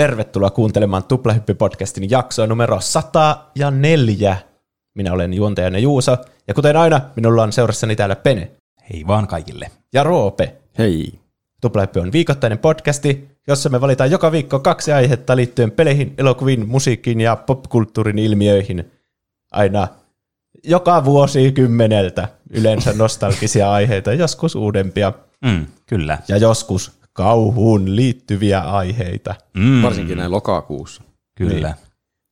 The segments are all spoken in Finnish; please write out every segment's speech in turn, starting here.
Tervetuloa kuuntelemaan Tuplahyppi-podcastin jaksoa numero 104. Minä olen juontajana Juuso, ja kuten aina, minulla on seurassani täällä Pene Hei vaan kaikille. ja Roope. Hei. Tuplahyppi on viikoittainen podcasti, jossa me valitaan joka viikko kaksi aihetta liittyen peleihin, elokuviin, musiikkiin ja popkulttuurin ilmiöihin. Aina joka vuosi kymmeneltä yleensä nostalgisia aiheita, joskus uudempia Mm, kyllä. ja joskus kauhuun liittyviä aiheita. Mm, Varsinkin näin lokakuussa. Kyllä. Niin.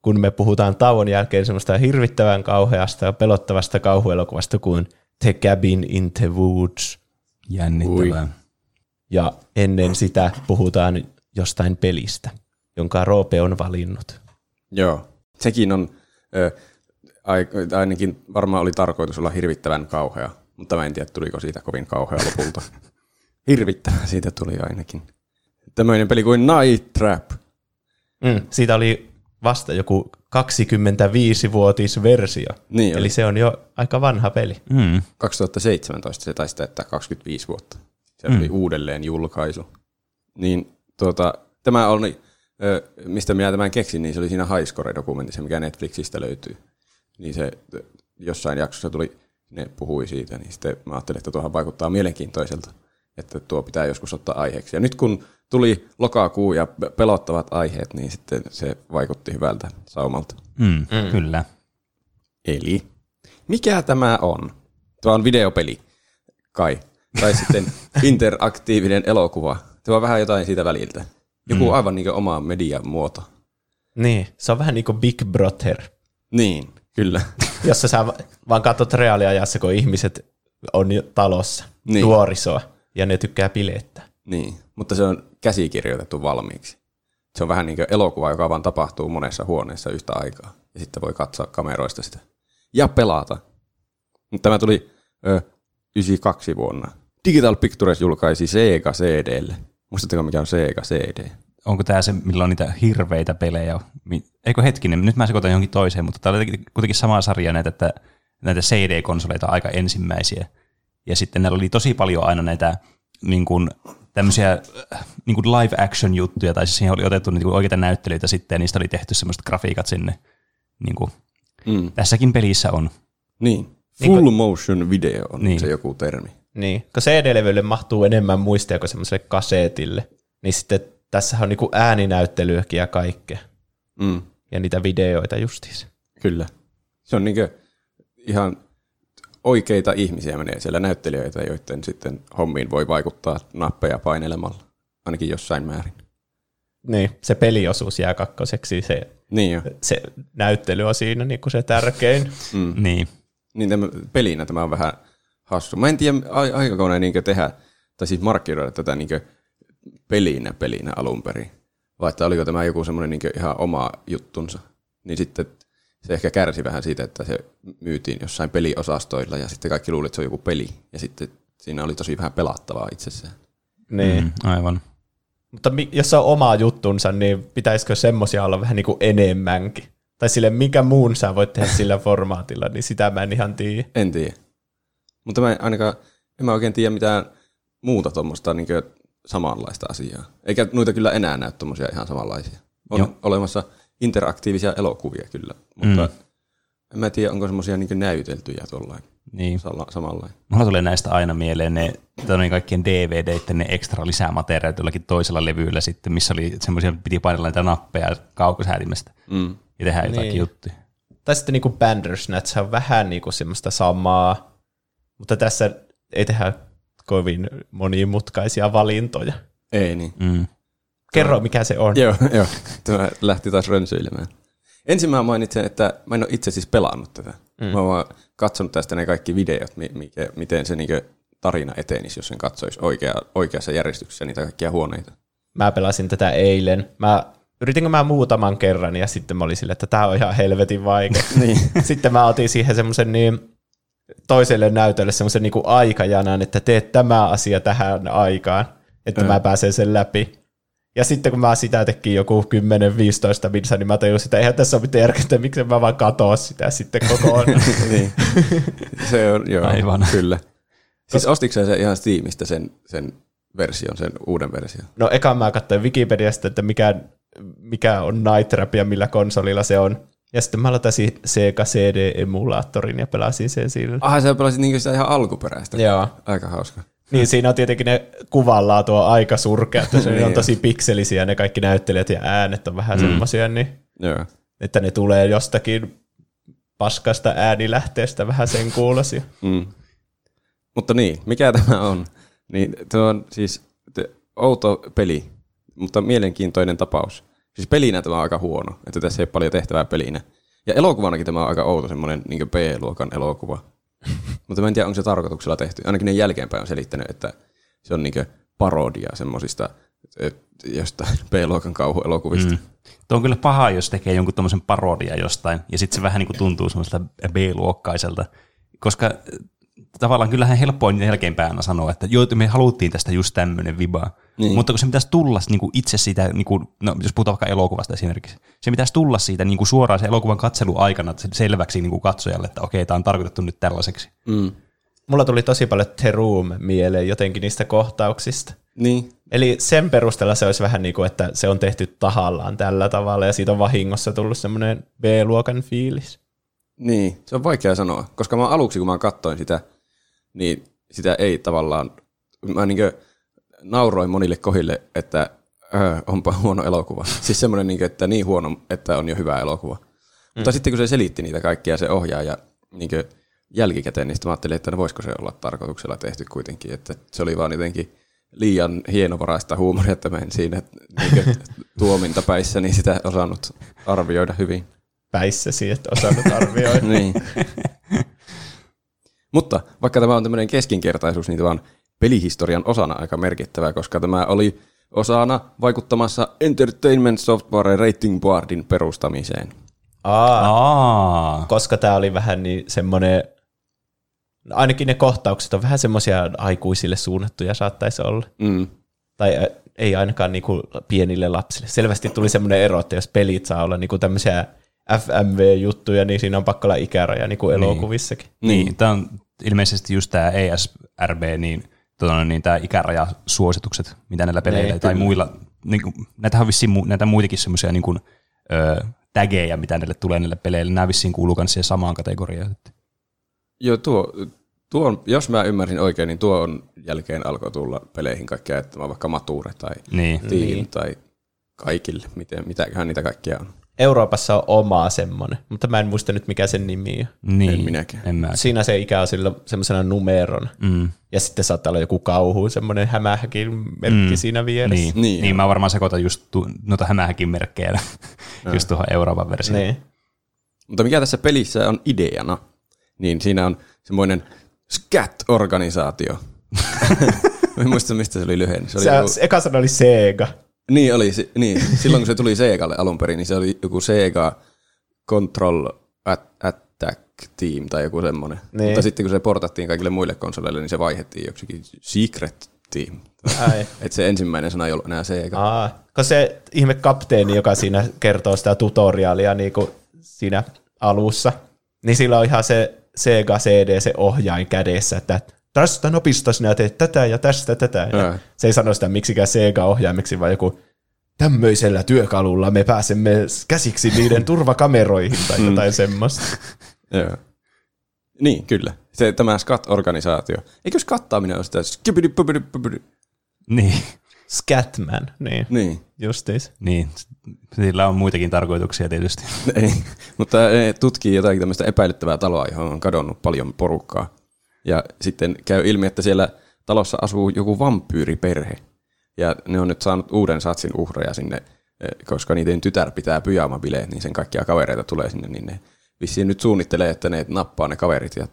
kun me puhutaan tauon jälkeen semmoista hirvittävän kauheasta ja pelottavasta kauhuelokuvasta kuin The Cabin in the Woods. Jännittävää. Ja ennen sitä puhutaan jostain pelistä, jonka Roope on valinnut. Joo. Sekin on, ai- ainakin varmaan oli tarkoitus olla hirvittävän kauhea, mutta mä en tiedä, tuliko siitä kovin kauhea lopulta. Hirvittävä siitä tuli ainakin. Tämmöinen peli kuin Night Trap. Mm, siitä oli vasta joku 25-vuotis versio. Niin Eli oli. se on jo aika vanha peli. Mm, 2017 se taisi täyttää 25 vuotta. Se oli uudelleen julkaisu. Niin tuota, tämä oli, mistä minä tämän keksin, niin se oli siinä Highscore-dokumentissa, mikä Netflixistä löytyy. Niin se jossain jaksossa tuli, ne puhui siitä, niin sitten mä ajattelin, että tuohan vaikuttaa mielenkiintoiselta, että tuo pitää joskus ottaa aiheeksi. Ja nyt kun tuli lokakuu ja pe- pelottavat aiheet, niin sitten se vaikutti hyvältä saumalta. mm, mm. Kyllä. Eli mikä tämä on? Tuo on videopeli, kai. Tai sitten interaktiivinen elokuva. Tuo on vähän jotain siitä väliltä. Joku mm. aivan niin oma median muoto. Niin, se on vähän niin kuin Big Brother, Niin, kyllä. jossa sä va- vaan katsot reaaliajassa, kun ihmiset on jo talossa, Niin. niin. nuorisoa, ja ne tykkää bilettää. niin, mutta se on käsikirjoitettu valmiiksi. Se on vähän niin kuin elokuva, joka vaan tapahtuu monessa huoneessa yhtä aikaa. Ja sitten voi katsoa kameroista sitä. Ja pelata. Mutta tämä tuli ö, 92 vuonna. Digital Pictures julkaisi Sega CDlle. Muistatteko mikä on Sega CD? Onko tämä se, millä on niitä hirveitä pelejä? Eikö hetkinen, nyt mä sekoitan johonkin toiseen, mutta tämä oli kuitenkin sama sarja näitä, että näitä CD-konsoleita aika ensimmäisiä. Ja sitten näillä oli tosi paljon aina näitä niin kuin, tämmöisiä äh, niin kuin live action juttuja, tai siis siihen oli otettu niin kuin oikeita näyttelyitä sitten, ja niistä oli tehty semmoiset grafiikat sinne. Niin kuin, Mm. tässäkin pelissä on. Niin. Niin Full motion video on Niin. se joku termi. Niin, kun CD-levylle mahtuu enemmän muistia kuin semmoiselle kasetille, niin sitten tässä on niinku ääninäyttelyäkin ja kaikkea. Mm. Ja niitä videoita justiinsa. Kyllä. Se on niinkö ihan oikeita ihmisiä menee siellä näyttelijöitä, joiden sitten hommiin voi vaikuttaa nappeja painelemalla. Ainakin jossain määrin. Niin, se peliosuus jää kakkoseksi, se, Niin jo. se näyttely on siinä niinku se tärkein. Mm. Niin. Niin tämä, pelinä tämä on vähän hassu. Mä en tiedä, ai- aikooko ne niinkö tehdä, tai siis markkinoida tätä niinkö pelinä pelinä alun perin. Vai että oliko tämä joku semmoinen niinkö ihan oma juttunsa. Niin sitten se ehkä kärsi vähän siitä, että se myytiin jossain peliosastoilla ja sitten kaikki luulivat, että se on joku peli. Ja sitten siinä oli tosi vähän pelattavaa itsessään. Niin. Mm, aivan. Mutta jos se on oma juttunsa, niin pitäisikö semmosia olla vähän niinku enemmänkin? Tai sille, minkä muun sä voit tehdä sillä formaatilla, niin sitä mä en ihan tiedä. En tiedä. Mutta mä en ainakaan, en mä oikein tiedä mitään muuta tuommoista niin samanlaista asiaa. Eikä noita kyllä enää näy tuommoisia ihan samanlaisia. On. Joo. olemassa interaktiivisia elokuvia kyllä, mutta mm. en mä tiedä, onko semmoisia niin näyteltyjä tuollain Niin. samanlain. Mulla tulee näistä aina mieleen ne tota, kaikkien DVD-itten ne ekstra lisämateriaalit jollakin toisella levyllä sitten, missä oli semmoisia, piti painella niitä nappeja kaukosäätimestä Mm. ja tehdä jotakin Niin. juttuja. Tai sitten niinku Bandersnatch on vähän niinku semmoista samaa, mutta tässä ei tehdä kovin monimutkaisia valintoja. Ei niin. Mm. Kerro, mikä se on. Joo, joo. Tämä lähti taas rönsyilemään. Ensin mä mainitsen, että mä en ole itse siis pelannut tätä. Mm. Mä oon katsonut tästä ne kaikki videot, mi- mikä, miten se niinku tarina etenisi, jos sen katsoisi oikea, oikeassa järjestyksessä niitä kaikkia huoneita. Mä pelasin tätä eilen. Mä yritinkö mä muutaman kerran ja sitten mä olin silleen, että tää on ihan helvetin vaikea. niin. sitten mä otin siihen semmoisen niin toiselle näytölle semmoisen niin aikajanan, että teet tämä asia tähän aikaan, että mä pääsen sen läpi. Ja sitten kun mä sitä tekin joku 10-15 minsa, niin mä tajusin, että eihän tässä ole mitään järkeä, että miksi mä vaan katoa sitä sitten kokonaan. niin. Se on, joo, Aivan. kyllä. Siis ostitko sä se ihan Steamista sen, sen version, sen uuden version? No eka mä katsoin Wikipediasta, että mikä mikä on Night Trap ja millä konsolilla se on. Ja sitten mä latasin Sega CD-emulaattorin ja pelasin sen sillä. Ah, sä pelasit niinku sitä ihan alkuperäistä. Joo. Aika hauska. Niin siinä on tietenkin ne kuvanlaatu on aika surkea, että se on tosi pikselisiä ne kaikki näyttelijät ja äänet on vähän mm. semmoisia, niin, Joo. että ne tulee jostakin paskasta äänilähteestä vähän sen kuulosia. Mm. Mutta niin, mikä tämä on? Niin tuo on siis outo peli, mutta mielenkiintoinen tapaus. Siis pelinä tämä on aika huono, että tässä ei ole paljon tehtävää pelinä. Ja elokuvanakin tämä on aika outo, semmoinen niin B-luokan elokuva. Mutta mä en tiedä, onko se tarkoituksella tehty. Ainakin ne jälkeenpäin on selittänyt, että se on niin parodia semmoisista jostain B-luokan kauhuelokuvista. Mm. Tuo on kyllä paha, jos tekee jonkun tämmöisen parodia jostain, ja sitten se vähän niin kuin tuntuu semmoista B-luokkaiselta, koska tavallaan kyllähän helppoin jälkeenpäin sanoa, että joo, me haluttiin tästä just tämmöinen viba. Niin. Mutta kun se pitäisi tulla niin kuin itse siitä, niin kuin, no, jos puhutaan vaikka elokuvasta esimerkiksi, se pitäisi tulla siitä niin kuin suoraan se elokuvan katselu aikana selväksi niin kuin katsojalle, että okei, tämä on tarkoitettu nyt tällaiseksi. Mm. Mulla tuli tosi paljon The Room mieleen jotenkin niistä kohtauksista. Niin. Eli sen perusteella se olisi vähän niin kuin, että se on tehty tahallaan tällä tavalla ja siitä on vahingossa tullut semmoinen B-luokan fiilis. Niin, se on vaikea sanoa, koska mä aluksi kun mä katsoin sitä, niin sitä ei tavallaan, mä niin nauroin monille kohille, että öö, onpa huono elokuva. Siis semmoinen, niin että niin huono, että on jo hyvä elokuva. Mm. Mutta sitten kun se selitti niitä kaikkia, se ohjaaja niin jälkikäteen, niin sitten mä ajattelin, että no voisiko se olla tarkoituksella tehty kuitenkin, että se oli vaan jotenkin liian hienovaraista huumoria, että mä en siinä niin tuomintapäissä niin sitä osannut arvioida hyvin. Päissäsi, että osannut arvioida. niin. Mutta vaikka tämä on tämmöinen keskinkertaisuus, niin tämä on pelihistorian osana aika merkittävä, koska tämä oli osana vaikuttamassa Entertainment Software Rating Boardin perustamiseen. Aa, Aa. koska tämä oli vähän niin semmoinen, ainakin ne kohtaukset on vähän semmoisia aikuisille suunnattuja saattaisi olla. Mm. Tai ei ainakaan niinku pienille lapsille. Selvästi tuli semmoinen ero, että jos pelit saa olla niinku tämmöisiä FMV-juttuja, niin siinä on pakko olla ikäraja niin kuin niin. elokuvissakin. Niin, niin tämä on ilmeisesti just tämä ESRB, niin, tuota, niin tämä ikärajasuositukset, mitä näillä peleillä ne, tai kyllä. muilla, niin kuin, näitä on vissiin näitä muitakin semmoisia niin kuin, ö, tägejä, mitä näille tulee näille peleille, nämä vissiin kuuluu myös siihen samaan kategoriaan. Joo, tuo, tuo on, jos mä ymmärsin oikein, niin tuo on jälkeen alkoi tulla peleihin kaikkea, että vaikka Mature tai niin. Team niin. tai kaikille, miten, mitäköhän niitä kaikkia on. Euroopassa on oma semmoinen, mutta mä en muista nyt mikä sen nimi on. Niin, en minäkään. En mä. Siinä se ikä on sillä semmoisena numeron. Mm. Ja sitten saattaa olla joku kauhu, semmoinen hämähäkin merkki mm. siinä vieressä. Niin, niin, niin mä varmaan sekoitan just tu- noita hämähäkin merkkejä just tuohon Euroopan versioon. Niin. Mutta mikä tässä pelissä on ideana, niin siinä on semmoinen SCAT-organisaatio. Mä en muista, mistä se oli lyhenne. Se, oli se joku... eka sana oli Sega. Niin oli, niin. silloin kun se tuli Segalle alun perin, niin se oli joku Sega Control Attack Team tai joku semmoinen. Niin. Mutta sitten kun se portattiin kaikille muille konsoleille, niin se vaihdettiin joksikin Secret Team. Että se ensimmäinen sana ei ollut enää Sega. Aa, kun se ihme kapteeni, joka siinä kertoo sitä tutoriaalia niin kuin siinä alussa, niin sillä on ihan se Sega CD, se ohjain kädessä, että tästä nopista sinä teet tätä ja tästä tätä. Ja se ei sano sitä miksikään Sega-ohjaimiksi, vaan joku tämmöisellä työkalulla me pääsemme käsiksi niiden turvakameroihin tai mm. jotain semmoista. Joo. Niin, kyllä. Se, tämä SCAT-organisaatio. Eikö skattaaminen ole sitä? Niin. Scatman, niin. Niin. Justiis. Niin, sillä on muitakin tarkoituksia tietysti. Ei, mutta tutkii jotakin tämmöistä epäilyttävää taloa, johon on kadonnut paljon porukkaa. Ja sitten käy ilmi, että siellä talossa asuu joku vampyyriperhe. Ja ne on nyt saanut uuden satsin uhreja sinne, eh, koska niiden tytär pitää pyjamabileet, niin sen kaikkia kavereita tulee sinne, niin ne vissiin nyt suunnittelee, että ne nappaa ne kaverit ja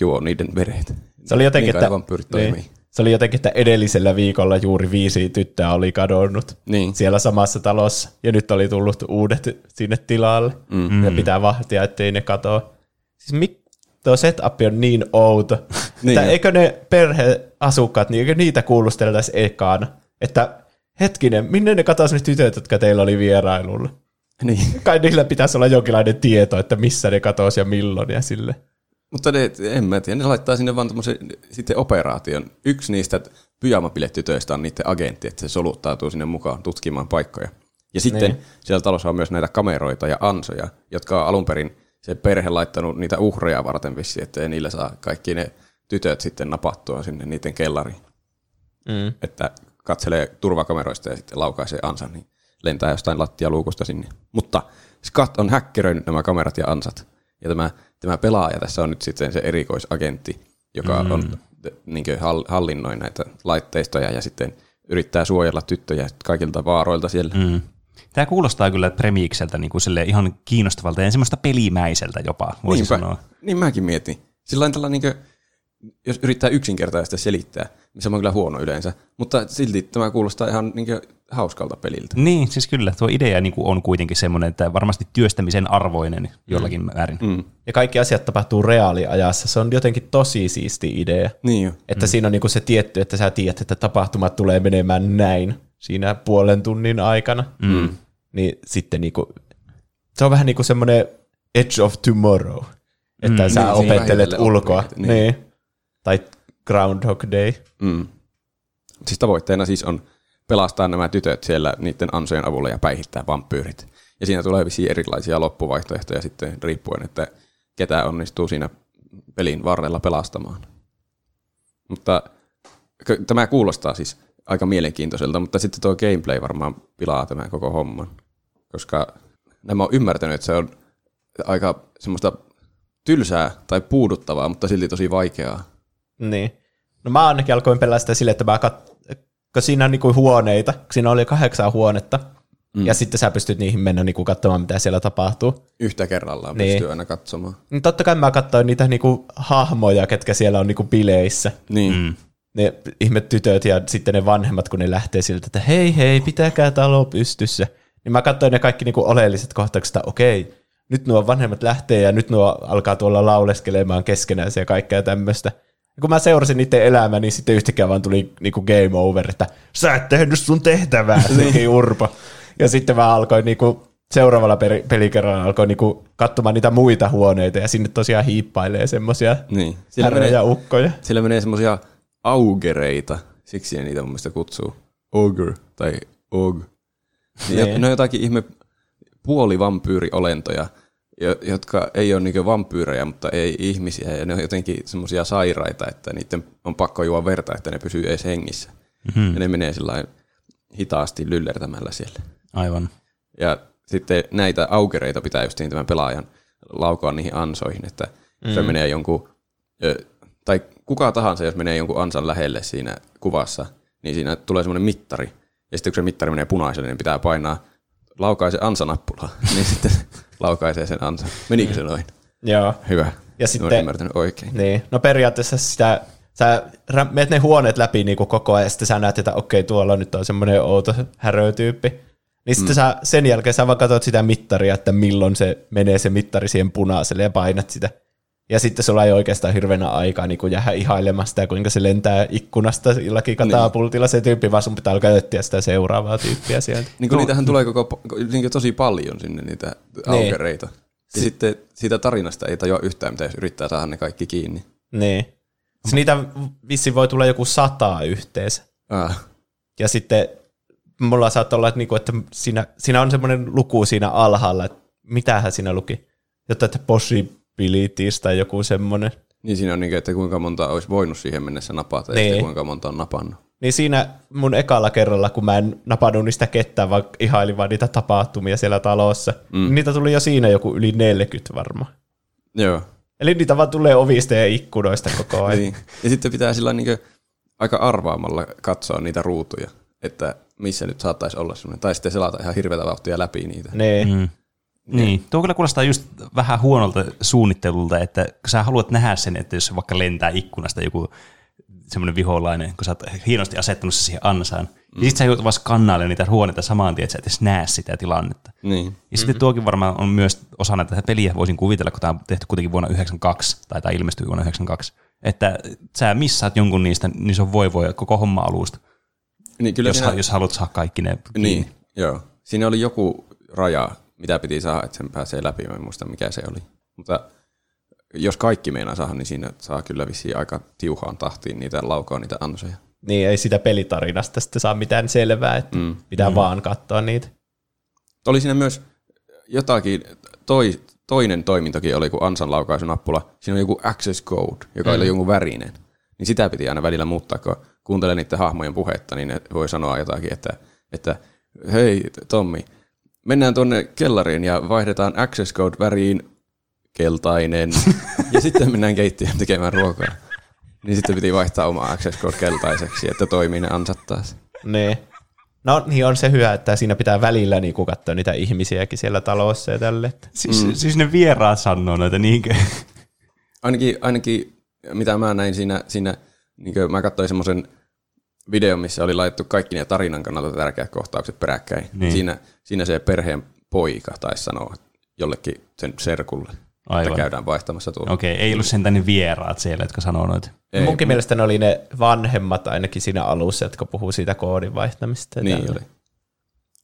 juo niiden vereet. Se oli jotenkin, niin että, niin, se oli jotenkin, että edellisellä viikolla juuri viisi tyttöä oli kadonnut niin. siellä samassa talossa, ja nyt oli tullut uudet sinne tilalle, mm. ja pitää vahtia, ettei ne katoa. Siis mik, tuo setup on niin outo. niin että eikö ne perheasukkaat, niin eikö niitä kuulusteltaisi ekana? Että hetkinen, minne ne katosi ne tytöt, jotka teillä oli vierailulla? Niin. Kai niillä pitäisi olla jonkinlainen tieto, että missä ne katosi ja milloin ja sille. Mutta ne, en mä tiedä, ne laittaa sinne vaan sitten operaation. Yksi niistä pyjamapilettytöistä on niiden agentti, että se soluttautuu sinne mukaan tutkimaan paikkoja. Ja sitten Niin. siellä talossa on myös näitä kameroita ja ansoja, jotka on alun perin se perhe laittanut niitä uhreja varten vissi, ettei niillä saa kaikki ne tytöt sitten napattua sinne niiden kellariin. Mm. Että katselee turvakameroista ja sitten laukaisee ansan, niin lentää jostain lattialuukusta sinne. Mutta Scott on häkkeröinyt nämä kamerat ja ansat. Ja tämä, tämä pelaaja tässä on nyt sitten se erikoisagentti, joka mm. on niin hallinnoi näitä laitteistoja ja sitten yrittää suojella tyttöjä kaikilta vaaroilta siellä. Mm. Tämä kuulostaa kyllä Premiikseltä niin kuin ihan kiinnostavalta ja semmoista pelimäiseltä jopa, voisi Niinpä. sanoa. Niin mäkin mietin. Sillä tällä niin jos yrittää yksinkertaisesti selittää, niin se on kyllä huono yleensä. Mutta silti tämä kuulostaa ihan niin hauskalta peliltä. Niin, siis kyllä. Tuo idea niin kuin on kuitenkin semmoinen, että varmasti työstämisen arvoinen jollakin mm. määrin. Mm. Ja kaikki asiat tapahtuu reaaliajassa. Se on jotenkin tosi siisti idea. Niin jo. Että mm. siinä on niinku se tietty, että sä tiedät, että tapahtumat tulee menemään näin siinä puolen tunnin aikana. Mm. Niin sitten niinku, se on vähän niin kuin semmoinen Edge of Tomorrow. Että Mm. mm, sä Niin, opettelet vähitellen ulkoa. Niin. niin. niin. Tai Groundhog Day. Mm. Siis tavoitteena siis on pelastaa nämä tytöt siellä niiden ansojen avulla ja päihittää vampyyrit. Ja siinä tulee vissiin erilaisia loppuvaihtoehtoja sitten riippuen, että ketä onnistuu siinä pelin varrella pelastamaan. Mutta tämä kuulostaa siis aika mielenkiintoiselta, mutta sitten tuo gameplay varmaan pilaa tämän koko homman. Koska nämä on ymmärtänyt, että se on aika semmoista tylsää tai puuduttavaa, mutta silti tosi vaikeaa. Niin. No mä ainakin alkoin pelaa sitä silleen, että mä kat... kun siinä on niinku huoneita, siinä oli kahdeksan huonetta, mm. ja sitten sä pystyt niihin mennä niinku katsomaan, mitä siellä tapahtuu. Yhtä kerrallaan Niin. pystyy aina katsomaan. Niin totta kai mä katsoin niitä niinku hahmoja, ketkä siellä on niinku bileissä. Niin. Mm. Ne ihmet tytöt ja sitten ne vanhemmat, kun ne lähtee siltä, että hei hei, pitäkää talo pystyssä. Niin mä katsoin ne kaikki niinku oleelliset kohtaukset, että okei, nyt nuo vanhemmat lähtee ja nyt nuo alkaa tuolla lauleskelemaan keskenään ja kaikkea tämmöistä. Ja kun mä seurasin niiden elämää, niin sitten yhtäkkiä vaan tuli niinku game over, että sä et tehnyt sun tehtävää, teki Urpo. Ja sitten mä alkoin niinku, seuraavalla peri- pelikerralla alkoin niinku katsomaan niitä muita huoneita ja sinne tosiaan hiippailee semmosia Niin. Menee, ukkoja. siellä menee semmoisia augereita, siksi ne niitä mun mielestä kutsuu. Ogre tai og. Niin. Niin. Ne on jotakin ihme puolivampyyriolentoja, jo- jotka ei ole niinku vampyyrejä, mutta ei ihmisiä. Ja ne on jotenkin semmoisia sairaita, että niiden on pakko juoda verta, että ne pysyy edes hengissä. Mm-hmm. Ja ne menee sillä hitaasti lyllertämällä siellä. Aivan. Ja sitten näitä aukereita pitää just tämän pelaajan laukoa niihin ansoihin, että mm. se menee jonkun, tai kuka tahansa, jos menee jonkun ansan lähelle siinä kuvassa, niin siinä tulee semmoinen mittari. Ja sitten kun se mittari menee punaiselle, niin pitää painaa laukaise ansanappulaa, niin sitten laukaisee sen ansan. Menikö se noin? Joo. Hyvä. Ja Olen sitten, ymmärtänyt oikein. niin, no periaatteessa sitä, sä meet ne huoneet läpi niin kuin koko ajan, ja sitten sä näet, että okei, tuolla nyt on semmoinen outo härötyyppi. Niin sitten mm. sä, sen jälkeen sä vaan katsot sitä mittaria, että milloin se menee se mittari siihen punaiselle ja painat sitä. Ja sitten sulla ei oikeastaan hirveänä aikaa niin jäädä ihailemaan sitä, kuinka se lentää ikkunasta jollakin katapultilla se tyyppi, vaan sun pitää alkaa etsiä sitä seuraavaa tyyppiä sieltä. Niin kuin niitähän tulee koko, niin tosi paljon sinne niitä aukereita. Ja sitten siitä tarinasta ei tajua yhtään, mitä jos yrittää saada ne kaikki kiinni. Niin. Siis niitä vissi voi tulla joku sata yhteensä. Ah. Ja sitten mulla saattaa olla, että, niinku, että siinä, siinä on semmoinen luku siinä alhaalla, että mitähän siinä luki. Jotta, että possibilities tai joku semmoinen. Niin siinä on niin, että kuinka monta olisi voinut siihen mennessä napata ja Niin. sitten kuinka monta on napannut. Niin siinä mun ekalla kerralla, kun mä en napannut niistä ketään, vaan ihailin vaan niitä tapahtumia siellä talossa, mm. niin niitä tuli jo siinä joku yli 40 varmaan. Joo. Eli niitä vaan tulee ovista ja ikkunoista koko ajan. Niin. Ja sitten pitää sillä niin aika arvaamalla katsoa niitä ruutuja, että missä nyt saattaisi olla semmoinen. Tai sitten selata ihan hirveätä vauhtia läpi niitä. Niin. Mm. Niin, tuo kyllä kuulostaa just vähän huonolta suunnittelulta, että kun sä haluat nähdä sen, että jos vaikka lentää ikkunasta joku semmoinen viholainen, kun sä oot hienosti asettanut se siihen ansaan, mm. niin sit sä joudut vaan niitä huoneita samaan tien, että sä et edes näe sitä tilannetta. Niin. Ja mm-hmm. sitten tuokin varmaan on myös osana tätä peliä, voisin kuvitella, kun tämä on tehty kuitenkin vuonna 1992, tai tämä ilmestyi vuonna 1992, että sä missaat jonkun niistä, niin se on voi voi koko homma alusta, Niin, kyllä jos, siinä, jos haluat saada kaikki ne kiinni. niin, joo. Siinä oli joku raja, mitä piti saada, että sen pääsee läpi. Mä en muista, mikä se oli. Mutta jos kaikki meinaa saada, niin siinä saa kyllä vissiin aika tiuhaan tahtiin niitä laukaa, niitä ansoja. niin ei sitä pelitarinasta sitten saa mitään selvää, että mm. pitää mm. vaan katsoa niitä. Oli siinä myös jotakin, toi, toinen toimintokin oli kuin ansan laukaisunappula. Siinä on joku access code, joka mm. oli jonkun värinen. Niin sitä piti aina välillä muuttaa, kun kuuntelee niiden hahmojen puhetta, niin ne voi sanoa jotakin, että, että hei Tommi, mennään tuonne kellariin ja vaihdetaan access code väriin keltainen. ja sitten mennään keittiöön tekemään ruokaa. Niin sitten piti vaihtaa oma access code keltaiseksi, että toimii ne ansat taas. Niin. No niin on se hyvä, että siinä pitää välillä niin katsoa niitä ihmisiäkin siellä talossa ja tälle. Siis, mm. siis ne vieraat sanoo näitä niinkö? Ainakin, ainakin mitä mä näin siinä, siinä niin mä katsoin semmoisen videon, missä oli laitettu kaikki ne tarinan kannalta tärkeät kohtaukset peräkkäin. Niin. Siinä, siinä se perheen poika taisi sanoa jollekin sen serkulle, Aivan. että käydään vaihtamassa tuolla. Okei, ei ollut sentään ne vieraat siellä, jotka sanoo noita. Ei, Munkin mielestä ne oli ne vanhemmat ainakin siinä alussa, jotka puhuu siitä koodin vaihtamista. Niin tällä. oli.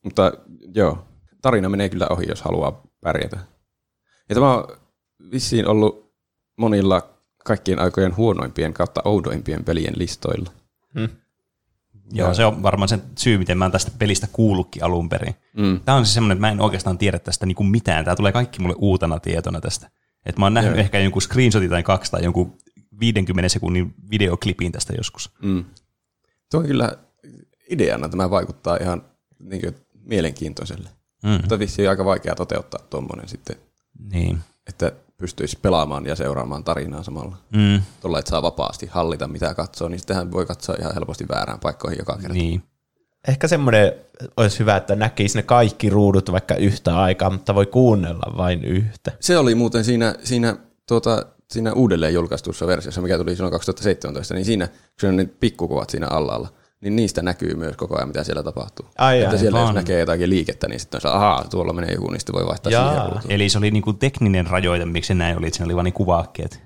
Mutta joo, tarina menee kyllä ohi, jos haluaa pärjätä. Ja tämä on vissiin ollut monilla kaikkien aikojen huonoimpien kautta oudoimpien pelien listoilla. Hmm. Joo, se on varmaan se syy, miten mä oon tästä pelistä kuullutkin alun perin. Mm. Tämä on siis semmoinen, että mä en oikeastaan tiedä tästä niin kuin mitään. Tämä tulee kaikki mulle uutena tietona tästä. Et mä oon nähnyt Joo. ehkä jonkun screenshotin tai kaksi tai jonkun 50 sekunnin videoklipin tästä joskus. Mm. Tuo on kyllä ideana tämä vaikuttaa ihan niin kuin, mielenkiintoiselle. Mm. Mutta vissiin aika vaikea toteuttaa tuommoinen sitten. Niin. Että pystyisi pelaamaan ja seuraamaan tarinaa samalla. Mm. Tuolla, että saa vapaasti hallita mitä katsoo, niin sittenhän voi katsoa ihan helposti väärään paikkoihin joka kerta. Niin. Ehkä semmoinen olisi hyvä, että näkisi ne kaikki ruudut vaikka yhtä aikaa, mutta voi kuunnella vain yhtä. Se oli muuten siinä, siinä, tuota, siinä uudelleen julkaistussa versiossa, mikä tuli silloin 2017, niin siinä, kun on ne pikkukuvat siinä alla niin niistä näkyy myös koko ajan, mitä siellä tapahtuu. Ai, että ai, siellä vaan. jos näkee jotakin liikettä, niin sitten on ahaa, tuolla menee joku, niin sitten voi vaihtaa Jaa. siihen ruutuun. Eli se oli niinku tekninen rajoite, miksi se näin oli, että siinä oli vain niin kuvaakkeet.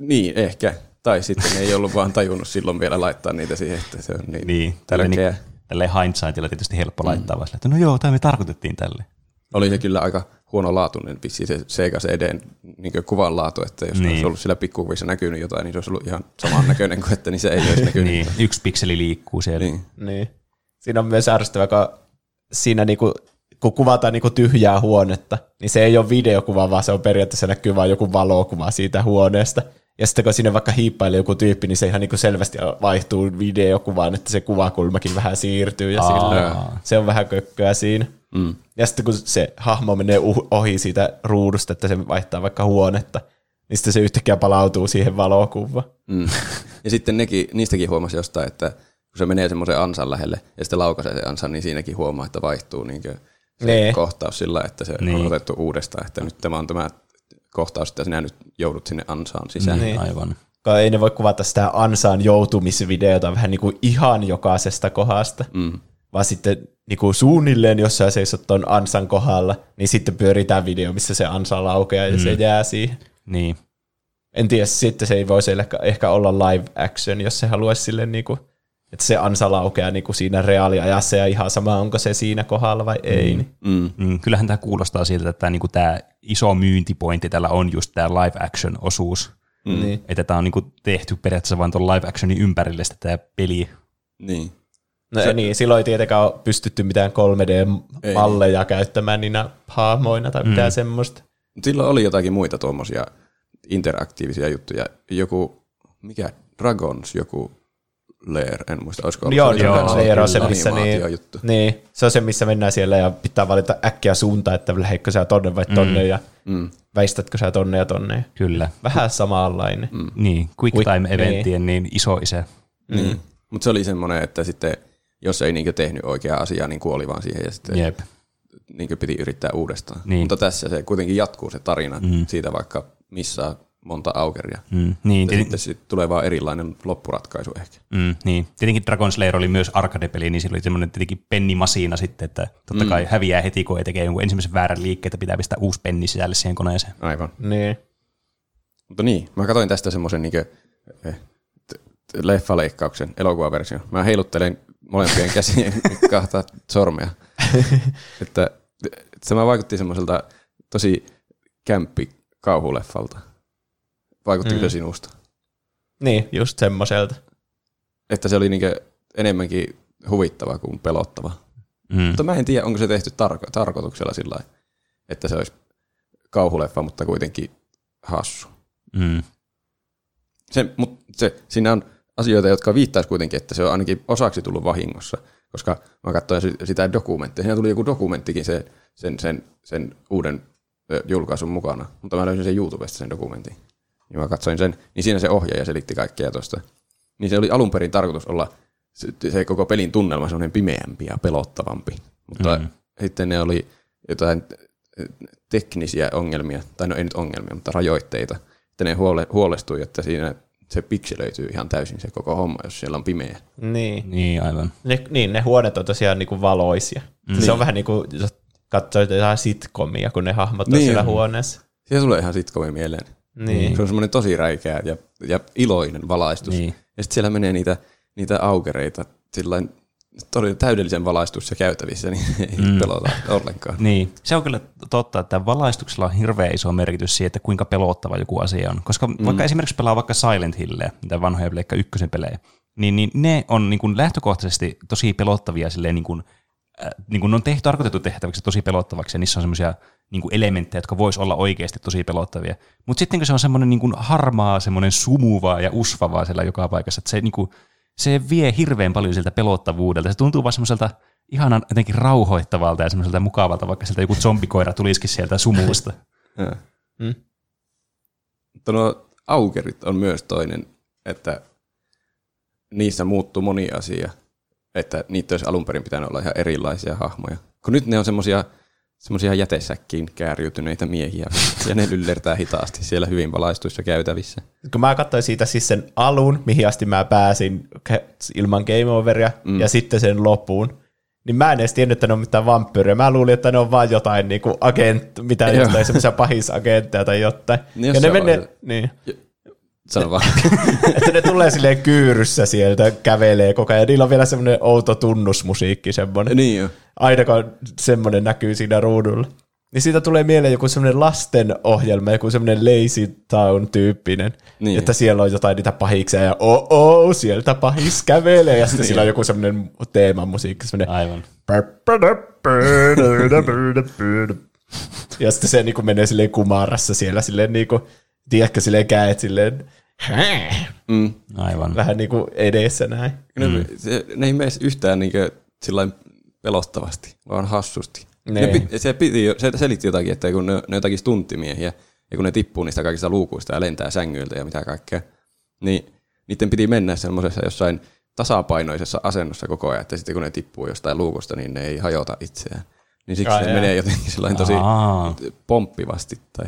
Niin, ehkä. Tai sitten ei ollut vaan tajunnut silloin vielä laittaa niitä siihen, että se on niin, niin tärkeää. Niin, tälleen hindsightilla tietysti helppo mm. laittaa, vaan että no joo, tämä me tarkoitettiin tälle. Oli se kyllä aika huono laatuinen vissi se Sega CDn niin kuvan laatu, että jos niin. olisi ollut sillä pikkukuvissa näkynyt jotain, niin se olisi ollut ihan saman näköinen kuin, että niin se ei olisi näkynyt. niin, yksi pikseli liikkuu siellä. Niin. niin. Siinä on myös ärsyttävä, kun siinä niinku, kun kuvataan niinku tyhjää huonetta, niin se ei ole videokuva, vaan se on periaatteessa näkyy vain joku valokuva siitä huoneesta. Ja sitten kun sinne vaikka hiippailee joku tyyppi, niin se ihan niin kuin selvästi vaihtuu videokuvaan, että se kuvakulmakin vähän siirtyy ja sille, se on vähän kökköä siinä. Mm. Ja sitten kun se hahmo menee ohi siitä ruudusta, että se vaihtaa vaikka huonetta, niin sitten se yhtäkkiä palautuu siihen valokuvaan. Mm. Ja sitten nekin, niistäkin huomasi jostain, että kun se menee semmoisen ansan lähelle ja sitten laukaisee se ansan, niin siinäkin huomaa, että vaihtuu niin se nee. kohtaus sillä, että se niin. on otettu uudestaan, että nyt tämä on tämä kohtaus, että sinä nyt joudut sinne ansaan sisään. Niin. Aivan. Ei ne voi kuvata sitä ansaan joutumisvideota vähän niin kuin ihan jokaisesta kohdasta, mm. vaan sitten niin kuin suunnilleen, jos sä seisot tuon ansan kohdalla, niin sitten pyörii tämä video, missä se ansa laukeaa ja mm. se jää siihen. Niin. En tiedä, sitten se ei voisi ehkä olla live action, jos se haluaisi sille niin kuin, että se ansa laukeaa niin kuin siinä reaaliajassa ja ihan sama, onko se siinä kohdalla vai ei. Mm. Niin. Mm. Mm. Kyllähän tämä kuulostaa siltä, että tämä, niin kuin tämä iso myyntipointti tällä on just tämä live action osuus. Mm. Niin. Että tämä on niin kuin tehty periaatteessa vain tuon live actionin ympärille tämä peli. Niin. No se, niin, silloin ei tietenkään ole pystytty mitään 3D-malleja ei. käyttämään niinä hahmoina tai mm. mitään semmoista. Silloin oli jotakin muita tuommoisia interaktiivisia juttuja. Joku, mikä, Dragons, joku Lair, en muista, olisiko ollut joo, se, joo, Lair on se, missä niin, juttu. niin, se on se, missä mennään siellä ja pitää valita äkkiä suunta, että lähetkö sä tonne vai tonne mm. ja mm. väistätkö sä tonne ja tonne. Kyllä. Vähän samanlainen. Mm. Niin, quick, quick time eventtien niin. niin iso isä. Niin, mm. mutta se oli semmoinen, että sitten jos ei niinkö tehnyt oikeaa asiaa, niin kuoli vaan siihen ja sitten Jep. Niinkö piti yrittää uudestaan. Niin. Mutta tässä se kuitenkin jatkuu se tarina mm. siitä vaikka missä monta aukeria. Mm, niin, ja sitten sit tulee vaan erilainen loppuratkaisu ehkä. Mm, niin. Tietenkin Dragon Slayer oli myös arcade-peli, niin sillä oli semmoinen tietenkin pennimasiina sitten, että totta kai mm. häviää heti, kun ei tekee jonkun ensimmäisen väärän liikkeen, että pitää pistää uusi penni sisälle siihen koneeseen. Aivan. Niin. Mutta niin, mä katsoin tästä semmoisen niin leffaleikkauksen, elokuvaversio. Mä heiluttelen molempien käsien kahta sormea. että se vaikutti semmoiselta tosi kämppi kauhuleffalta. Vaikuttiko mm. se sinusta? Niin, just semmoiselta. Että se oli niinku enemmänkin huvittava kuin pelottava. Mm. Mutta mä en tiedä, onko se tehty tarko- tarkoituksella sillä että se olisi kauhuleffa, mutta kuitenkin hassu. Mm. Se, mut se, siinä on asioita, jotka viittaisi kuitenkin, että se on ainakin osaksi tullut vahingossa, koska mä katsoin sitä dokumenttia. Siinä tuli joku dokumenttikin se, sen, sen, sen uuden julkaisun mukana, mutta mä löysin sen YouTubesta sen dokumentin. Niin mä katsoin sen, niin siinä se ohjaaja selitti kaikkea tuosta. Niin se oli alun perin tarkoitus olla se, se koko pelin tunnelma semmoinen pimeämpi ja pelottavampi. Mutta Mm. mm. sitten ne oli jotain teknisiä ongelmia, tai no ei nyt ongelmia, mutta rajoitteita, että ne huole, huolestui, että siinä se pikselöityy ihan täysin se koko homma, jos siellä on pimeä. Niin. Niin, aivan. Ne, niin, ne huoneet on tosiaan niinku valoisia. Mm. Se on vähän niin kuin, jos katsoo jotain sitcomia, kun ne hahmot on Niin siellä on. huoneessa. Siellä tulee ihan sitcomi mieleen. Niin. Se on semmoinen tosi räikeä ja, ja iloinen valaistus. Niin. Ja sitten siellä menee niitä, niitä aukereita sillain todella täydellisen valaistus ja käytävissä, niin ei mm. pelota ollenkaan. Niin. Se on kyllä totta, että valaistuksella on hirveän iso merkitys siihen, että kuinka pelottava joku asia on. Koska mm. vaikka esimerkiksi pelaa vaikka Silent Hillia, mitä vanhoja Pleikka ykkösen pelejä, niin, niin ne on niin kuin lähtökohtaisesti tosi pelottavia silleen niin kuin, äh, niin kuin ne on tehty, tarkoitettu tehtäväksi tosi pelottavaksi, ja niissä on semmoisia niin kuin elementtejä, jotka vois olla oikeasti tosi pelottavia. Mutta sitten kun se on semmoinen niin kuin harmaa, semmoinen sumuva ja usvavaa siellä joka paikassa, että se, niin kuin, se vie hirveän paljon siltä pelottavuudelta. Se tuntuu vaan semmoiselta ihanan jotenkin rauhoittavalta ja semmoiselta mukavalta, vaikka sieltä joku zombikoira tulisikin sieltä sumusta. Ja. Mm. Mutta nuo aukerit on myös toinen, että niissä muuttuu moni asia, että niitä olisi alun perin pitänyt olla ihan erilaisia hahmoja. Kun nyt ne on semmoisia semmoisia jätesäkkiin kääriytyneitä miehiä, ja ne lyllertää hitaasti siellä hyvin valaistuissa käytävissä. Kun mä katsoin siitä siis sen alun, mihin asti mä pääsin ilman game overia, mm. ja sitten sen lopun, niin mä en edes tiennyt, että ne on mitään vampyyriä. Mä luulin, että ne on vaan jotain niin kuin agent, mitä Joo. jostain semmoisia pahisagentteja tai jotain. Niin ja ne menee, vaiheessa- niin, Sano vaan. että ne tulee silleen kyyryssä sieltä, kävelee koko ajan. Ja niillä on vielä semmoinen outo tunnusmusiikki semmoinen. niin jo. Aina kun semmoinen näkyy siinä ruudulla. Niin siitä tulee mieleen joku semmoinen lastenohjelma, joku semmoinen Lazy Town-tyyppinen. Niin. Niin. Että siellä on jotain niitä pahiksia ja oh, oh sieltä pahis kävelee. Ja sitten sillä on joku semmoinen teemamusiikki, semmoinen Aivan. ja sitten se niinku menee silleen kumarassa siellä silleen niinku, tiedätkö, silleen käet silleen Mm. Aivan. vähän niinku edessä näin. Ne, se, ne ei mene yhtään niin sillain pelottavasti, vaan hassusti. Ne Niin. piti, se, piti, se selitti jotakin, että kun ne, ne jotakin stunttimiehiä, ja kun ne tippuu niistä kaikista luukuista ja lentää sängyiltä ja mitä kaikkea, niin niiden piti mennä semmoisessa jossain tasapainoisessa asennossa koko ajan, että sitten kun ne tippuu jostain luukusta, niin ne ei hajota itseään. Niin siksi Ai se jaa. menee jotenkin sellainen tosi Aa, pomppivasti tai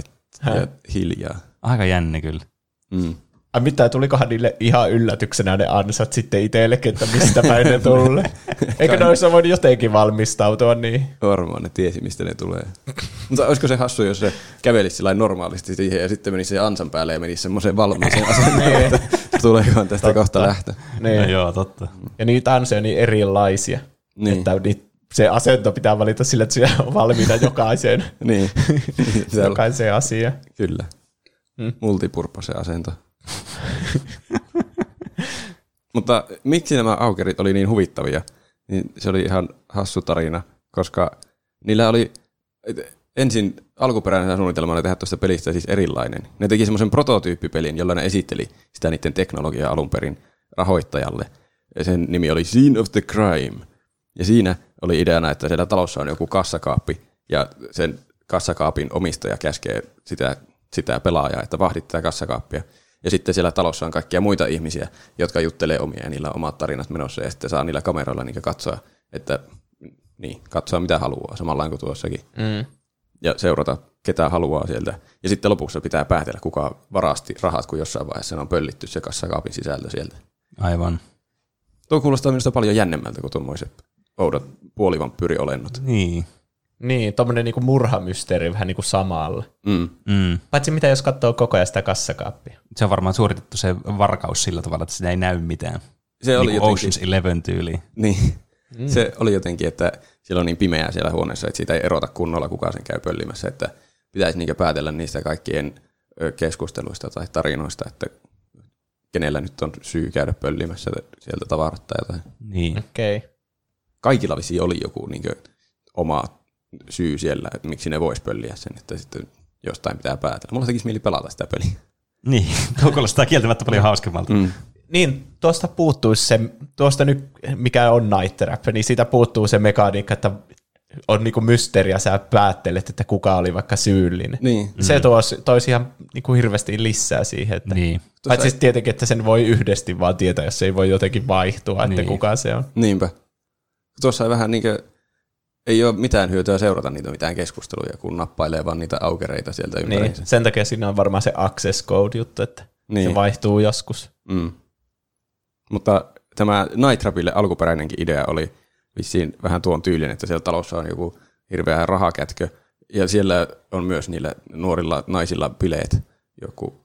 ja hiljaa. aika jänne kyllä. Mm. Ai mitä, tulikohan niille ihan yllätyksenä ne ansat sitten itsellekin, että mistä päin ne tulee? Eikö ne olisi voinut jotenkin valmistautua niin? Varmaan ne tiesi, mistä ne tulee. Mutta olisiko se hassu, jos se kävelisi sillä normaalisti siihen ja sitten menisi se ansan päälle ja menisi semmoiseen valmiiseen asentoon, että tuleekohan tästä kohta lähtö. No niin. joo, totta. Ja niitä ansoja on niin erilaisia, Niin. niin. että niitä, se asento pitää valita sillä, että siellä on valmiina jokaisen, Niin, Pitää olla- jokaisen asia. kyllä. Mm. Multipurpose asento. Mutta miksi nämä aukerit oli niin huvittavia? Niin se oli ihan hassu tarina, koska niillä oli ensin alkuperäinen suunnitelma oli tehdä tuosta pelistä siis erilainen. Ne teki semmoisen prototyyppipelin, jolla ne esitteli sitä niiden teknologiaa alun perin rahoittajalle. Ja sen nimi oli Scene of the Crime. Ja siinä oli ideana, että siellä talossa on joku kassakaappi, ja sen kassakaapin omistaja käskee sitä, sitä pelaajaa, että vahdit tätä kassakaappia. Ja sitten siellä talossa on kaikkia muita ihmisiä, jotka juttelee omia ja niillä on omat tarinat menossa, ja sitten saa niillä kameroilla niin katsoa, että niin, katsoa mitä haluaa, samalla kuin tuossakin. Mm. Ja seurata, ketä haluaa sieltä. Ja sitten lopussa pitää päätellä, kuka varasti rahat, kun jossain vaiheessa ne on pöllitty se kassakaapin sisältö sieltä. Aivan. Tuo kuulostaa minusta paljon jännemmältä kuin tuommoiset oudot puolivampyyriolennot. Niin. Niin, tommonen niinku murhamysteeri vähän niinku samalla. Mm. Mm. Paitsi mitä jos katsoo koko ajan sitä kassakaappia. Se on varmaan suoritettu se varkaus sillä tavalla, että sitä ei näy mitään. Se oli niin jotenkin, Ocean's Eleven tyyli. niin, mm. se oli jotenkin, että siellä on niin pimeää siellä huoneessa, että siitä ei erota kunnolla, kuka sen käy pöllimässä, että pitäisi niinkö päätellä niistä kaikkien keskusteluista tai tarinoista, että kenellä nyt on syy käydä pöllimässä sieltä tavarat tai jotain. Niin. Okei. Okay. kaikilla vissiin oli joku niin oma syy siellä, että miksi ne vois pölliä sen, että sitten jostain pitää päätellä. Mulla tekisi mieli pelata sitä peliä. Niin, tuo kuulostaa kieltämättä paljon hauskemmalta. Mm. Niin, tuosta puuttuisi se, tuosta nyt, mikä on Night Trap, niin siitä puuttuu se mekaniikka, että on niinku mysteeriä, sä päättelet, että kuka oli vaikka syyllinen. Niin. Se mm. toisi, toisi ihan niinku hirveästi lisää siihen, että Niin. Paitsi siis tietenkin, että sen voi yhdesti vaan tietää, jos se ei voi jotenkin vaihtua, että Niin. kuka se on. Niinpä. Tuossa vähän niin kuin, ei ole mitään hyötyä seurata niitä mitään keskusteluja, kun nappailee vaan niitä aukereita sieltä Niin. ympäriinsä. Sen takia siinä on varmaan se access code juttu, että Niin. se vaihtuu joskus. Mm. Mutta tämä Night Trapille alkuperäinenkin idea oli vissiin vähän tuon tyylin, että siellä talossa on joku hirveä rahakätkö, ja siellä on myös niillä nuorilla naisilla bileet, joku,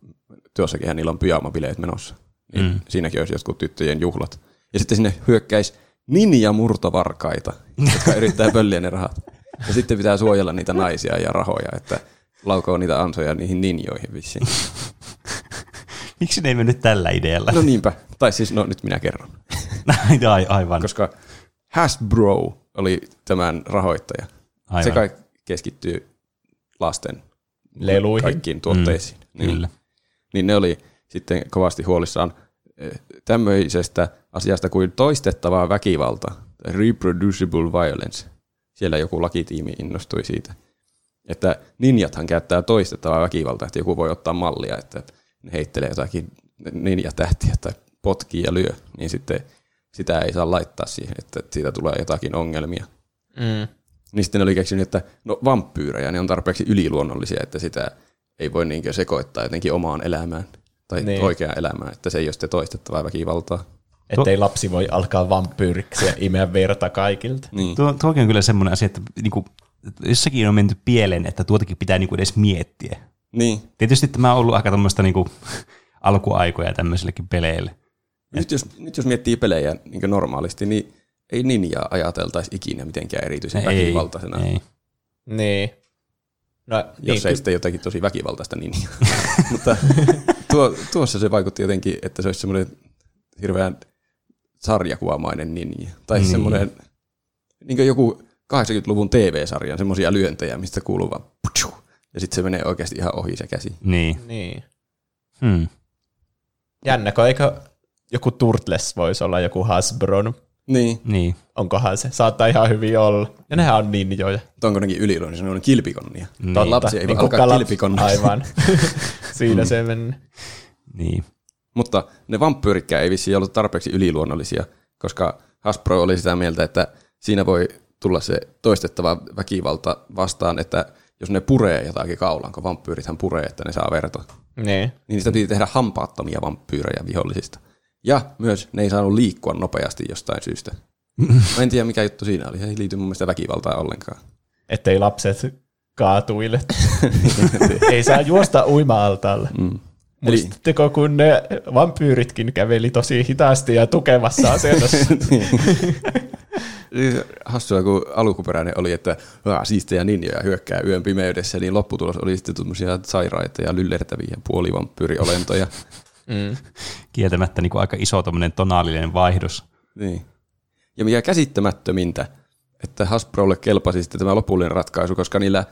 tuossakin niillä on pyjama-bileet menossa. Niin Mm. Siinäkin olisi jotkut tyttöjen juhlat. Ja sitten sinne hyökkäisi ninja-murtovarkaita, jotka yrittää pölliä ne rahat. Ja sitten pitää suojella niitä naisia ja rahoja, että laukoo niitä ansoja niihin ninjoihin vissiin. Miksi ne ei mennyt tällä idealla? No niinpä. Tai siis, no nyt minä kerron. Ai, aivan. koska Hasbro oli tämän rahoittaja. aivan. Se kai keskittyy lasten Leluihin. kaikkiin tuotteisiin. Mm, niin, kyllä. niin ne oli sitten kovasti huolissaan tämmöisestä asiasta kuin toistettavaa väkivalta, reproducible violence. Siellä joku lakitiimi innostui siitä. Että ninjathan käyttää toistettavaa väkivaltaa, että joku voi ottaa mallia, että ne heittelee jotakin ninjatähtiä tai potkii ja lyö, niin sitten sitä ei saa laittaa siihen, että siitä tulee jotakin ongelmia. Mm. Niin sitten oli keksinyt, että no vampyyrejä, ne on tarpeeksi yliluonnollisia, että sitä ei voi niinkö sekoittaa jotenkin omaan elämään tai Niin. oikeaan elämään, että se ei ole sitten toistettavaa väkivaltaa. Ettei lapsi voi alkaa vampyyriksi ja imeä verta kaikilta. Niin. Tuo, tuokin on kyllä semmoinen asia, että niinku, jossakin on menty pieleen, että tuotakin pitää niinku edes miettiä. niin. Tietysti tämä on ollut aika tuommoista niinku, alkuaikoja tämmöisillekin peleille. Nyt, jos, nyt jos miettii pelejä niin normaalisti, niin ei ninjaa ajateltaisi ikinä mitenkään erityisen väkivaltaisena, Ei. Niin. No, jos niin, ei ky- sitten jotakin tosi väkivaltaista ninjaa. Mutta tuo, tuossa se vaikutti jotenkin, että se olisi semmoinen hirveän sarjakuvamainen ninja. Tai Niin. semmoinen, niin joku 80-luvun TV-sarjan semmoisia lyöntejä, mistä kuuluu vaan putsu, ja sitten se menee oikeasti ihan ohi se käsi. Niin. niin. Hmm. Jännä, kun eikö joku Turtles voisi olla joku Hasbron? Niin, Niin. Onkohan se? Saattaa ihan hyvin olla. Ja nehän on ninjoja. mutta onko nekin yliluonnollinen, semmoinen kilpikonnia. Niin. Niin. Lapsi ei Niin voi alkaa kilpikonniksi. Aivan. Siinä se meni. Niin. Mutta ne vampyyritkään ei vissiin ollut tarpeeksi yliluonnollisia, koska Hasbro oli sitä mieltä, että siinä voi tulla se toistettava väkivalta vastaan, että jos ne puree jotakin kaulaan, kun vampyyrithän puree, että ne saa verta, Niin. niin niistä piti tehdä hampaattomia vampyyrejä vihollisista. Ja myös ne ei saanut liikkua nopeasti jostain syystä. Mä en tiedä, mikä juttu siinä oli. Ei liity mun mielestä väkivaltaan ollenkaan. Ettei lapset kaatuille. ei saa juosta uima-altaalle. Mm. Muistatteko, kun ne vampyyritkin käveli tosi hitaasti ja tukevassa asennossa? Siis Hassua, kun alkuperäinen oli, että "Aa, siistejä ninjoja hyökkää yön pimeydessä, niin lopputulos oli sitten tuommoisia sairaita ja lyllertäviä puolivampyyriolentoja. Mm. Kieltämättä niin kuin aika iso tonaalinen vaihdos. niin. Ja mikä käsittämättömintä, että Hasbrolle kelpasi sitten tämä lopullinen ratkaisu, koska niillä,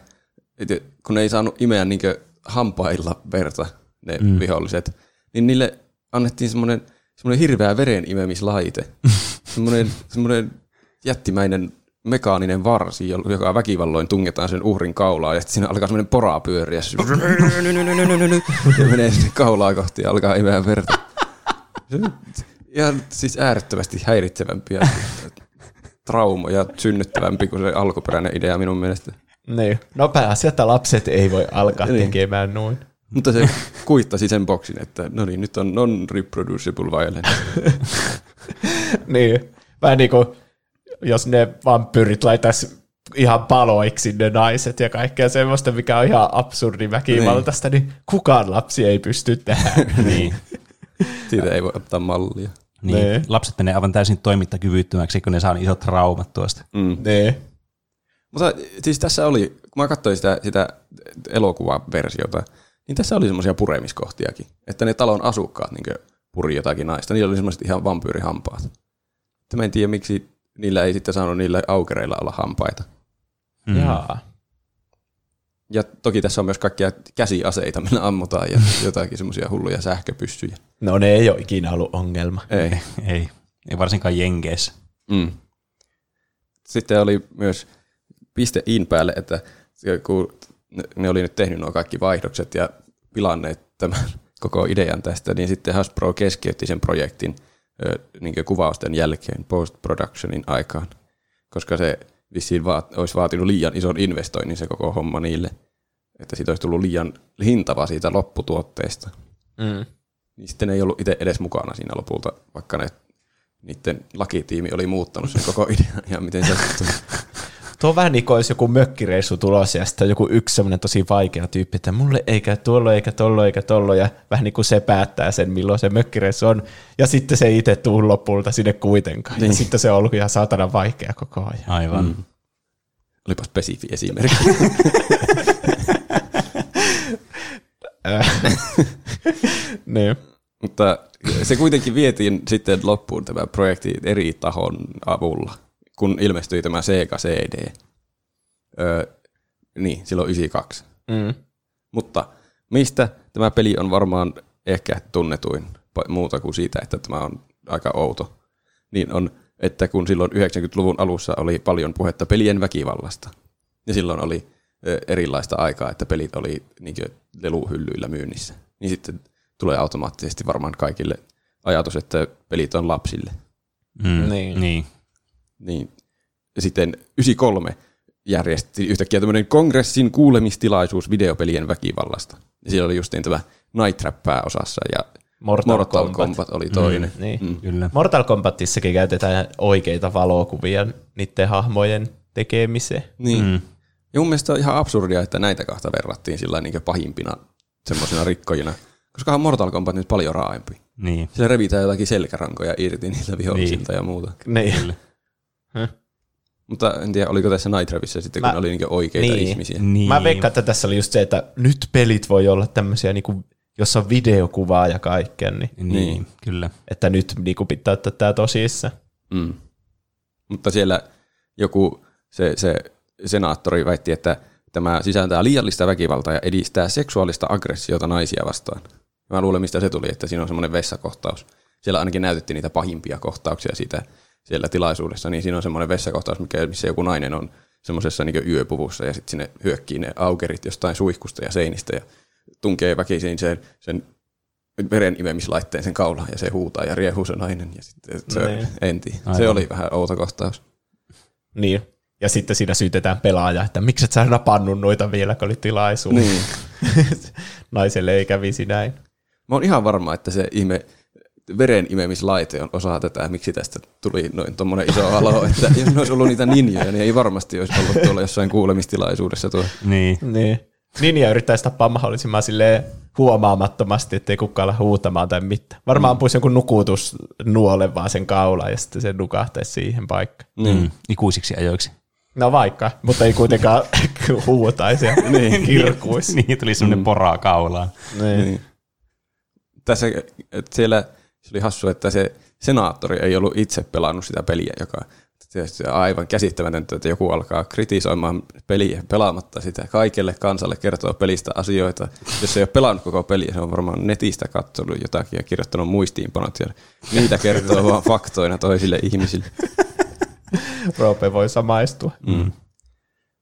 kun ne ei saanut imeä niinkö hampailla verta, ne mm. viholliset, niin niille annettiin semmoinen, semmoinen hirveä verenimemislaite. semmoinen, semmoinen jättimäinen mekaaninen varsi, joka väkivalloin tungetaan sen uhrin kaulaan, ja sitten siinä alkaa semmoinen pora pyöriä, ja menee sinne kaulaa kohti ja alkaa imeä verta. Ihan siis äärettömästi häiritsevämpi ja traumoja synnyttävämpi kuin se alkuperäinen idea minun mielestä. niin. No pääasia, että lapset ei voi alkaa Niin. tekemään noin. Mutta se kuittasi sen boksin, että no niin, nyt on non-reproducible violence. niin. Vähän niin kuin, jos ne vampyyrit laitais ihan paloiksi ne naiset ja kaikkea semmoista, mikä on ihan absurdi väkivaltaista, niin kukaan lapsi ei pysty tähän. Niin. Siitä ei voi ottaa mallia. niin. Nee. Lapset menee aivan täysin toimintakyvyttömäksi, kun ne saa niin isot traumat tuosta. Mm. niin. Mutta siis tässä oli, kun mä katsoin sitä, sitä elokuvaversiota, niin tässä oli semmoisia puremiskohtiakin. Että ne talon asukkaat niin puri jotakin naista. Niillä oli semmoiset ihan vampyyrihampaat. Että mä en tiedä, miksi niillä ei sitten saanut niillä aukereilla olla hampaita. Mm. Jaa. Ja toki tässä on myös kaikkia käsiaseita, millä ammutaan ja jotakin semmoisia hulluja sähköpyssyjä. No ne ei ole ikinä ollut ongelma. Ei. Ei, ei varsinkaan Jenkeissä. Mm. Sitten oli myös piste in päälle, että kun ne oli nyt tehnyt nuo kaikki vaihdokset ja pilanneet tämän koko idean tästä, niin sitten Hasbro keskeytti sen projektin niin kuvausten jälkeen post-productionin aikaan, koska se vissiin vaat, olisi vaatinut liian ison investoinnin se koko homma niille, että siitä olisi tullut liian hintava siitä lopputuotteesta. Mm. Niin sitten ei ollut itse edes mukana siinä lopulta, vaikka ne, niiden lakitiimi oli muuttanut sen koko idean ja miten se Tuo on vähän niin kuin olisi joku mökkireissu tulossa ja sitten joku yksi semmoinen tosi vaikea tyyppi, että mulle eikä tuollo eikä tollo eikä tollo ja vähän niin kuin se päättää sen, milloin se mökkireissu on. Ja sitten se ei itse tuu lopulta sinne kuitenkaan. Niin. Ja sitten se on ollut ihan saatana vaikea koko ajan. Aivan. Mm. Olipa spesifi esimerkki. niin. Mutta se kuitenkin vietiin sitten loppuun tämä projekti eri tahon avulla kun ilmestyi tämä Sega CD. Öö, niin, silloin 92. Mm. Mutta mistä tämä peli on varmaan ehkä tunnetuin muuta kuin siitä, että tämä on aika outo, niin on, että kun silloin 90-luvun alussa oli paljon puhetta pelien väkivallasta, ja silloin oli erilaista aikaa, että pelit oli niin leluhyllyillä myynnissä, niin sitten tulee automaattisesti varmaan kaikille ajatus, että pelit on lapsille. Mm, niin. niin niin sitten 93 järjesti yhtäkkiä tämmöinen kongressin kuulemistilaisuus videopelien väkivallasta. Ja siellä oli justiin tämä Night Trap pääosassa ja Mortal, Mortal Kombat. Kombat oli toinen. Mm, niin. mm. Kyllä. Mortal Kombatissakin käytetään oikeita valokuvia niiden hahmojen tekemiseen. Niin. Mm. Ja mun mielestä on ihan absurdia, että näitä kahta verrattiin sillä niin pahimpina semmoisina rikkojina. Koska on Mortal Kombat nyt paljon raaempi. Niin. Siellä revitään jotakin selkärankoja irti niiltä vihollisilta niin. ja muuta. Niin. Mutta en tiedä, oliko tässä Night Ravissä sitten, kun Mä, oli niinku oikeita niin, ihmisiä. Niin. Mä veikkaan, että tässä oli just se, että nyt pelit voi olla tämmöisiä, niinku, jossa on videokuvaa ja kaikkea. Niin, niin, niin. kyllä. Että nyt niinku, pitää ottaa tämä tosissa. Mm. Mutta siellä joku se, se senaattori väitti, että tämä sisältää liiallista väkivaltaa ja edistää seksuaalista aggressiota naisia vastaan. Mä luulen, mistä se tuli, että siinä on semmoinen vessakohtaus. Siellä ainakin näytettiin niitä pahimpia kohtauksia siitä siellä tilaisuudessa, niin siinä on semmoinen vessakohtaus, mikä, missä joku nainen on semmoisessa niin yöpuvussa ja sitten sinne hyökkii ne aukerit jostain suihkusta ja seinistä ja tunkee väkisin sen, sen veren imemislaitteen sen kaulaan ja se huutaa ja riehuu se nainen ja sitten se niin. enti. Se oli vähän outo kohtaus. Niin, ja sitten siinä syytetään pelaaja, että miksi et sä napannut noita vielä, kun oli tilaisuus. Niin. Naiselle ei kävisi näin. Mä oon ihan varma, että se ihme veren imemislaite on osa tätä, miksi tästä tuli noin tuommoinen iso alo, että jos ne olisi ollut niitä ninjoja, niin ei varmasti olisi ollut tuolla jossain kuulemistilaisuudessa tuo. Niin. niin. Ninja yrittäisi tappaa mahdollisimman silleen huomaamattomasti, ettei kukaan ole huutamaan tai mitään. Varmaan mm. ampuisi joku nukutusnuole vaan sen kaulaan ja sitten se nukahtaisi siihen paikkaan. Niin. Mm. Ikuisiksi ajoiksi. No vaikka, mutta ei kuitenkaan huutaisi ja niin. kirkuisi. niin, tuli semmoinen mm. poraa kaulaan. Niin. niin. Tässä, että siellä se oli hassu, että se senaattori ei ollut itse pelannut sitä peliä, joka tietysti aivan käsittämätöntä, että joku alkaa kritisoimaan peliä pelaamatta sitä. Kaikelle kansalle kertoo pelistä asioita. Jos se ei ole pelannut koko peliä, se on varmaan netistä katsonut jotakin ja kirjoittanut muistiinpanot ja niitä kertoo vaan faktoina toisille ihmisille. Roope voi samaistua. Mm.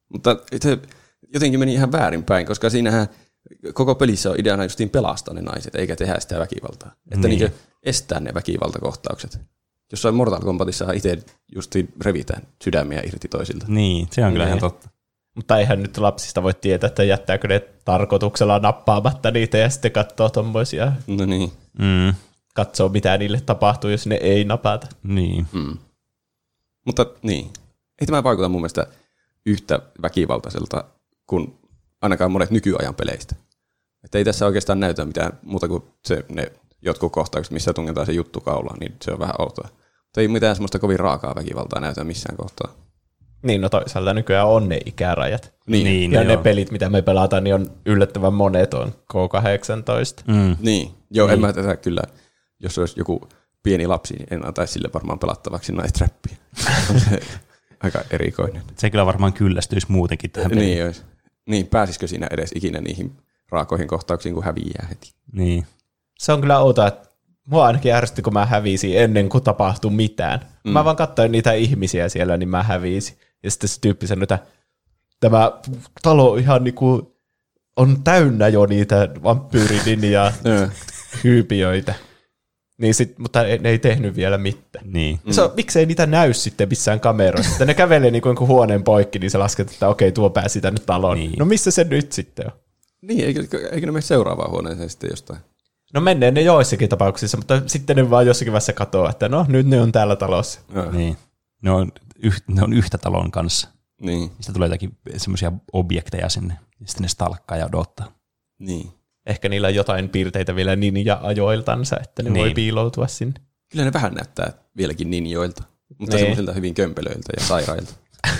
Mutta se jotenkin meni ihan väärinpäin, koska siinähän koko pelissä on ideana justiin pelastaa ne naiset, eikä tehdä sitä väkivaltaa. Että niin. Niin estää ne väkivaltakohtaukset. Jossain Mortal Kombatissa itse justiin revitään sydämiä irti toisilta. Niin, se on kyllä ihan totta. Mutta eihän nyt lapsista voi tietää, että jättääkö ne tarkoituksella nappaamatta niitä ja sitten katsoo tommoisia. No niin. Mm. Katsoo, mitä niille tapahtuu, jos ne ei napata. Niin. Mm. Mutta niin, ei tämä vaikuta mun mielestä yhtä väkivaltaiselta kuin ainakaan monet nykyajan peleistä. Että ei tässä oikeastaan näytä mitään muuta kuin se, ne jotkut kohtaukset, missä tungetaan se juttu kaulaan, niin se on vähän outoa. Mutta ei mitään semmoista kovin raakaa väkivaltaa näytä missään kohtaa. Niin, no toisaalta nykyään on ne ikärajat. Niin, niin ja ne, ne pelit, mitä me pelataan, niin on yllättävän monet on K18. Mm. Niin, joo, niin. en mä tätä kyllä, jos olisi joku pieni lapsi, niin en antaisi sille varmaan pelattavaksi Night Trappia. on se aika erikoinen. Se kyllä varmaan kyllästyisi muutenkin tähän peliin. Niin, olisi. niin, pääsisikö siinä edes ikinä niihin raakoihin kohtauksiin, kun häviää heti? Niin. Se on kyllä outoa, että mua ainakin ärsytti, kun mä hävisin ennen kuin tapahtui mitään. Mm. Mä vaan katsoin niitä ihmisiä siellä, niin mä hävisin. Ja sitten se tyyppi sanoi, että tämä talo ihan niinku on täynnä jo niitä vampyyridin ja hyypiöitä. Niin sit, mutta ne ei tehnyt vielä mitään. Niin. Mm. Se on, miksei niitä näy sitten missään kameroissa? Ne kävelee niin kuin huoneen poikki, niin sä lasket, että okei, tuo pääsi tänne taloon. Niin. No missä se nyt sitten on? Niin, eikö, eikö ne mene seuraavaan huoneeseen sitten jostain? No menee ne joissakin tapauksissa, mutta sitten ne vaan jossakin vaiheessa katoaa, että no nyt ne on täällä talossa. Joo. niin. Ne on, yh, ne on yhtä talon kanssa. Niin, Niistä tulee jotakin semmoisia objekteja sinne. Ja sitten ne stalkkaa ja odottaa. niin. Ehkä niillä on jotain piirteitä vielä ninja-ajoiltansa, että ne niin. voi Niin. piiloutua sinne. Kyllä ne vähän näyttää vieläkin ninjoilta, mutta Niin. semmoisilta hyvin kömpelöiltä ja sairailta.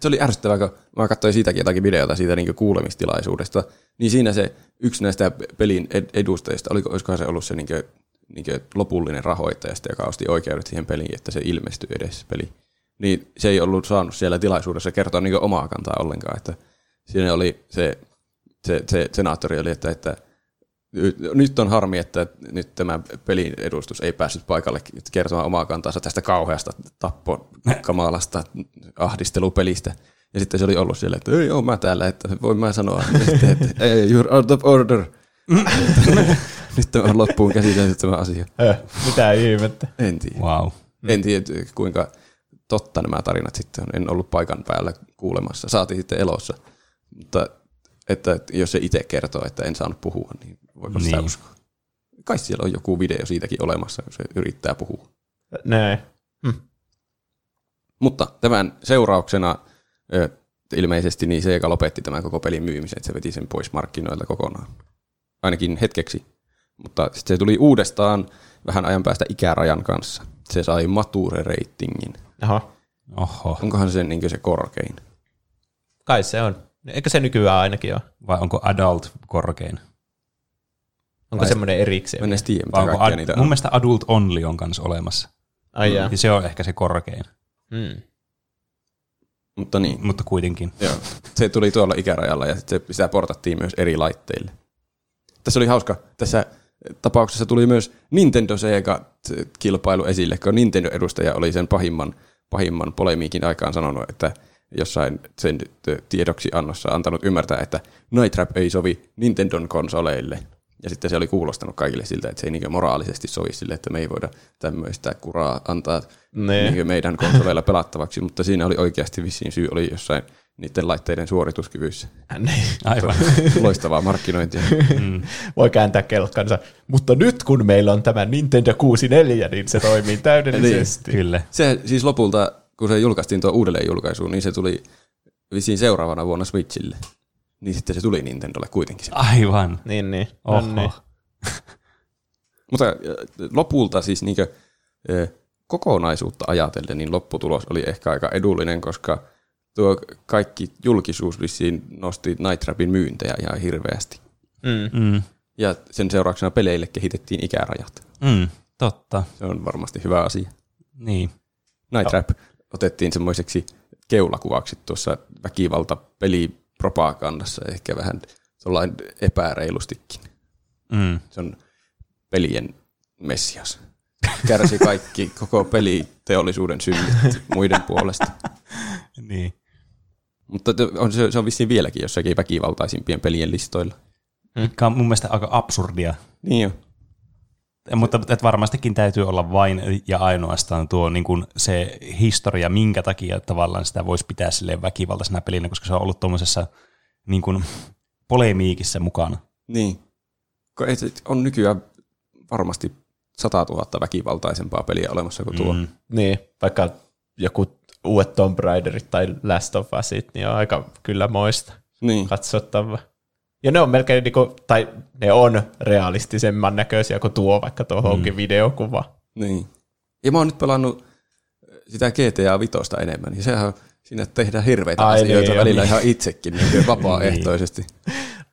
se oli ärsyttävää, kun mä katsoin siitäkin jotakin videota siitä niin kuulemistilaisuudesta, niin siinä se yksi näistä pelin ed- edustajista, oliko, olisikohan se ollut se niin kuin, niin kuin lopullinen rahoittaja, joka osti oikeudet siihen peliin, että se ilmestyi edes peli. Niin se ei ollut saanut siellä tilaisuudessa kertoa niin omaa kantaa ollenkaan, että siinä oli se, se, se senaattori oli, että, että nyt on harmi, että nyt tämä pelin edustus ei päässyt paikalle kertomaan omaa kantaansa tästä kauheasta tappokamalasta ahdistelupelistä. Ja sitten se oli ollut siellä, että ei ole mä täällä, että voin mä sanoa, sitten, että ei, you're out of order. nyt on loppuun käsitelty tämä asia. Öh, mitä ihmettä. En tiedä. Wow. En tiedä, kuinka totta nämä tarinat sitten on. En ollut paikan päällä kuulemassa. Saatiin sitten elossa. Mutta että, että jos se itse kertoo, että en saanut puhua, niin voiko sitä Niin. uskoa? Kai siellä on joku video siitäkin olemassa, kun se yrittää puhua. Näin. Mutta tämän seurauksena ö, ilmeisesti niin se, joka lopetti tämän koko pelin myymisen, että se veti sen pois markkinoilta kokonaan. Ainakin hetkeksi. Mutta sitten se tuli uudestaan vähän ajan päästä ikärajan kanssa. Se sai mature-reitingin. Oho, Oho. Onkohan se niin se korkein? kai se on. Eikö se nykyään ainakin ole? Vai onko adult korkein? Onko Vai- semmoinen erikseen? Tiedä, Vai onko ad, niitä mun on. mielestä adult only on kanssa olemassa. Ai jaa. Ja se on ehkä se korkein, Hmm. Mutta niin, mutta kuitenkin. joo. Se tuli tuolla ikärajalla ja sitten se- sitä portattiin myös eri laitteille. Tässä oli hauska. Tässä tapauksessa tuli myös Nintendo Sega-kilpailu esille, kun Nintendo-edustaja oli sen pahimman, pahimman polemiikin aikaan sanonut, että jossain sen tiedoksi annossa antanut ymmärtää, että Night Trap ei sovi Nintendon konsoleille. Ja sitten se oli kuulostanut kaikille siltä, että se ei niin moraalisesti sovi sille, että me ei voida tämmöistä kuraa antaa Nee. niin meidän konsoleilla pelattavaksi, mutta siinä oli oikeasti vissiin syy oli jossain niiden laitteiden suorituskyvyissä. Niin. Aivan. Loistavaa markkinointia. mm. Voi kääntää kelkkansa. Mutta nyt kun meillä on tämä Nintendo 64, niin se toimii täydellisesti. Kyllä. Se siis lopulta, kun se julkaistiin tuo uudelleen julkaisuun, niin se tuli vissiin seuraavana vuonna Switchille. Niin sitten se tuli Nintendolle kuitenkin. se. Aivan. Niin, niin. Oho. No niin. Mutta äh, lopulta siis niinkö, äh, kokonaisuutta ajatellen, niin lopputulos oli ehkä aika edullinen, koska tuo kaikki julkisuus vissiin nosti Night Trapin myyntejä ihan hirveästi. Mm. Mm. Ja sen seurauksena peleille kehitettiin ikärajat. Mm. Totta. Se on varmasti hyvä asia. Niin. Night Trap otettiin semmoiseksi keulakuvaksi tuossa väkivalta pelipropagandassa ehkä vähän tuollain epäreilustikin. Mm. Se on pelien messias. Kärsi kaikki koko peliteollisuuden synnit muiden puolesta. Niin. Mutta on, se, se on vissiin vieläkin jossakin väkivaltaisimpien pelien listoilla. Mikä on mun mielestä aika absurdia. Niin jo. Mutta että varmastikin täytyy olla vain ja ainoastaan tuo niin kuin se historia, minkä takia tavallaan sitä voisi pitää silleen väkivaltaisena pelinä, koska se on ollut tuommoisessa niin kuin polemiikissa mukana. Niin. Kun ei, se- on nykyään varmasti 100 000 väkivaltaisempaa peliä olemassa kuin tuo. Mm. Niin, vaikka joku uudet Tomb Raiderit tai Last of Usit, niin on aika kyllä moista Niin. katsottava. Ja ne on melkein, niinku, tai ne on realistisemman näköisiä kuin tuo vaikka tuo mm. onkin videokuva. Niin. Ja mä oon nyt pelannut sitä GTA Vitosta enemmän, ja sehän on, siinä tehdään hirveitä Ai asioita niin, välillä niin. ihan itsekin niin vapaaehtoisesti.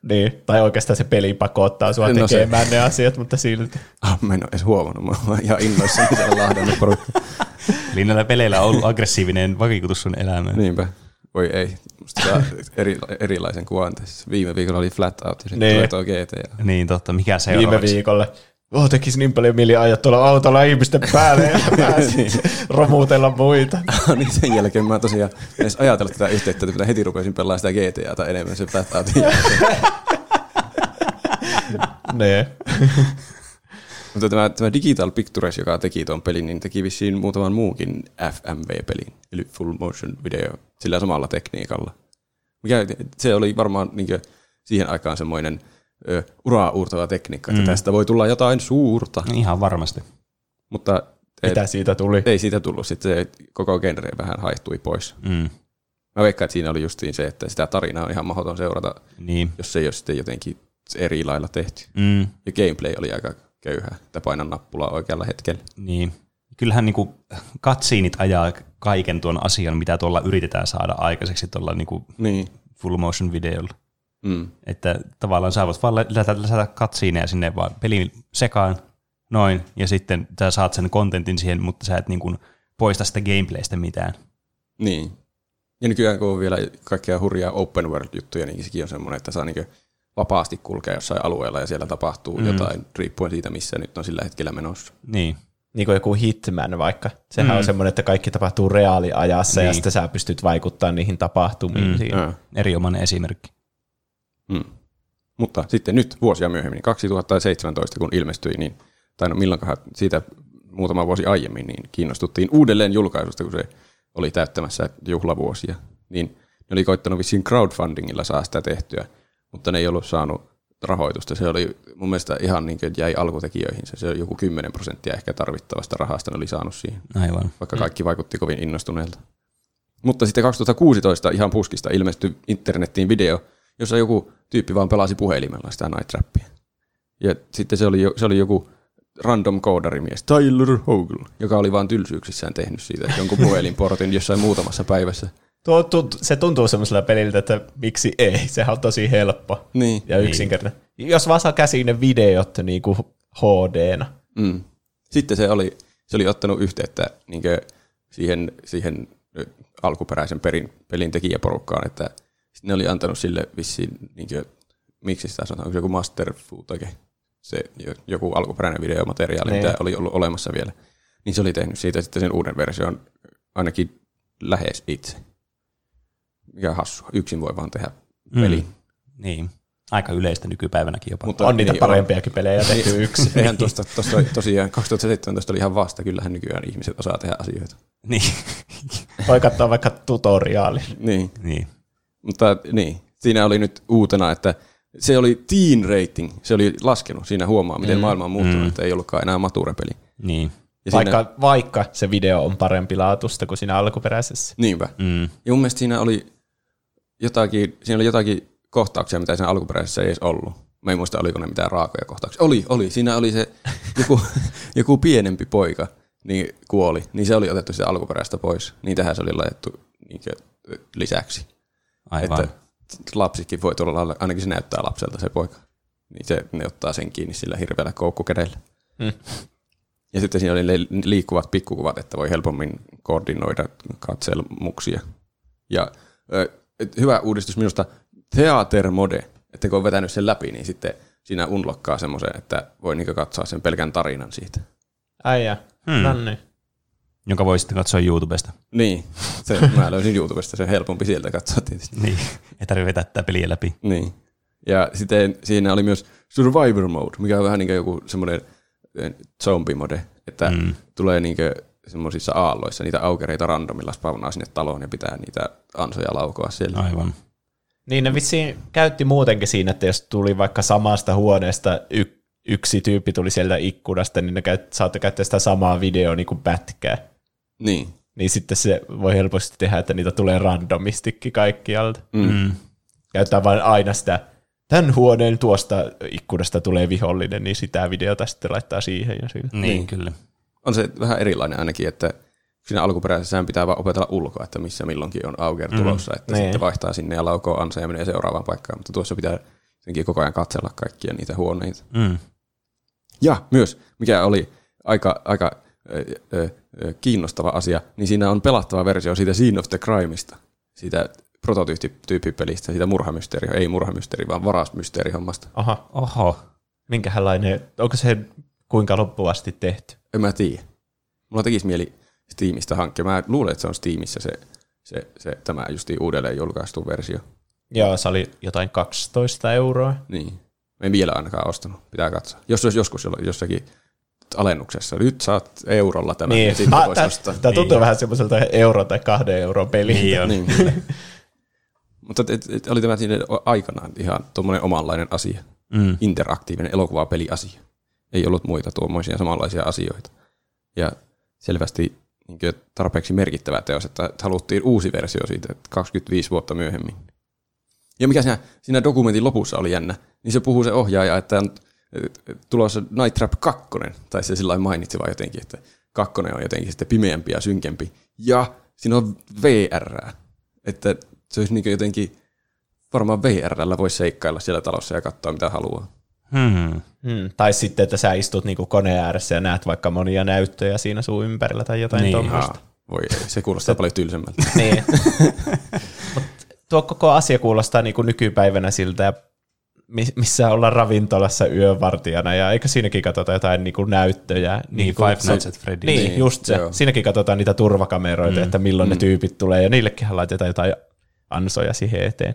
Niin, tai oikeastaan se peli pakottaa sua No se- tekemään ne asiat, mutta silti. Ah, mä en ole edes huomannut, mä oon ihan innoissani siellä lahdannut porukka. Eli näillä peleillä on ollut aggressiivinen vakikutus sun elämään. Niinpä. Voi ei. Musta saa eri, erilaisen kuvan tässä. Viime viikolla oli Flat Out ja sitten Niin. tulee tuo GTA. Niin totta, mikä Viime seuraavaksi? viikolla. Oh, tekisi niin paljon mieli ajaa tuolla autolla ihmisten päälle ja pääsi romutella muita. niin sen jälkeen mä tosiaan edes ajatellut tätä yhteyttä, että heti rupesin pelaamaan sitä GTAta enemmän sen Flat Outin jälkeen. Ne. Mutta tämä, tämä Digital Pictures, joka teki tuon pelin, niin teki vissiin muutaman muukin FMV-pelin, eli Full Motion Video, sillä samalla tekniikalla. Mikä, se oli varmaan niin siihen aikaan semmoinen ö, uraa uurtava tekniikka, että mm. tästä voi tulla jotain suurta. Ihan varmasti. Mutta et, Mitä siitä tuli? ei siitä tullut, sitten se koko genre vähän haihtui pois. Mm. Mä veikkaan, että siinä oli justiin se, että sitä tarinaa on ihan mahdoton seurata, Niin. jos se ei ole sitten jotenkin eri lailla tehty. Mm. Ja gameplay oli aika köyhää, että painan nappulaa oikealla hetkellä. Niin. Kyllähän niinku katsiinit ajaa kaiken tuon asian, mitä tuolla yritetään saada aikaiseksi tuolla niinku Niin. full motion videolla. Mm. Että tavallaan sä voit vaan lisätä, lisätä katsiineja sinne vaan pelin sekaan, noin, ja sitten sä saat sen kontentin siihen, mutta sä et niinku poista sitä gameplaystä mitään. Niin. Ja nykyään kun on vielä kaikkea hurjaa open world-juttuja, niin sekin on semmoinen, että saa niin vapaasti kulkea jossain alueella ja siellä tapahtuu mm. jotain, riippuen siitä, missä nyt on sillä hetkellä menossa. Niin. Niin kuin joku Hitman vaikka. Sehän Mm. on semmoinen, että kaikki tapahtuu reaaliajassa ja Niin. sitten sä pystyt vaikuttamaan niihin tapahtumiin. Mm. siinä. Ja. Erinomainen esimerkki. Mm. Mutta sitten nyt vuosia myöhemmin, 2017 kun ilmestyi, niin, tai no milloinkohan siitä muutama vuosi aiemmin, niin kiinnostuttiin uudelleen julkaisusta, kun se oli täyttämässä juhlavuosia. Niin ne oli koittanut vissiin crowdfundingilla saa sitä tehtyä, mutta ne ei ollut saanut rahoitusta. Se oli mun mielestä ihan niin kuin jäi alkutekijöihin. Se oli joku 10 prosenttia ehkä tarvittavasta rahasta ne oli saanut siihen, Aivan. vaikka kaikki vaikutti kovin innostuneelta. Mutta sitten 2016 ihan puskista ilmestyi internettiin video, jossa joku tyyppi vaan pelasi puhelimella sitä Night Trappia. Ja sitten se oli, se oli joku random koodarimies, Tyler Hogle, joka oli vaan tylsyyksissään tehnyt siitä jonkun puhelinportin jossain muutamassa päivässä. Tuo, tunt, se tuntuu semmoisella peliltä, että miksi ei. Sehän on tosi helppo Niin. ja yksinkertainen. Jos vaan saa käsiin ne videot niin kuin HD-na. Mm. Sitten se oli, se oli ottanut yhteyttä niin siihen, siihen alkuperäisen perin, pelin tekijäporukkaan, että ne oli antanut sille vissiin, niin kuin, miksi sitä sanotaan, onko se joku master footage, se jo- joku alkuperäinen videomateriaali, Niin. mitä oli ollut olemassa vielä. Niin se oli tehnyt siitä sitten sen uuden version ainakin lähes itse. Mikä on hassua. Yksin voi vaan tehdä peli. Mm. Niin. Aika yleistä nykypäivänäkin jopa. Mutta On niitä niin, parempiakin pelejä tehty yksi. Eihän tuosta, tuosta tosiaan 2017 oli ihan vasta, kyllähän nykyään ihmiset osaa tehdä asioita. Niin. Voi katsoa vaikka tutoriaali. Niin, niin. mutta niin, siinä oli nyt uutena, että se oli teen rating, se oli laskenut. Siinä huomaa, miten mm. maailma on muuttunut, mm. että ei ollutkaan enää mature-peli. Niin. Ja Vaikka, siinä, vaikka se video on parempi laatusta kuin siinä alkuperäisessä. niinpä. Mm. Ja mun mielestä siinä oli jotakin, siinä oli jotakin kohtauksia, mitä siinä alkuperäisessä ei edes ollut. Mä en muista, oliko ne mitään raakoja kohtauksia. Oli, oli. Siinä oli se joku, joku pienempi poika, niin kuoli. Niin se oli otettu sitä alkuperäistä pois. Niin tähän se oli laitettu niin lisäksi. Aivan. Että lapsikin voi lailla, ainakin se näyttää lapselta se poika. Niin se, ne ottaa sen kiinni sillä hirveällä koukkukädellä. Mm. Ja sitten siinä oli liikkuvat pikkukuvat, että voi helpommin koordinoida katselmuksia. Ja ö, et hyvä uudistus minusta, Theater Mode, että kun on vetänyt sen läpi, niin sitten siinä unlokkaa semmoisen, että voi niinku katsoa sen pelkän tarinan siitä. Äijä. Hmm. Niin. Jonka voi sitten katsoa YouTubesta. Niin, se, mä löysin YouTubesta, se on helpompi sieltä katsoa tietysti. Niin. Ei tarvitse vetää tätä peliä läpi. Niin. Ja sitten siinä oli myös Survivor Mode, mikä on vähän niin kuin joku semmoinen zombie-mode, että mm. tulee niin semmoisissa aalloissa niitä aukereita randomilla spawnaa sinne taloon ja pitää niitä ansoja laukoa siellä. Aivan. Niin ne vissiin käytti muutenkin siinä, että jos tuli vaikka samasta huoneesta y- yksi tyyppi tuli sieltä ikkunasta, niin ne käyt, saatte käyttää sitä samaa videoa niin kuin pätkää. Niin. Niin sitten se voi helposti tehdä, että niitä tulee randomistikin kaikkialta. Mm. Mm. Käyttää vain aina sitä, tämän huoneen tuosta ikkunasta tulee vihollinen, niin sitä videota sitten laittaa siihen ja sillä. Niin. niin, kyllä. On se vähän erilainen ainakin, että siinä alkuperäisessä pitää vaan opetella ulkoa, että missä milloinkin on auger tulossa, että Niin. sitten vaihtaa sinne ja laukoo ansa ja menee seuraavaan paikkaan, mutta tuossa pitää jotenkin koko ajan katsella kaikkia niitä huoneita. Mm. Ja myös, mikä oli aika, aika ö, ö, ö, kiinnostava asia, niin siinä on pelattava versio siitä Scene of the Crimeista, siitä prototyyppipelistä, siitä murhamysteeri, ei murhamysteeri, vaan varasmysteerihommasta. Aha, Oho. minkälainen, onko se kuinka loppuvasti tehty? En mä tiedä. Mulla tekisi mieli Steamista hankkia. Mä luulen, että se on Steamissa se, se, se tämä justi uudelleen julkaistu versio. Joo, se oli jotain 12 euroa. Niin. En vielä ainakaan ostanut. Pitää katsoa. Jos olisi joskus jossakin alennuksessa. Nyt saat eurolla tämän. Niin, ja sitten ah, voisi ostaa. tää tuntuu vähän semmoiselta euro- tai kahden euron peliltä. Niin. Niin, kyllä. Mutta et, et, oli tämä aikanaan ihan tuommoinen omanlainen asia. Mm. Interaktiivinen elokuvapeliasia. Ei ollut muita tuommoisia samanlaisia asioita. Ja selvästi niin tarpeeksi merkittävä teos, että haluttiin uusi versio siitä että 25 vuotta myöhemmin. Ja mikä siinä, siinä dokumentin lopussa oli jännä, niin se puhuu se ohjaaja, että on tulossa Night Trap 2, tai se sillä mainitsi vaan jotenkin, että kakkonen on jotenkin sitten pimeämpi ja synkempi. Ja siinä on VR, että se olisi niin jotenkin, varmaan VRllä voisi seikkailla siellä talossa ja katsoa mitä haluaa. Hmm. Hmm. Tai sitten, että sä istut niinku koneen ääressä ja näet vaikka monia näyttöjä siinä sun ympärillä tai jotain Niin. tuommoista. Voi ei, se kuulostaa paljon tylsemmältä. Niin. Mut tuo koko asia kuulostaa niinku nykypäivänä siltä, mi- missä ollaan ravintolassa yövartijana, ja eikö siinäkin katsota jotain niinku näyttöjä? Niin, niinku Five se- Nights at Freddy's. Niin, Niin, just se. joo. Siinäkin katsotaan niitä turvakameroita, mm. että milloin mm. ne tyypit tulee, ja niillekin laitetaan jotain ansoja siihen eteen.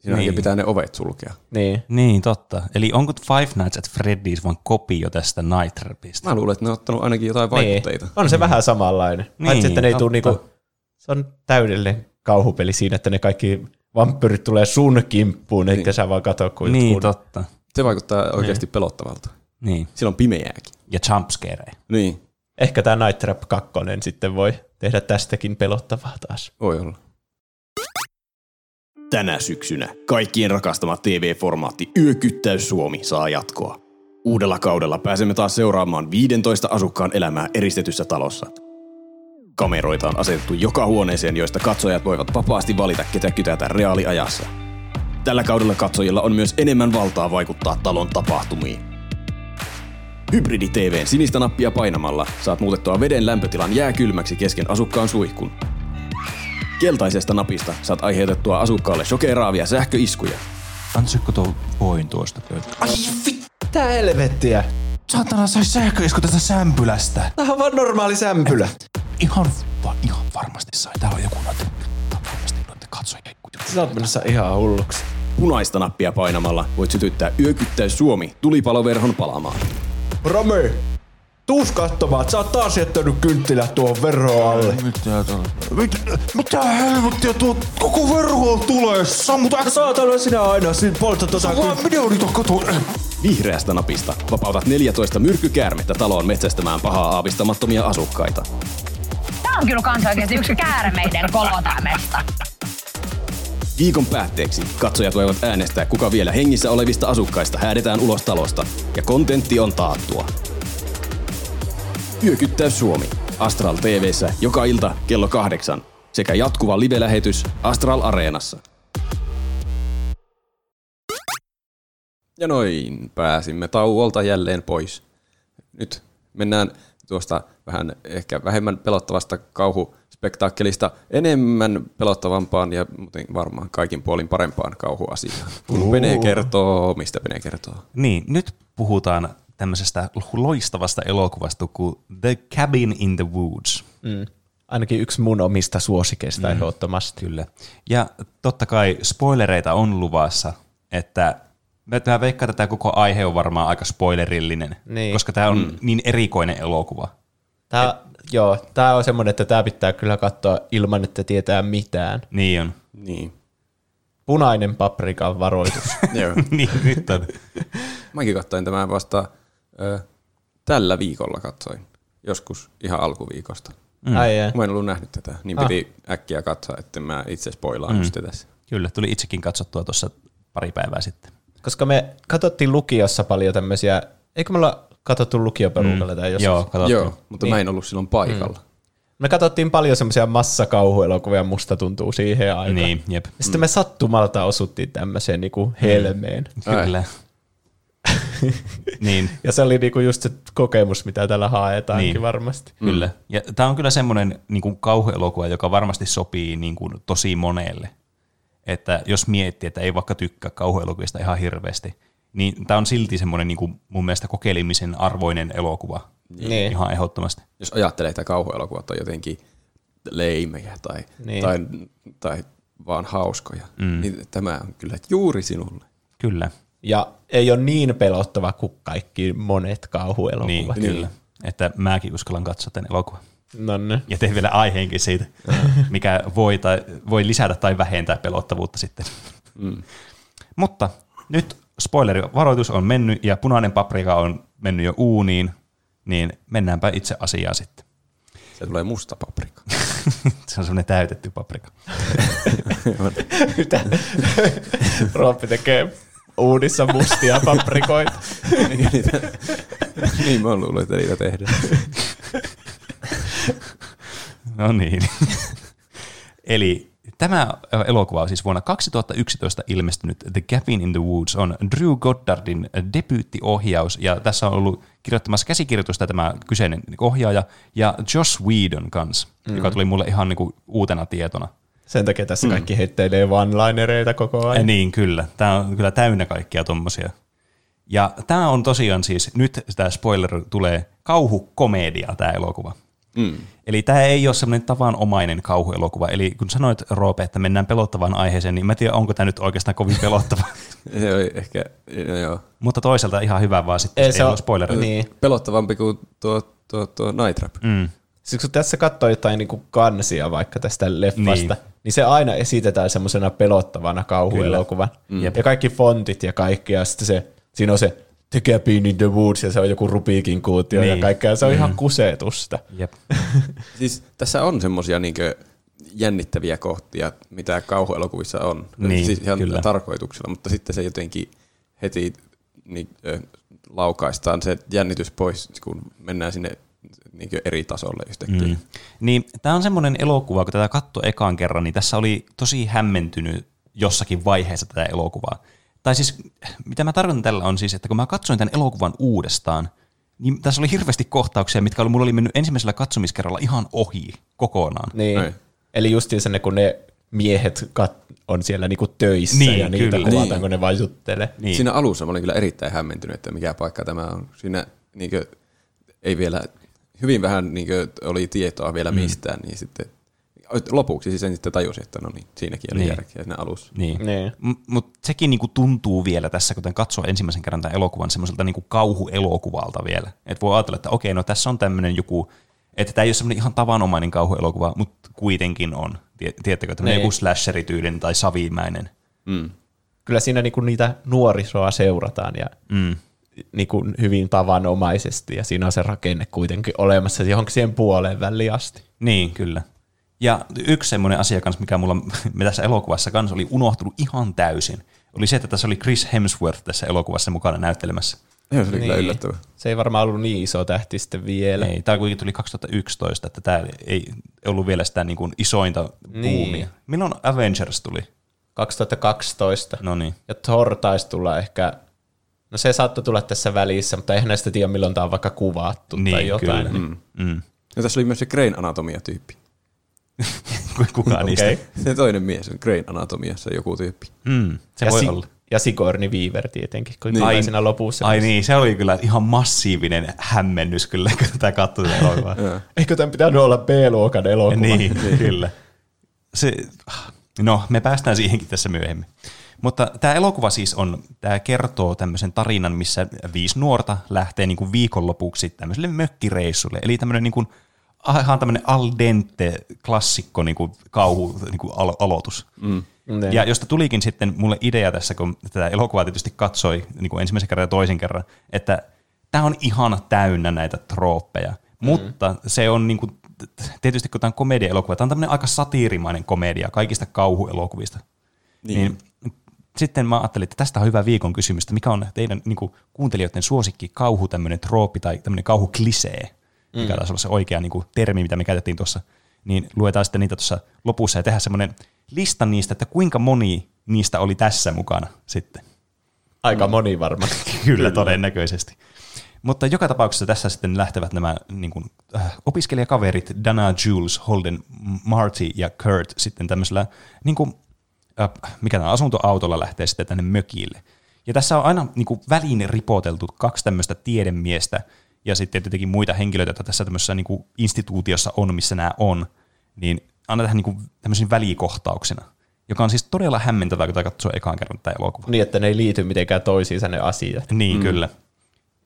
Siinä Niin. niin. pitää ne ovet sulkea. Niin. Niin, totta. Eli onko Five Nights at Freddy's vaan kopio tästä Night Trapista? Mä luulen, että ne on ottanut ainakin jotain vaikutteita. Niin. On se vähän samanlainen. Niin, Paitsi, että ne ei tule niinku, se on täydellinen kauhupeli siinä, että ne kaikki vampyrit tulee sun kimppuun, niin. eikä sä vaan katso, kun Niin, jotkut- totta. Se vaikuttaa oikeasti pelottavalta. Niin. Siellä on pimeääkin. Ja jumpscare. Niin, Ehkä tämä Night Trap 2 sitten voi tehdä tästäkin pelottavaa taas. voi olla. Tänä syksynä kaikkien rakastama TV-formaatti Yökyttäys Suomi saa jatkoa. Uudella kaudella pääsemme taas seuraamaan 15 asukkaan elämää eristetyssä talossa. Kameroita on asetettu joka huoneeseen, joista katsojat voivat vapaasti valita, ketä kytätään reaaliajassa. Tällä kaudella katsojilla on myös enemmän valtaa vaikuttaa talon tapahtumiin. Hybridi TVn sinistä nappia painamalla saat muutettua veden lämpötilan jääkylmäksi kesken asukkaan suihkun. Keltaisesta napista saat aiheutettua asukkaalle shokeraavia sähköiskuja. Ansaako tuo voin tuosta pöytä? Ai Tää helvettiä! Saatana sai sähköisku tästä sämpylästä. Tää on vaan normaali sämpylä. Ihan, va, ihan varmasti sai. Täällä on joku noita, varmasti noita katsojia. Sä oot menossa ihan hulluksi. Punaista nappia painamalla voit sytyttää Yökyttäys Suomi tulipaloverhon palamaan. Rame! Tuus katsomaan, että sä oot taas jättänyt kynttilät tuohon verhoon alle. Mitä tuolla? Mitä, mitä helvettiä tuo koko verho tulee? Sammut äkkiä. Saatana sinä aina, siinä poltat tota Vaan minä yritän. Vihreästä napista vapautat 14 myrkkykäärmettä taloon metsästämään pahaa aavistamattomia asukkaita. Tää on kyllä kans oikeesti yksi käärmeiden kolotaimesta. Viikon päätteeksi katsojat voivat äänestää, kuka vielä hengissä olevista asukkaista häädetään ulos talosta, ja kontentti on taattua. Yökyttäys Suomi. Astral TVssä joka ilta kello kahdeksan sekä jatkuva live-lähetys Astral Areenassa. Ja noin, pääsimme tauolta jälleen pois. Nyt mennään tuosta vähän ehkä vähemmän pelottavasta kauhuspektaakkelista enemmän pelottavampaan ja muuten varmaan kaikin puolin parempaan kauhuasiaan. Pene kertoo, mistä Pene kertoo. Niin, nyt puhutaan tämmöisestä loistavasta elokuvasta kuin The Cabin in the Woods. Mm. Ainakin yksi mun omista suosikeista mm. ehdottomasti. Kyllä. Ja totta kai spoilereita on luvassa, että mä veikkaan, että tämä koko aihe on varmaan aika spoilerillinen, Niin. koska tämä on mm. niin erikoinen elokuva. Tää, joo, tää on semmoinen, että tää pitää kyllä katsoa ilman, että tietää mitään. Niin on. Niin. Punainen paprikan varoitus. Joo. niin, nyt on. Mäkin katsoin tämän vasta ö, tällä viikolla katsoin. Joskus ihan alkuviikosta. mm. Ai jää. Mä en ollut nähnyt tätä, niin Ah. piti äkkiä katsoa, että mä itse spoilaan mm. sitä tässä. Kyllä, tuli itsekin katsottua tuossa pari päivää sitten. Koska me katsottiin lukiossa paljon tämmöisiä, eikö me olla katsottu lukioperukalla tai jossain? Joo, katsottu. Joo, mutta Niin. mä en ollut silloin paikalla. Mm. Me katsottiin paljon semmoisia massakauhuelokuvia, musta tuntuu siihen aikaan. Niin, jep. Ja sitten me sattumalta osuttiin tämmöiseen niinku helmeen. Ai. Kyllä. niin, Ja se oli niinku just se kokemus, mitä tällä haetaankin Niin. varmasti. Kyllä. Ja tämä on kyllä semmoinen niin kuin kauhuelokuva, joka varmasti sopii niin kuin, tosi monelle. Että jos miettii, että ei vaikka tykkää kauhuelokuvista ihan hirveästi, niin tämä on silti semmoinen niin kuin, mun mielestä kokeilemisen arvoinen elokuva. Niin. Ihan ehdottomasti. Jos ajattelee, että kauhuelokuvat on jotenkin leimejä tai. Niin. tai, tai vaan hauskoja, mm. niin tämä on kyllä juuri sinulle. Kyllä. Ja ei ole niin pelottava kuin kaikki monet kauhuelokuvat. Niin, kyllä. Että mäkin uskallan katsoa tämän elokuvan. No niin. Ja teen vielä aiheenkin siitä, mikä voi, tai, voi lisätä tai vähentää pelottavuutta sitten. Mm. Mutta nyt spoilerivaroitus on mennyt ja punainen paprika on mennyt jo uuniin, niin mennäänpä itse asiaan sitten. Se tulee musta paprika. Se on semmoinen täytetty paprika. Mitä? Roppi tekee uudissa mustia paprikoita. niin mä luulen, että niitä tehdään. No niin. Eli tämä elokuva on siis vuonna 2011 ilmestynyt The Cabin in the Woods on Drew Goddardin debyyttiohjaus, ja tässä on ollut kirjoittamassa käsikirjoitusta tämä kyseinen ohjaaja, ja Josh Whedon kanssa, mm. joka tuli mulle ihan niinku uutena tietona. Sen takia tässä kaikki heitteilee one-linereita koko Ja ajan. niin, kyllä. Tämä on kyllä täynnä kaikkia tommosia. Ja tämä on tosiaan siis, nyt tämä spoiler tulee, kauhukomedia tämä elokuva. Mm. Eli tämä ei ole semmoinen tavanomainen kauhuelokuva. Eli kun sanoit, Roope, että mennään pelottavaan aiheeseen, niin mä en tiedä, onko tämä nyt oikeastaan kovin pelottava. Se oli ehkä, no joo, Mutta toisaalta ihan hyvä vaan sitten, Ei se ei ole- spoilereita. Niin. pelottavampi kuin tuo, tuo, tuo Night Trap. Mm. Siis kun tässä katsoo jotain niinku kansia vaikka tästä leffasta, Niin. Niin, se aina esitetään semmoisena pelottavana kauhuelokuvan. Mm. Ja kaikki fontit ja kaikki, ja sitten se, siinä on se The Cabin in the Woods, ja se on joku Rubikin kuutio Niin. ja kaikkea. Se on ihan kusetusta. Jep. Siis tässä on semmosia niinkö jännittäviä kohtia, mitä kauhuelokuvissa on. Niin, siis ihan kyllä. tarkoituksella, mutta sitten se jotenkin heti niin, laukaistaan se jännitys pois, kun mennään sinne niin eri tasolle yhtäkkiä. Mm. Niin, tämä on semmoinen elokuva, kun tätä katsoi ekaan kerran, niin tässä oli tosi hämmentynyt jossakin vaiheessa tätä elokuvaa. Tai siis, mitä mä tarkoitan tällä on siis, että kun mä katsoin tämän elokuvan uudestaan, niin tässä oli hirveästi kohtauksia, mitkä oli, mulla oli mennyt ensimmäisellä katsomiskerralla ihan ohi kokonaan. Niin. Ei. Eli justiin ne, kun ne miehet kat- on siellä niinku töissä Niin, ja niitä kyllä. kuvataan, Niin. kun ne vaan juttelee. Niin. Siinä alussa mä olin kyllä erittäin hämmentynyt, että mikä paikka tämä on. Siinä niinkö, ei vielä, hyvin vähän niinkö, oli tietoa vielä mistään, niin sitten lopuksi siis sen sitten tajusin, että no niin, siinäkin oli Niin. niin. järkeä siinä alussa. Niin. Niin. Mutta sekin niinku tuntuu vielä tässä, kun katsoo ensimmäisen kerran tämän elokuvan semmoiselta niinku kauhuelokuvalta vielä. Että voi ajatella, että okei, no tässä on tämmöinen joku, että tämä ei ole semmoinen ihan tavanomainen kauhuelokuva, mutta kuitenkin on. Tie- Tiedättekö, tämmöinen Niin. joku slasherityylinen tai savimäinen. Mm. Kyllä siinä niinku niitä nuorisoa seurataan ja Mm. Niinku hyvin tavanomaisesti, ja siinä on se rakenne kuitenkin olemassa johonkin siihen puoleen väliin asti. Niin, kyllä. Ja yksi semmoinen asia kans, mikä mulla me tässä elokuvassa kanssa oli unohtunut ihan täysin, oli se, että tässä oli Chris Hemsworth tässä elokuvassa mukana näyttelemässä. Joo, se oli kyllä Niin. yllättävää. Se ei varmaan ollut niin iso tähti sitten vielä. Ei, tämä kuitenkin tuli 2011, että tämä ei ollut vielä sitä niin kuin isointa Niin. buumia. Milloin Avengers tuli? 2012. No niin. Ja Thor taisi tulla ehkä, no se saattoi tulla tässä välissä, mutta eihän näistä tiedä milloin tämä on vaikka kuvattu tai Niin, jotain. kyllä. Niin. Mm. Ja tässä oli myös se Grain Anatomia-tyyppi. Kuka niistä? Okei. Se toinen mies on Grain Anatomiassa joku tyyppi. Mm, se Ja, voi si- olla. ja Sigourney Weaver tietenkin, kun Niin. niin. Ai- siinä lopussa. Ai niin, se oli kyllä ihan massiivinen hämmennys kyllä, kun tämä katsoi tätä elokuvaa. Eikö tämän pitänyt olla B-luokan elokuva? niin, kyllä. Se, no, me päästään siihenkin tässä myöhemmin. Mutta tämä elokuva siis on, tämä kertoo tämmöisen tarinan, missä viisi nuorta lähtee niin kuin viikonlopuksi tämmöiselle mökkireissulle. Eli tämmöinen niin kuin, ihan tämmöinen al dente klassikko niin kuin kauhu niin kuin alo- aloitus. Mm. Niin. Ja josta tulikin sitten mulle idea tässä, kun tätä elokuvaa tietysti katsoi niin kuin ensimmäisen kerran ja toisen kerran, että tämä on ihan täynnä näitä trooppeja, mm. mutta se on niin kuin, tietysti kun tämä on komedia-elokuva, tämä on tämmöinen aika satiirimainen komedia kaikista kauhuelokuvista. Niin. niin sitten mä ajattelin, että tästä on hyvä viikon kysymys, että mikä on teidän niin kuin, kuuntelijoiden suosikki kauhu, tämmöinen trooppi tai tämmöinen kauhuklisee, mikä mm. taisi olla se oikea niin kuin, termi, mitä me käytettiin tuossa, niin luetaan sitten niitä tuossa lopussa ja tehdään semmoinen lista niistä, että kuinka moni niistä oli tässä mukana sitten. Aika moni varmaan. Kyllä, todennäköisesti. Mutta joka tapauksessa tässä sitten lähtevät nämä niin kuin, äh, opiskelijakaverit Dana, Jules, Holden, Marty ja Kurt sitten tämmöisellä, niin kuin, äh, mikä tämä asuntoautolla lähtee sitten tänne mökille. Ja tässä on aina niin kuin, väliin ripoteltu kaksi tämmöistä tiedemiestä ja sitten tietenkin muita henkilöitä, joita tässä tämmöisessä niin kuin, instituutiossa on, missä nämä on, niin aina tähän niin kuin, tämmöisiin välikohtauksena, joka on siis todella hämmentävää, kun katsoo ekaan kerran tätä elokuvaa. Niin, että ne ei liity mitenkään toisiinsa ne asiat. Niin, mm. kyllä.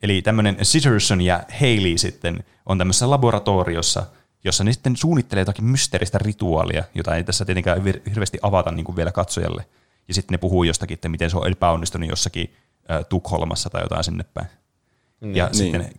Eli tämmöinen Sitterson ja Haley sitten on tämmöisessä laboratoriossa, jossa ne sitten suunnittelee jotakin mysteeristä rituaalia, jota ei tässä tietenkään hir- hirveästi avata niin kuin vielä katsojalle. Ja sitten ne puhuu jostakin, että miten se on epäonnistunut jossakin äh, Tukholmassa tai jotain sinne päin. Mm, ja niin. sitten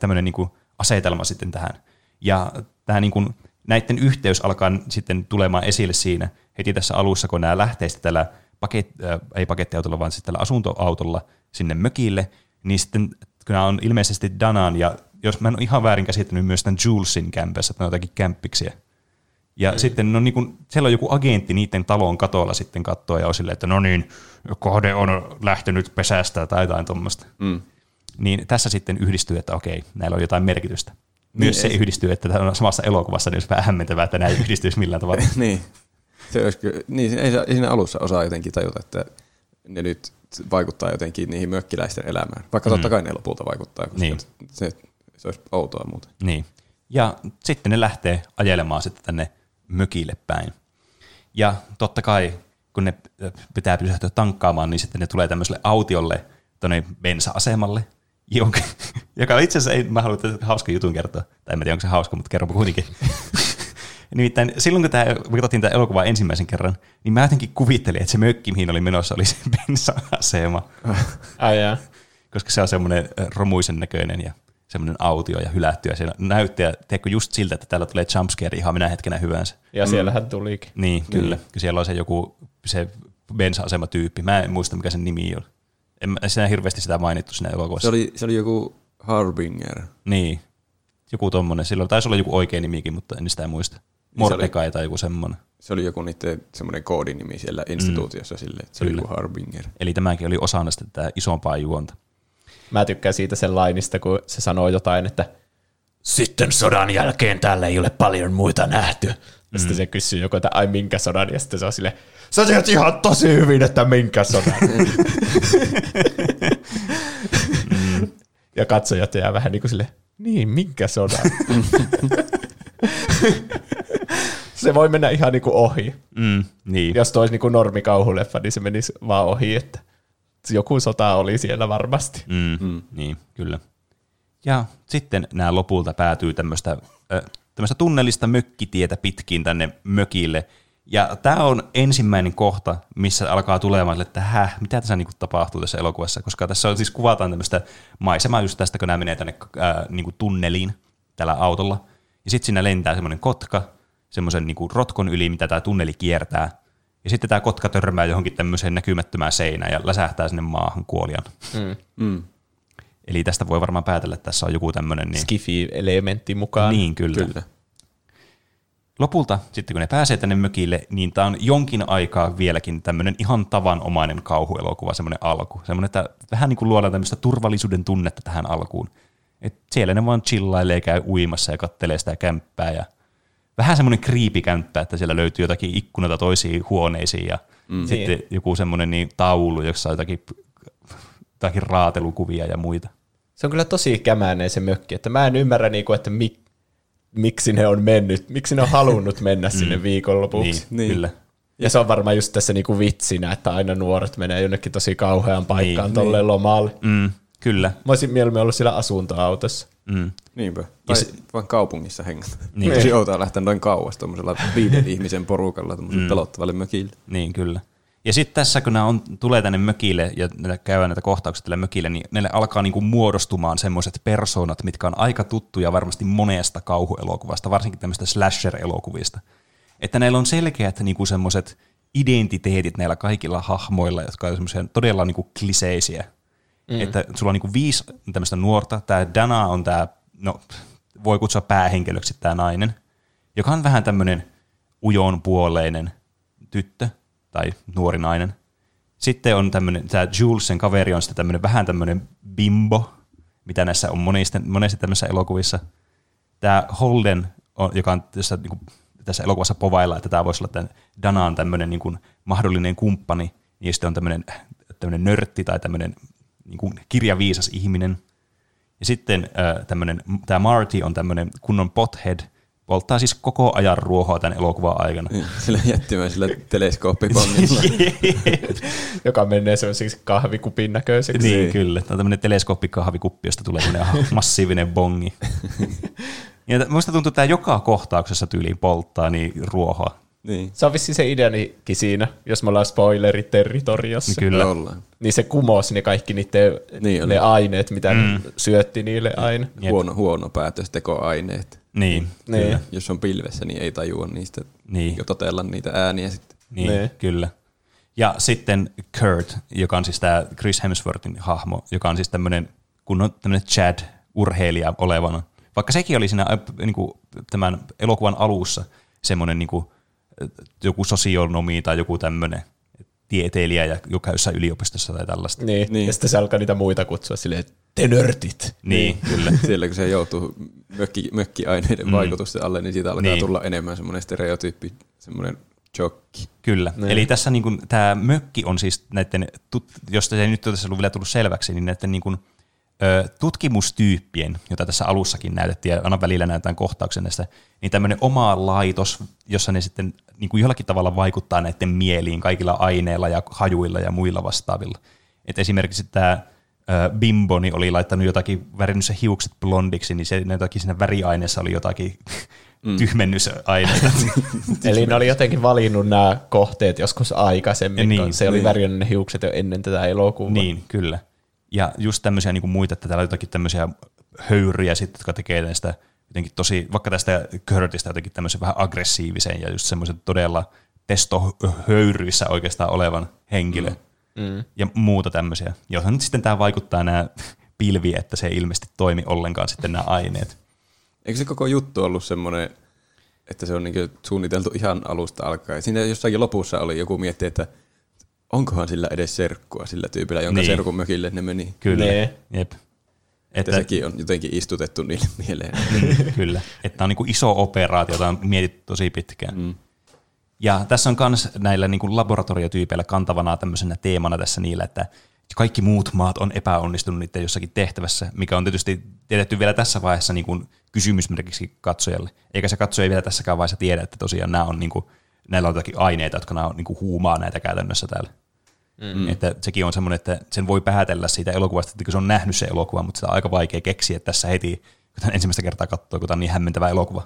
tämmöinen niin kuin asetelma sitten tähän. Ja tämä niin kuin, näiden yhteys alkaa sitten tulemaan esille siinä heti tässä alussa, kun nämä lähtee sitten tällä paket, äh, ei pakettiautolla, vaan sitten tällä asuntoautolla sinne mökille, niin sitten kun nämä on ilmeisesti Danan ja jos mä en ole ihan väärin käsittänyt myös tämän Julesin kämpässä, että ne on jotakin kämppiksiä. Ja mm. sitten no niin kun, siellä on joku agentti niiden talon katolla sitten katsoa ja on silleen, että no niin, kohde on lähtenyt pesästä tai jotain tuommoista. Mm. Niin tässä sitten yhdistyy, että okei, näillä on jotain merkitystä. Myös niin, se yhdistyy, että tämä on samassa elokuvassa, niin olisi vähän hämmentävää, että nämä ei yhdistyisi millään tavalla. niin. Se olisi kyllä, niin, ei, ei siinä alussa osaa jotenkin tajuta, että ne nyt vaikuttaa jotenkin niihin mökkiläisten elämään. Vaikka mm. totta kai ne lopulta vaikuttaa, koska niin. se, se olisi outoa muuten. Niin. Ja sitten ne lähtee ajelemaan sitten tänne mökille päin. Ja totta kai, kun ne pitää pysähtyä tankkaamaan, niin sitten ne tulee tämmöiselle autiolle tuonne bensa-asemalle, jonka, joka itse asiassa ei, mä haluan hauska jutun kertoa, tai en tiedä onko se hauska, mutta kerron kuitenkin. Nimittäin silloin, kun tämä, me katsottiin tämä elokuva ensimmäisen kerran, niin mä jotenkin kuvittelin, että se mökki, mihin oli menossa, oli se bensa-asema. Ai jaa. Koska se on semmoinen romuisen näköinen ja semmoinen autio ja hylätty. Ja siellä näytti, teekö just siltä, että täällä tulee jumpscare ihan minä hetkenä hyvänsä. Ja siellähän tulikin. Niin, kyllä. Niin. Siellä on se joku se bensa-asematyyppi. Mä en muista, mikä sen nimi on. En mä siinä hirveästi sitä mainittu siinä elokuvassa. Se oli, se oli joku Harbinger. Niin, joku tommonen. Silloin taisi olla joku oikein nimikin, mutta en sitä muista. Mordecai tai joku semmoinen. Se oli joku niiden semmoinen koodinimi siellä instituutiossa mm. sille, että se Kyllä. oli joku Harbinger. Eli tämäkin oli osana tätä isompaa juonta. Mä tykkään siitä sen lainista, kun se sanoo jotain, että sitten sodan jälkeen täällä ei ole paljon muita nähty. Ja mm. sitten se kysyy joku, että ai minkä sodan, ja sitten se on silleen, sä tiedät ihan tosi hyvin, että minkä sodan. mm. Ja katsojat jää vähän niin kuin silleen, niin, minkä sodan? se voi mennä ihan niinku ohi. Mm, niin. Jos toisi niinku normikauhuleffa, niin se menisi vaan ohi, että joku sota oli siellä varmasti. Mm, mm. Niin, kyllä. Ja sitten nämä lopulta päätyy tämmöistä, tämmöistä tunnelista mökkitietä pitkin tänne mökille. Ja tämä on ensimmäinen kohta, missä alkaa tulemaan, että häh, mitä tässä niinku tapahtuu tässä elokuvassa, koska tässä on siis kuvataan tämmöistä maisemaa just tästä, kun nämä menee tänne ää, niinku tunneliin tällä autolla. Ja sitten siinä lentää semmoinen kotka, semmoisen niin rotkon yli, mitä tämä tunneli kiertää. Ja sitten tämä kotka törmää johonkin tämmöiseen näkymättömään seinään ja läsähtää sinne maahan kuolian. Mm. Mm. Eli tästä voi varmaan päätellä, että tässä on joku tämmöinen... Niin... Skifi-elementti mukaan. Niin, kyllä. kyllä. Lopulta, sitten kun ne pääsee tänne mökille, niin tämä on jonkin aikaa vieläkin tämmöinen ihan tavanomainen kauhuelokuva, semmoinen alku. Semmoinen, että vähän niin kuin luodaan tämmöistä turvallisuuden tunnetta tähän alkuun. Et siellä ne vaan chillailee, käy uimassa ja kattelee sitä kämppää ja vähän semmoinen kriipikämppä, että siellä löytyy jotakin ikkunoita toisiin huoneisiin ja mm. sitten niin. joku semmoinen niin taulu, jossa on jotakin, jotakin raatelukuvia ja muita. Se on kyllä tosi kämäinen se mökki, että mä en ymmärrä, niinku, että mik, miksi ne on mennyt, miksi ne on halunnut mennä mm. sinne viikonlopuksi. Niin, niin. Kyllä. Ja se on varmaan just tässä niinku vitsinä, että aina nuoret menee jonnekin tosi kauhean paikkaan niin, tolleen niin. lomalle. Mm, kyllä. Mä olisin mieluummin ollut siellä asuntoautossa. Mm. Niinpä. Tai se, vaan kaupungissa hengätä. Niin. Tosi outoa lähteä noin kauas tuommoisella viiden ihmisen porukalla mm. pelottavalle mökille. Niin, kyllä. Ja sitten tässä, kun nämä on, tulee tänne mökille ja käydään näitä kohtauksia tälle mökille, niin ne alkaa niinku muodostumaan semmoiset persoonat, mitkä on aika tuttuja varmasti monesta kauhuelokuvasta, varsinkin tämmöistä slasher-elokuvista. Että näillä on selkeät niinku semmoiset identiteetit näillä kaikilla hahmoilla, jotka on semmoisia todella niinku kliseisiä. Mm. Että sulla on niinku viisi tämmöistä nuorta. Tämä Dana on tämä, no voi kutsua päähenkilöksi tämä nainen, joka on vähän tämmöinen ujon puoleinen tyttö tai nuori nainen. Sitten on tämmöinen, tämä Julesin kaveri on sitten tämmöinen vähän tämmöinen bimbo, mitä näissä on monesti, monesti tämmöisissä elokuvissa. Tämä Holden, on, joka on tässä, niin kuin, tässä elokuvassa povailla, että tämä voisi olla tämän Danan tämmöinen niin kuin, mahdollinen kumppani, niin sitten on tämmöinen, tämmöinen nörtti tai tämmöinen niin kuin, kirjaviisas ihminen. Ja sitten tämmöinen, tämä Marty on tämmöinen kunnon pothead, polttaa siis koko ajan ruohoa tämän elokuvan aikana. Niin, Sillä jättimäisellä teleskooppipongilla. joka menee semmoisiksi kahvikupin näköiseksi. Niin, kyllä. Tämä on tämmöinen teleskooppikahvikuppi, josta tulee tämmöinen massiivinen bongi. Ja musta tuntuu, että tämä joka kohtauksessa tyyliin polttaa niin ruohoa. Niin. Se on vissi se ideanikin siinä, jos me ollaan spoileriterritoriossa. Kyllä. Ollaan. Niin se kumosi ne kaikki niiden, Niin ne aineet, mitä mm. syötti niille aina. Jep. Huono, huono päätöstekoaineet. Niin, Niin. kyllä. Jos on pilvessä, niin ei tajua niistä Niin. jo totella niitä ääniä sitten. Niin, Niin. kyllä. Ja sitten Kurt, joka on siis tämä Chris Hemsworthin hahmo, joka on siis tämmöinen kunnon tämmöinen Chad-urheilija olevana. Vaikka sekin oli siinä äh, niin kuin, tämän elokuvan alussa semmoinen niin kuin, joku sosionomi tai joku tämmöinen tieteilijä, ja joka jossain yliopistossa tai tällaista. Niin. Niin. niin. Ja sitten se alkaa niitä muita kutsua silleen, että te nörtit. Niin, kyllä. Siellä kun se joutuu mökki, mökkiaineiden mm. vaikutusten alle, niin siitä alkaa Niin. niin. tulla enemmän semmoinen stereotyyppi, semmoinen jokki. Kyllä. Niin. Eli tässä niin kuin, tämä mökki on siis näiden, tut, josta ei nyt ole tässä vielä tullut selväksi, niin näiden niin kuin, tutkimustyyppien, jota tässä alussakin näytettiin, ja aina välillä näytetään kohtauksen näistä, niin tämmöinen oma laitos, jossa ne sitten niin kuin jollakin tavalla vaikuttaa näiden mieliin kaikilla aineilla ja hajuilla ja muilla vastaavilla. Et esimerkiksi tämä Bimbo niin oli laittanut jotakin, värinnyt se hiukset blondiksi, niin se jotakin siinä väriaineessa oli jotakin mm. tyhmennysaineita. Eli ne oli jotenkin valinnut nämä kohteet joskus aikaisemmin, Niin, niin, se oli niin. värjännyt ne hiukset jo ennen tätä elokuvaa. Niin, kyllä. Ja just tämmöisiä niin kuin muita, että täällä on jotakin tämmöisiä höyryjä sitten, jotka tekee näistä jotenkin tosi, vaikka tästä Curtista jotenkin tämmöisen vähän aggressiivisen ja just semmoisen todella testohöyryissä oikeastaan olevan henkilö. Mm. Ja muuta tämmöisiä, johon nyt sitten tämä vaikuttaa nämä pilvi, että se ei ilmeisesti toimi ollenkaan sitten nämä aineet. Eikö se koko juttu ollut semmoinen, että se on niin suunniteltu ihan alusta alkaen? Siinä jossakin lopussa oli joku mietti, että onkohan sillä edes serkkua sillä tyypillä, jonka Niin. serkun mökille ne meni. Kyllä, Nee. jep. Että Että, sekin on jotenkin istutettu niille mieleen. Kyllä, että on niin kuin iso operaatio, jota on mietitty tosi pitkään. Mm. Ja tässä on myös näillä niin kuin laboratoriotyypeillä kantavana tämmöisenä teemana tässä niillä, että kaikki muut maat on epäonnistunut niiden jossakin tehtävässä, mikä on tietysti tiedetty vielä tässä vaiheessa niin kuin kysymysmerkiksi katsojalle. Eikä se katsoja vielä tässäkään vaiheessa tiedä, että tosiaan nämä on niin kuin, näillä on jotakin aineita, jotka nämä on, niin kuin huumaa näitä käytännössä täällä. Mm. Että sekin on semmoinen, että sen voi päätellä siitä elokuvasta, että kun se on nähnyt se elokuva, mutta sitä on aika vaikea keksiä tässä heti, kun tämän ensimmäistä kertaa katsoo, kun tämä on niin hämmentävä elokuva.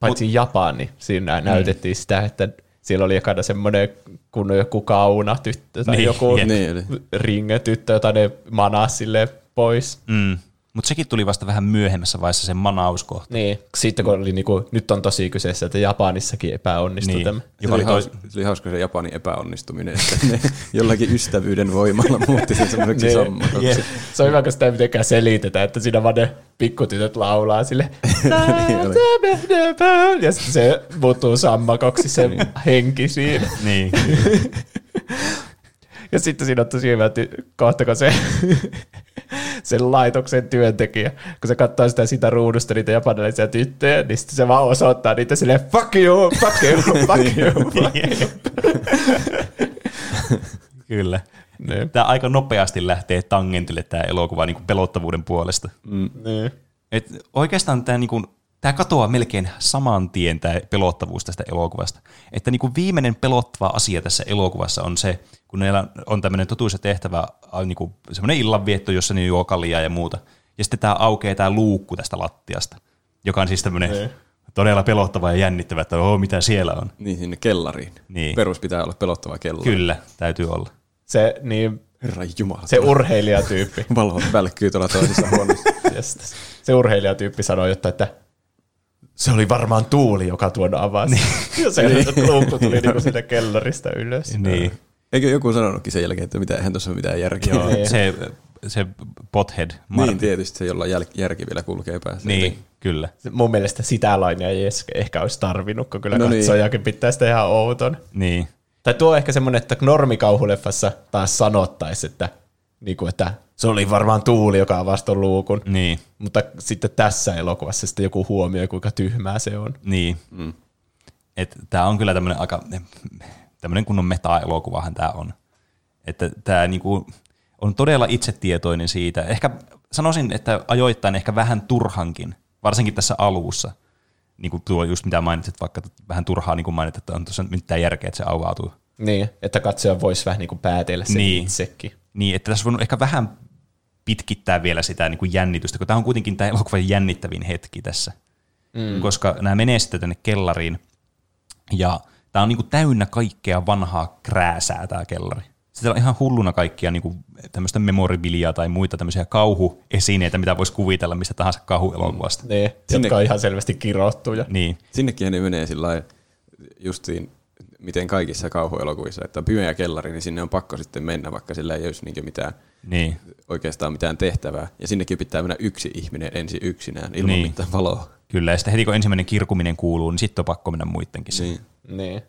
Paitsi Mut, Japani, siinä mm. näytettiin sitä, että siellä oli ekana semmoinen kun joku kauna tyttö tai Niin, joku. Niin oli. ringe tyttö, jota ne manas silleen pois. Mm. Mutta sekin tuli vasta vähän myöhemmässä vaiheessa sen manauskohta. Niin, sitten kun oli niinku, nyt on tosi kyseessä, että Japanissakin epäonnistui Niin. tämä. Se Joka oli, haus, tois- se oli hauska se Japanin epäonnistuminen, että ne jollakin ystävyyden voimalla muutti sen semmoiseksi Niin. sammakoksi. Yeah. Se on hyvä, kun sitä ei mitenkään selitetä, että siinä vaan ne pikkutytöt laulaa sille. ja sitten se muuttuu sammakoksi se henki siinä. Niin. Ja sitten siinä on tosi hyvä ty- kohta, kun se sen laitoksen työntekijä, kun se katsoo sitä siitä ruudusta niitä japanilaisia tyttöjä, niin sitten se vaan osoittaa niitä silleen fuck you, fuck you, fuck you. Fuck you. Kyllä. Niin. Tämä aika nopeasti lähtee tangentille tämä elokuva niin kuin pelottavuuden puolesta. Niin. Et oikeastaan tämä, niin kuin, tämä katoaa melkein saman tien tämä pelottavuus tästä elokuvasta. Että niin kuin viimeinen pelottava asia tässä elokuvassa on se, kun meillä on tämmöinen totuus ja tehtävä, äh, niin kuin semmoinen illanvietto, jossa ne juo kaljaa ja muuta. Ja sitten tämä aukeaa tämä luukku tästä lattiasta, joka on siis tämmöinen Niin. todella pelottava ja jännittävä, että oh, mitä siellä on. Niin sinne kellariin. Niin. Perus pitää olla pelottava kellari. Kyllä, täytyy olla. Se, niin, Herra Jumala. se urheilijatyyppi, Valot välkkyy tuolla toisessa huoneessa. Se urheilijatyyppi sanoi jotta, että se oli varmaan tuuli, joka tuon avasi. Ja se luukku tuli niinku siitä kellarista ylös. Niin. Eikö joku sanonutkin sen jälkeen, että mitä, eihän tuossa ole mitään järkeä? Joo, Niin. se, se pothead, Marty. Niin, tietysti se, jolla jäl- järki vielä kulkee päässä. Niin, kyllä. Mun mielestä sitä lainia ei edes ehkä olisi tarvinnut, kun kyllä No niin. katsojakin pitää sitä ihan outon. Niin. Tai tuo on ehkä semmoinen, että normikauhuleffassa taas sanottaisi, että, niin kuin, että se oli varmaan tuuli, joka avasi luukun. Niin, Mutta sitten tässä elokuvassa sitten joku huomioi, kuinka tyhmää se on. niin. Mm. Tämä on kyllä tämmöinen aika, tämmöinen kunnon meta-elokuvahan tämä on. Että tämä niinku on todella itsetietoinen siitä. Ehkä sanoisin, että ajoittain ehkä vähän turhankin, varsinkin tässä alussa. Niin kuin tuo just mitä mainitsit, vaikka vähän turhaa niin kuin mainit, että on tuossa mitään järkeä, että se avautuu. Niin, että katsoja voisi vähän niin kuin päätellä sen Niin. itsekin. Niin, että tässä on ehkä vähän pitkittää vielä sitä niin kuin jännitystä, kun tämä on kuitenkin tämä elokuvan jännittävin hetki tässä. Mm. Koska nämä menee sitten tänne kellariin, ja tämä on niin kuin täynnä kaikkea vanhaa krääsää tämä kellari. Sitten on ihan hulluna kaikkia niin kuin tämmöistä memoribiliaa tai muita tämmöisiä kauhuesineitä, mitä voisi kuvitella mistä tahansa kauhuelokuvasta. Niin, jotka on ihan selvästi kirottuja. Niin, Sinnekin ne menee sillä justiin, miten kaikissa kauhuelokuvissa, että on pimeä kellari, niin sinne on pakko sitten mennä, vaikka sillä ei olisi niin mitään, niin, oikeastaan mitään tehtävää. Ja sinnekin pitää mennä yksi ihminen ensin yksinään, ilman niin. mitään valoa. kyllä. Ja sitten heti kun ensimmäinen kirkuminen kuuluu, niin sitten on pakko mennä muidenkin. Niin. Niin.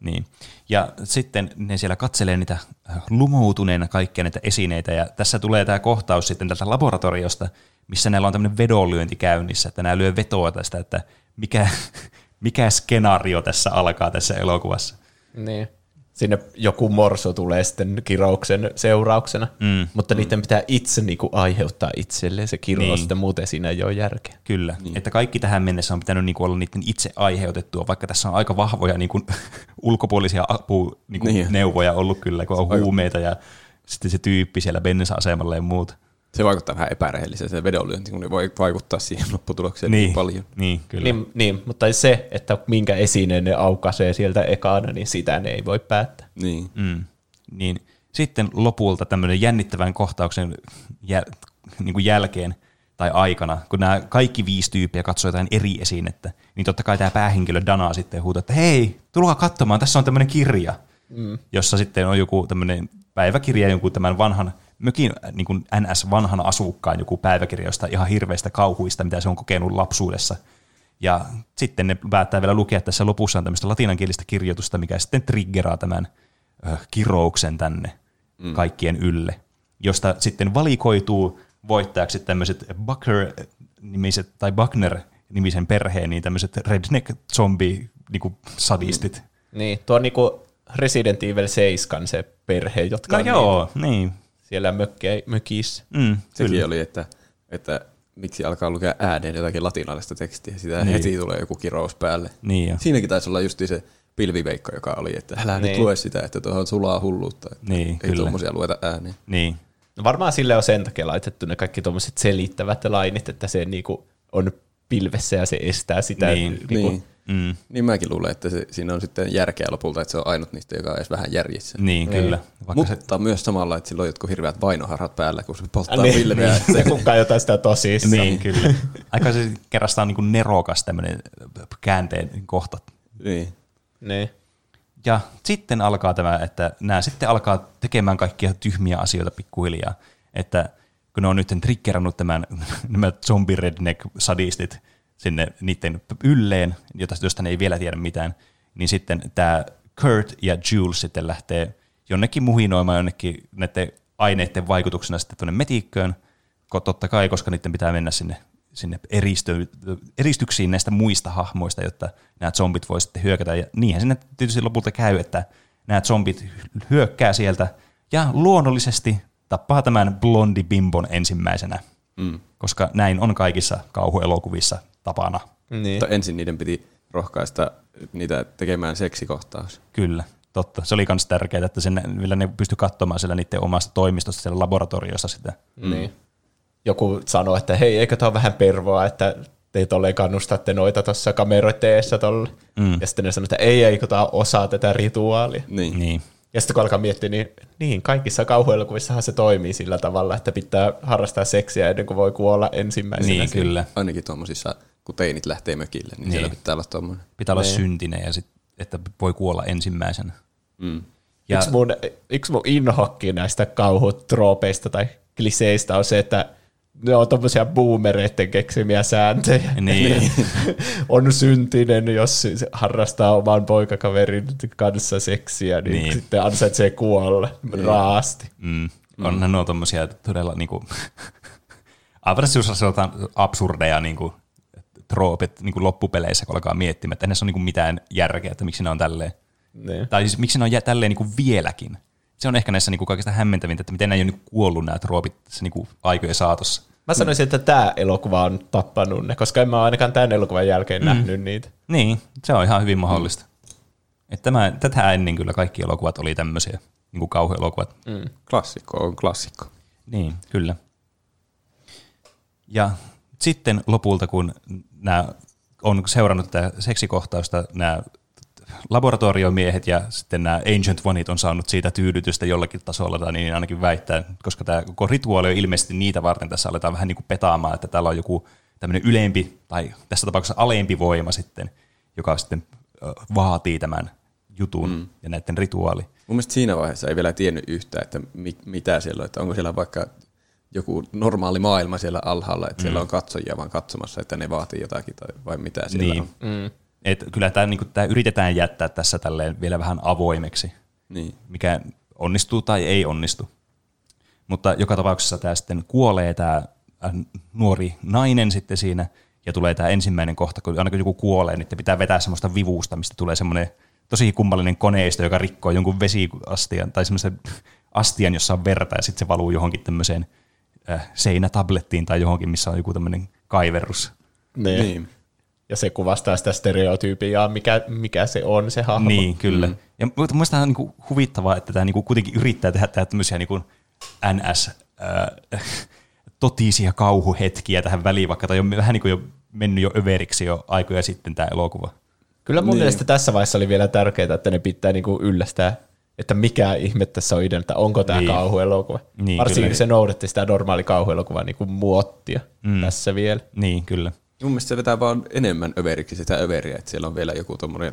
Niin. Ja sitten ne siellä katselee niitä äh, lumoutuneena kaikkia näitä esineitä, ja tässä tulee tämä kohtaus sitten tältä laboratoriosta, missä näillä on tämmöinen vedonlyönti käynnissä, että nämä lyö vetoa tästä, että mikä, mikä skenaario tässä alkaa tässä elokuvassa. Niin. Sinne joku morso tulee sitten kirouksen seurauksena, Mm. mutta niiden pitää itse niinku aiheuttaa itselleen se kirous, Niin. niin. muuten siinä ei ole järkeä. Kyllä, niin. että kaikki tähän mennessä on pitänyt niinku olla niiden itse aiheutettua, vaikka tässä on aika vahvoja niinku, ulkopuolisia apu, niinku, niin. Niin. neuvoja ollut kyllä, kun on huumeita ja sitten se tyyppi siellä bensa-asemalla ja muuta. Se vaikuttaa vähän epärehelliseltä se vedonlyönti, kun ne voi vaikuttaa siihen lopputulokseen niin, niin paljon. Niin, kyllä. Niin, niin, mutta se, että minkä esineen ne aukaisee sieltä ekana, niin sitä ne ei voi päättää. Niin. Mm. Niin sitten lopulta tämmöinen jännittävän kohtauksen jäl, niin kuin jälkeen tai aikana, kun nämä kaikki viisi tyyppiä katsoo jotain eri esinettä, niin totta kai tämä päähenkilö Dana sitten huutaa, että hei, tulkaa katsomaan, tässä on tämmöinen kirja, mm. jossa sitten on joku tämmöinen päiväkirja, joku tämän vanhan mökin niin kuin NS-vanhan asukkaan joku päiväkirja jostain ihan hirveistä kauhuista, mitä se on kokenut lapsuudessa. Ja sitten ne päättää vielä lukea tässä lopussa on tämmöistä latinankielistä kirjoitusta, mikä sitten triggeraa tämän ö, kirouksen tänne mm. kaikkien ylle, josta sitten valikoituu voittajaksi tämmöiset Bucker-nimiset, tai Buckner-nimisen perheen, niin tämmöiset redneck zombie niinku sadistit. Niin, tuo on niinku Resident Evil 7 se perhe, jotka No on joo, niin. Siellä mökke, mökissä. Mm, Sekin kyllä. oli, että, että miksi alkaa lukea ääneen jotakin latinalaista tekstiä, sitä Niin. heti tulee joku kirous päälle. Niin jo. Siinäkin taisi olla justi se pilviveikko, joka oli, että älä niin. nyt lue sitä, että tuohon sulaa hulluutta. Että Niin, ei kyllä. tuommoisia lueta ääneen. Niin. No varmaan sille on sen takia laitettu ne kaikki tuommoiset selittävät lainit, että se niinku on pilvessä ja se estää sitä. Niin, niinku, Niin. Mm, Niin mäkin luulen, että se, siinä on sitten järkeä lopulta, että se on ainut niistä, joka on edes vähän järjissä. niin, kyllä. Vaikka Mutta se, myös samalla, että sillä on jotkut hirveät vainoharhat päällä, kun se polttaa Niin, niin, pilveä. niin, se kukaan jotain sitä tosissaan. niin, kyllä. Aika se kerrastaan niin kuin nerokas tämmöinen käänteen kohta. niin. Niin. Ja sitten alkaa tämä, että nämä sitten alkaa tekemään kaikkia tyhmiä asioita pikkuhiljaa. Että kun ne on nyt triggerannut tämän, nämä zombie redneck sadistit sinne niiden ylleen, jota- josta ne ei vielä tiedä mitään, niin sitten tämä Kurt ja Jules sitten lähtee jonnekin muhinoimaan jonnekin näiden aineiden vaikutuksena sitten tuonne metikköön, totta kai, koska niiden pitää mennä sinne, sinne eristö, eristyksiin näistä muista hahmoista, jotta nämä zombit voi sitten hyökätä. Ja niinhän sinne tietysti lopulta käy, että nämä zombit hyökkää sieltä ja luonnollisesti tappaa tämän blondi bimbon ensimmäisenä, mm. koska näin on kaikissa kauhuelokuvissa tapana. Niin. Mutta ensin niiden piti rohkaista niitä tekemään seksikohtaus. Kyllä, totta. Se oli myös tärkeää, että sen, vielä ne pysty katsomaan siellä niiden omasta toimistosta siellä laboratoriossa sitä. Niin. Joku sanoi, että hei, eikö tämä ole vähän pervoa, että te tolleen kannustatte noita tuossa kameroiden eessä tolle. Mm. Ja sitten ne sanoi, että ei, eikö tämä ole osa tätä rituaalia. Niin. Niin, Ja sitten kun alkaa miettiä, niin, niin kaikissa kauhuelokuvissahan se toimii sillä tavalla, että pitää harrastaa seksiä ennen kuin voi kuolla ensimmäisenä. niin siinä. kyllä. Ainakin tuommoisissa, kun teinit lähtee mökille, niin, niin. siellä pitää olla tuommoinen. Pitää olla Niin. syntinen ja sit, että voi kuolla ensimmäisenä. Mm. Ja, Yksi mun, yksi mun inhokki näistä kauhutroopeista tai kliseistä on se, että ne on tommosia boomereiden keksimiä sääntöjä. Niin. on syntinen, jos harrastaa oman poikakaverin kanssa seksiä, niin, Niin. niin. sitten ansaitsee kuolla raasti. Mm. Onhan nuo tommosia todella niinku, jos sanotaan absurdeja niinku, troopit niinku loppupeleissä, kun alkaa miettimään, että näissä ole niinku mitään järkeä, että miksi ne on tälleen. Niin. Tai siis miksi ne on jä- tälleen niinku vieläkin. Se on ehkä näissä niinku kaikista hämmentävintä, että miten nämä ei ole niinku kuollut nämä troopit tässä niinku aikojen saatossa. Mä sanoisin, että tämä elokuva on tappanut ne, koska en mä ainakaan tämän elokuvan jälkeen mm. nähnyt niitä. Niin, se on ihan hyvin mahdollista. Että tämä, tätä ennen kyllä kaikki elokuvat oli tämmöisiä, niin kuin kauhuelokuvat. Mm. Klassikko on klassikko. Niin, kyllä. Ja sitten lopulta, kun nämä on seurannut tätä seksikohtausta, nämä laboratoriomiehet ja sitten nämä Ancient Oneit on saanut siitä tyydytystä jollakin tasolla, tai niin ainakin väittää, koska tämä koko rituaali on ilmeisesti niitä varten, tässä aletaan vähän niin kuin petaamaan, että täällä on joku tämmöinen ylempi, tai tässä tapauksessa alempi voima sitten, joka sitten vaatii tämän jutun mm. ja näiden rituaali. Mun mielestä siinä vaiheessa ei vielä tiennyt yhtään, että mi- mitä siellä on, että onko siellä vaikka joku normaali maailma siellä alhaalla, että mm. siellä on katsojia vaan katsomassa, että ne vaatii jotakin tai vai mitä siellä Niin. on. Mm. Et kyllä tämä, niinku, yritetään jättää tässä tälleen vielä vähän avoimeksi, Niin. mikä onnistuu tai ei onnistu. Mutta joka tapauksessa tämä sitten kuolee tämä äh, nuori nainen sitten siinä, ja tulee tämä ensimmäinen kohta, kun aina kun joku kuolee, niin pitää vetää semmoista vivusta, mistä tulee semmoinen tosi kummallinen koneisto, joka rikkoo jonkun vesiastian tai semmoisen astian, jossa on verta, ja sitten se valuu johonkin tämmöiseen äh, seinätablettiin tai johonkin, missä on joku tämmöinen kaiverus. Niin. Niin. Ja se kuvastaa sitä stereotypiaa, mikä, mikä se on se hahmo. Niin, kyllä. Mm. Ja mutta mun mielestä tämä on niinku huvittavaa, että tämä niinku kuitenkin yrittää tehdä, tehdä tämmöisiä niinku NS äh, totisia kauhuhetkiä tähän väliin, vaikka tämä on vähän niin kuin jo mennyt jo överiksi jo aikoja sitten tämä elokuva. Kyllä mun Niin. niin. mielestä tässä vaiheessa oli vielä tärkeää, että ne pitää niinku yllästää, että mikä ihme tässä on idea, että onko tämä Niin. niin. kauhuelokuva. Niin, Niin, Varsinkin kyllä. se noudatti sitä normaali kauhuelokuvan niinku muottia Mm. mm. tässä vielä. Niin, kyllä. Mun mielestä se vetää vaan enemmän överiksi sitä överiä, että siellä on vielä joku tommonen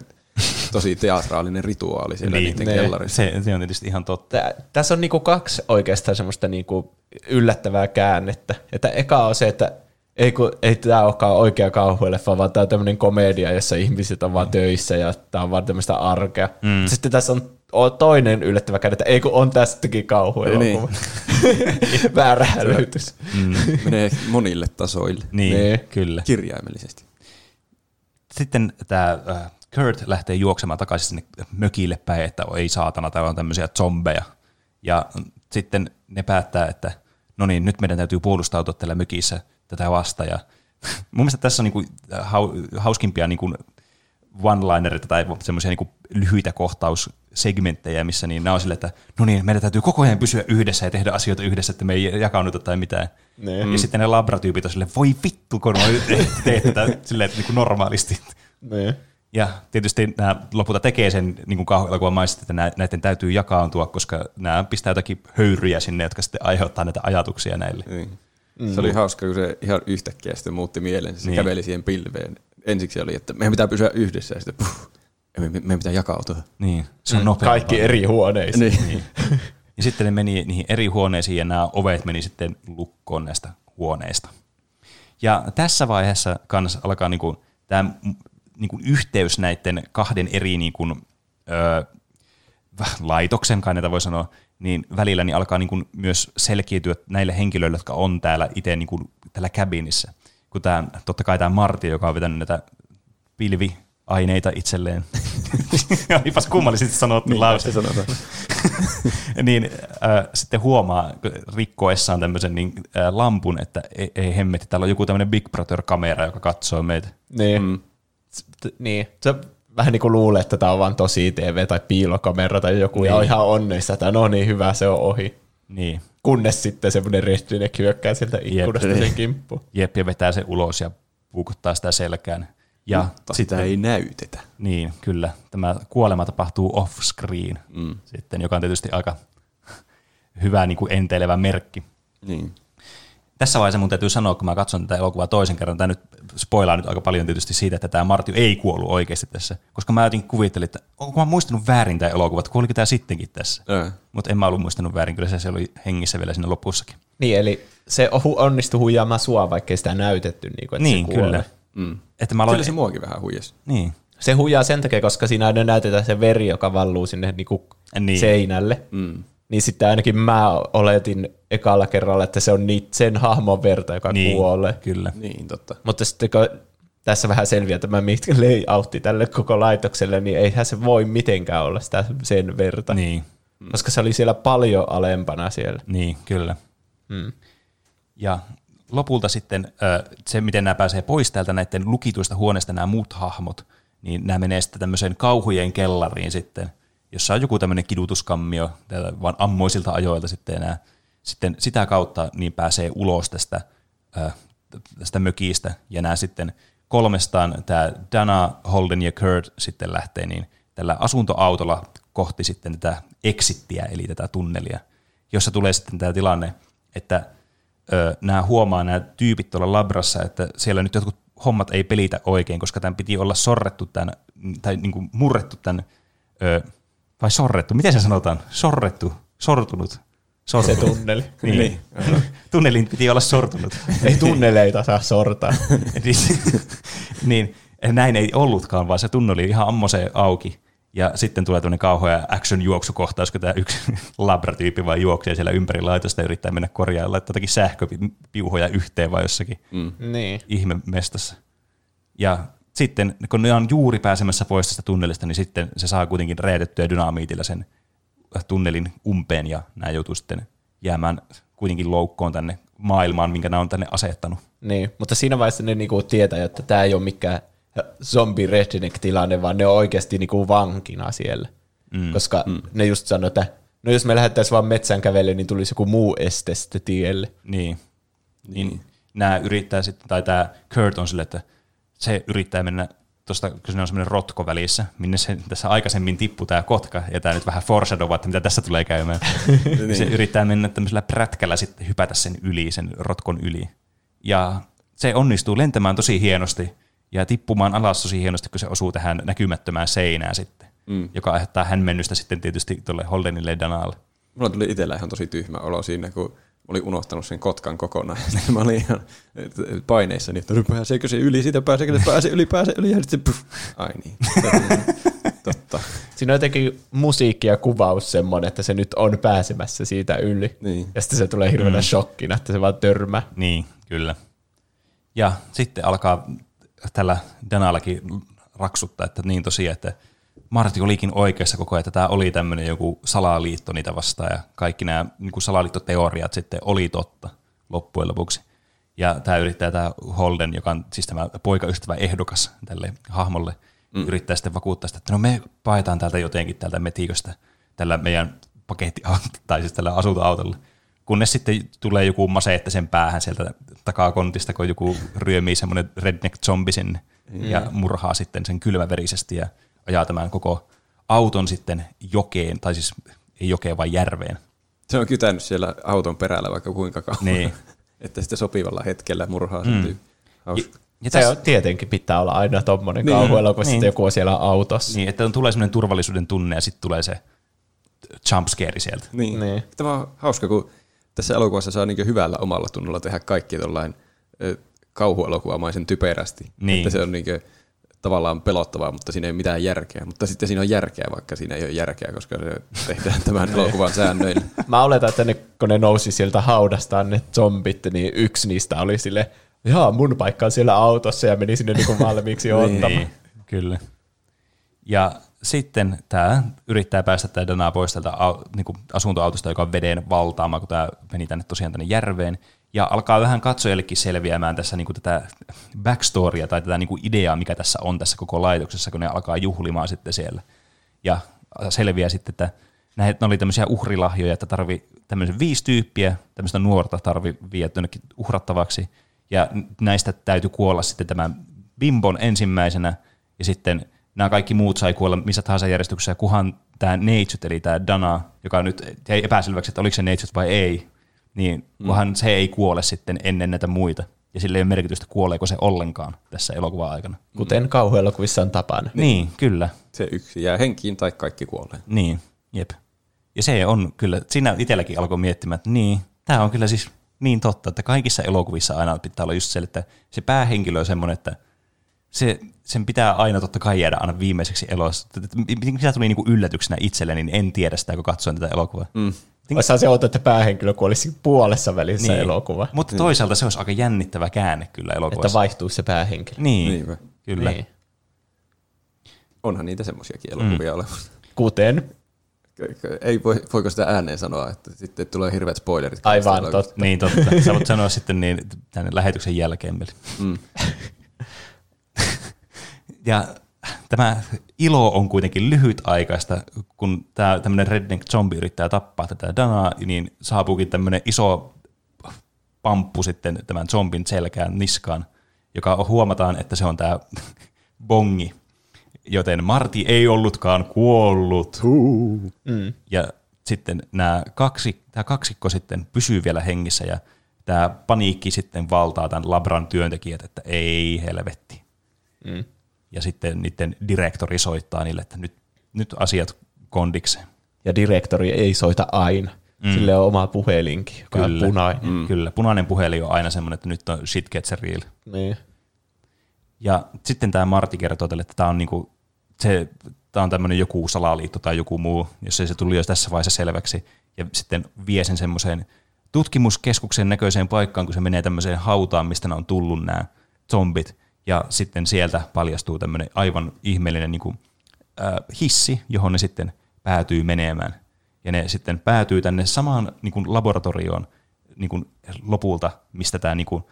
tosi teatraalinen rituaali siellä Niin, niiden ne- kellarissa. Se, se on tietysti ihan totta. Tää, tässä on niinku kaksi oikeastaan semmoista niinku yllättävää käännettä. Että eka on se, että ei, kun, ei tämä olekaan oikea kauhueleffa, vaan tämä on tämmöinen komedia, jossa ihmiset on vaan töissä ja tämä on vaan tämmöistä arkea. Mm. Sitten tässä on toinen yllättävä että ei kun on tästäkin kauhuelokuva. Niin. Väärä hälytys. Menee monille tasoille Niin, Niin. kyllä. kirjaimellisesti. Sitten tämä äh, Kurt lähtee juoksemaan takaisin sinne mökille päin, että ei saatana, täällä on tämmöisiä zombeja. Ja sitten ne päättää, että no niin, nyt meidän täytyy puolustautua tällä mökissä tätä vasta. Ja mun mielestä tässä on niinku hau, hauskimpia niinku one-linereita tai semmoisia niinku lyhyitä kohtaussegmenttejä, missä niin nämä on sille, että no niin, meidän täytyy koko ajan pysyä yhdessä ja tehdä asioita yhdessä, että me ei jakauduta tai mitään. Niin. Ja sitten ne labratyypit on silleen, voi vittu, kun teet tätä silleen, että niinku normaalisti. Niin. Ja tietysti nämä lopulta tekee sen niin kuin kauhuelokuvan maista, että nä- näiden täytyy jakaantua, koska nämä pistää jotakin höyryjä sinne, jotka sitten aiheuttaa näitä ajatuksia näille. Niin. Mm. Se oli hauska, kun se ihan yhtäkkiä sitten muutti mielensä. Se Niin. niin. käveli siihen pilveen. Ensiksi oli, että meidän pitää pysyä yhdessä ja sitten puh, me, me, meidän pitää jakautua. Niin, se on nopea. Kaikki eri huoneisiin. Niin. Ja sitten ne meni niihin eri huoneisiin ja nämä ovet meni sitten lukkoon näistä huoneista. Ja tässä vaiheessa kanssa alkaa niinku tämä niinku yhteys näiden kahden eri niinku, ö, laitoksen, kai näitä voi sanoa, niin välillä niin alkaa niinku myös selkiytyä näille henkilöille, jotka on täällä itse niinku täällä cabinissa. Kun tämä, totta kai tämä Marti, joka on vetänyt näitä pilviaineita itselleen. Olipas kummallisesti sanottu niin, lause. niin äh, sitten huomaa rikkoessaan tämmöisen niin, äh, lampun, että ei, ei hemmetti, täällä on joku tämmöinen Big Brother-kamera, joka katsoo meitä. Niin. Mm. niin. Se vähän niin kuin luulee, että tämä on vaan tosi TV tai piilokamera tai joku, niin. ja on ihan onneissa, että no niin, hyvä, se on ohi. Niin, Kunnes sitten semmoinen redneck hyökkää sieltä ikkunasta Jep. sen kimppuun. Jep, ja vetää se ulos ja puukuttaa sitä selkään. Ja Mutta sitä ei näytetä. Niin, kyllä. Tämä kuolema tapahtuu off-screen mm. sitten, joka on tietysti aika hyvä niin kuin enteilevä merkki. Niin. Tässä vaiheessa mun täytyy sanoa, kun mä katson tätä elokuvaa toisen kerran, tämä nyt spoilaa nyt aika paljon tietysti siitä, että tämä Marty ei kuollut oikeasti tässä, koska mä jotenkin kuvittelin, että onko mä muistanut väärin tämä elokuva, että kuoliko tämä sittenkin tässä. Ää. Mutta en mä ollut muistanut väärin, kyllä se, se oli hengissä vielä siinä lopussakin. Niin, eli se onnistui huijaamaan sua, vaikka ei sitä näytetty. Niin, kuin, että Niin, se kuolee. kyllä. Mm. Että mä aloin, Kyllä se muakin vähän huijasi. niin, Se huijaa sen takia, koska siinä aina näytetään se veri, joka valluu sinne niinku Niin. seinälle. Mm. Niin sitten ainakin mä oletin ekalla kerralla, että se on niitä sen hahmon verta, joka niin kuolee. kyllä. Niin, totta. Mutta sitten kun tässä vähän selviää tämä mitkä layoutti tälle koko laitokselle, niin eihän se voi mitenkään olla sitä sen verta. Niin, Koska se oli siellä paljon alempana siellä. niin, kyllä. Mm. Ja lopulta sitten se, miten nämä pääsee pois täältä näiden lukituista huoneista, nämä muut hahmot, niin nämä menee sitten tämmöiseen kauhujen kellariin sitten, jossa on joku tämmöinen kidutuskammio, vaan ammoisilta ajoilta sitten, nämä, sitten sitä kautta niin pääsee ulos tästä, tästä mökistä, ja nämä sitten kolmestaan, tämä Dana, Holden ja Kurt sitten lähtee niin tällä asuntoautolla kohti sitten tätä exittiä, eli tätä tunnelia, jossa tulee sitten tämä tilanne, että ö, nämä huomaa nämä tyypit tuolla labrassa, että siellä nyt jotkut hommat ei pelitä oikein, koska tämän piti olla sorrettu tämän, tai niin kuin murrettu tämän, ö, vai sorrettu, miten se sanotaan? Sorrettu, sortunut, Se sortunut. tunneli. Niin. Tunnelin piti olla sortunut. Ei tunneleita saa sortaa. niin, niin näin ei ollutkaan, vaan se tunneli oli ihan ammoseen auki. Ja sitten tulee tämmöinen kauhea action-juoksukohtaus, kun tämä yksi labratyyppi vaan juoksee siellä ympäri laitosta ja yrittää mennä korjaamaan, laittaa jotakin sähköpiuhoja yhteen vai jossakin Mm. niin. ihmemestassa. Ja sitten, kun ne on juuri pääsemässä pois tästä tunnelista, niin sitten se saa kuitenkin räjätettyä dynamiitilla sen tunnelin umpeen ja nämä joutuu sitten jäämään kuitenkin loukkoon tänne maailmaan, minkä nämä on tänne asettanut. Niin, mutta siinä vaiheessa ne niinku tietää, että tämä ei ole mikään zombie redneck-tilanne, vaan ne on oikeasti niinku vankina siellä. Mm. Koska mm. ne just sanoo, että no jos me lähdettäisiin vaan metsään kävelle, niin tulisi joku muu este sitten tielle. Niin. niin. Nämä yrittää sitten, tai tämä Kurt on sille, että se yrittää mennä tuosta, kun siinä on semmoinen rotko välissä, minne se tässä aikaisemmin tippui tämä kotka, ja tämä nyt vähän foreshadowaa, että mitä tässä tulee käymään. niin. Se yrittää mennä tämmöisellä prätkällä sitten hypätä sen yli, sen rotkon yli. Ja se onnistuu lentämään tosi hienosti ja tippumaan alas tosi hienosti, kun se osuu tähän näkymättömään seinään sitten, mm. joka aiheuttaa hämmennystä sitten tietysti tuolle Holdenille ja Danalle. Mulla tuli itsellä ihan tosi tyhmä olo siinä, kun mä olin unohtanut sen kotkan kokonaan. Ja sitten mä olin ihan paineissa, niin että no pääseekö se yli, siitä pääseekö se pääse yli, pääse yli, ja sitten puff. Ai niin. Totta. Siinä on jotenkin musiikki ja kuvaus semmoinen, että se nyt on pääsemässä siitä yli. Niin. Ja sitten se tulee hirveänä mm. shokkina, että se vaan törmää. Niin, kyllä. Ja sitten alkaa tällä Danallakin raksuttaa, että niin tosiaan, että Martti olikin oikeassa koko ajan, että tämä oli tämmöinen joku salaliitto niitä vastaan ja kaikki nämä niin kuin salaliittoteoriat sitten oli totta loppujen lopuksi. Ja tämä yrittää tämä Holden, joka on siis tämä poikaystävä ehdokas tälle hahmolle, mm. yrittää sitten vakuuttaa sitä, että no me paetaan täältä jotenkin täältä metiköstä tällä meidän paketti, tai siis tällä asuntoautolla. Kunnes sitten tulee joku masette sen päähän sieltä takakontista, kun joku ryömii semmoinen redneck zombi sinne mm. ja murhaa sitten sen kylmäverisesti ja ajaa tämän koko auton sitten jokeen, tai siis ei jokeen, vaan järveen. Se on kytänyt siellä auton perällä vaikka kuinka kauan. Niin. että sitten sopivalla hetkellä murhaa sen mm. Hauska. Ja Se on, tietenkin pitää olla aina tommonen niin, kauhuelokuva, kun niin. sitten joku on siellä autossa. Niin, että on, tulee semmoinen turvallisuuden tunne ja sitten tulee se jumpscare sieltä. Niin. Niin. Tämä on hauska, kun tässä elokuvassa saa niin hyvällä omalla tunnolla tehdä kaikki tuollain kauhuelokuvamaisen typerästi. Niin. Että se on niin tavallaan pelottavaa, mutta siinä ei ole mitään järkeä. Mutta sitten siinä on järkeä, vaikka siinä ei ole järkeä, koska se tehdään tämän elokuvan säännöillä. Mä oletan, että ne, kun ne nousi sieltä haudastaan ne zombit, niin yksi niistä oli sille, jaa, mun paikka on siellä autossa ja meni sinne niinku valmiiksi ottamaan. Niin, kyllä. Ja sitten tämä yrittää päästä tämä Dana pois tältä niin kuin asuntoautosta, joka on veden valtaama, kun tämä meni tänne tosiaan tänne järveen. Ja alkaa vähän katsojallekin selviämään tässä niin kuin tätä backstorya tai tätä niin kuin ideaa, mikä tässä on tässä koko laitoksessa, kun ne alkaa juhlimaan sitten siellä. Ja selviää sitten, että näitä oli tämmöisiä uhrilahjoja, että tarvi tämmöisen viisi tyyppiä, tämmöistä nuorta tarvi viedä jonnekin uhrattavaksi. Ja näistä täytyy kuolla sitten tämän Bimbon ensimmäisenä, ja sitten nämä kaikki muut sai kuolla missä tahansa järjestyksessä, kunhan tämä Neitsyt, eli tämä Dana, joka nyt jäi epäselväksi, että oliko se Neitsyt vai ei, niin kunhan se ei kuole sitten ennen näitä muita. Ja sillä ei ole merkitystä, kuoleeko se ollenkaan tässä elokuvan aikana. Kuten kauhuelokuvissa on tapana. Niin, kyllä. Se yksi jää henkiin tai kaikki kuolee. Niin, jep. Ja se on kyllä, siinä itselläkin alkoi miettimään, että niin, tämä on kyllä siis niin totta, että kaikissa elokuvissa aina pitää olla just se, että se päähenkilö on semmoinen, että se, sen pitää aina totta kai jäädä aina viimeiseksi elossa. Mitä tuli niinku yllätyksenä itselleni, niin en tiedä sitä, kun katsoin tätä elokuvaa. Mm. Olisihan se outo, että päähenkilö kuolisi puolessa välissä niin. elokuva. Mutta toisaalta se olisi aika jännittävä käänne kyllä Että elokuvassa. vaihtuu se päähenkilö. niin, Niinpä. kyllä. Niin. Onhan niitä semmoisiakin elokuvia mm. olemassa. Kuten, Ei voi, voiko sitä ääneen sanoa, että sitten tulee hirveät spoilerit. aivan totta. Niin totta. Sä voit sanoa sitten niin tänne lähetyksen jälkeen. Mm. ja tämä ilo on kuitenkin lyhytaikaista, kun tämä tämmöinen redneck zombie yrittää tappaa tätä Danaa, niin saapuukin tämmöinen iso pamppu sitten tämän zombin selkään niskaan, joka huomataan, että se on tämä bongi, joten Marti ei ollutkaan kuollut. Mm. Ja sitten nämä kaksi, tämä kaksikko sitten pysyy vielä hengissä ja tämä paniikki sitten valtaa tämän Labran työntekijät, että ei helvetti. Mm. Ja sitten niiden direktori soittaa niille, että nyt, nyt asiat kondikseen. Ja direktori ei soita aina. Mm. Sille on oma puhelinkin, joka Kyllä. on punainen. Mm. Kyllä, punainen puhelin on aina semmoinen, että nyt on shit gets real. Niin. Ja sitten tämä Martti kertoo teille, että tämä on, niinku, se, tämä on tämmöinen joku salaliitto tai joku muu, jos ei se tuli jo tässä vaiheessa selväksi. Ja sitten vie sen semmoiseen tutkimuskeskuksen näköiseen paikkaan, kun se menee tämmöiseen hautaan, mistä ne on tullut nämä zombit. Ja sitten sieltä paljastuu tämmöinen aivan ihmeellinen niin kuin, äh, hissi, johon ne sitten päätyy menemään. Ja ne sitten päätyy tänne samaan niin kuin laboratorioon niin kuin lopulta, mistä tämä, niin kuin,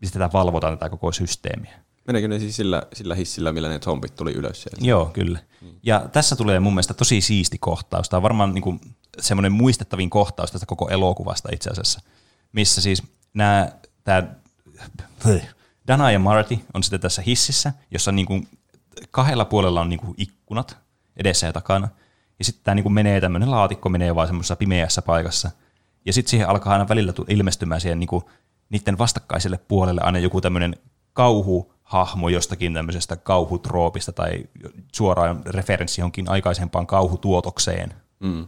mistä tämä valvotaan tätä koko systeemiä. Meneekö ne siis sillä, sillä hissillä, millä ne zombit tuli ylös sieltä? Joo, kyllä. Ja tässä tulee mun mielestä tosi siisti kohtaus. Tämä on varmaan niin kuin semmoinen muistettavin kohtaus tästä koko elokuvasta itse asiassa, missä siis nämä, tämä Dana ja Marty on sitten tässä hississä, jossa niin kuin kahdella puolella on niin kuin ikkunat edessä ja takana. Ja sitten tämä niin menee tämmöinen laatikko, menee vaan semmoisessa pimeässä paikassa. Ja sitten siihen alkaa aina välillä ilmestymään siihen niin kuin niiden vastakkaiselle puolelle aina joku tämmöinen kauhuhahmo jostakin tämmöisestä kauhutroopista tai suoraan referenssi johonkin aikaisempaan kauhutuotokseen. Mm.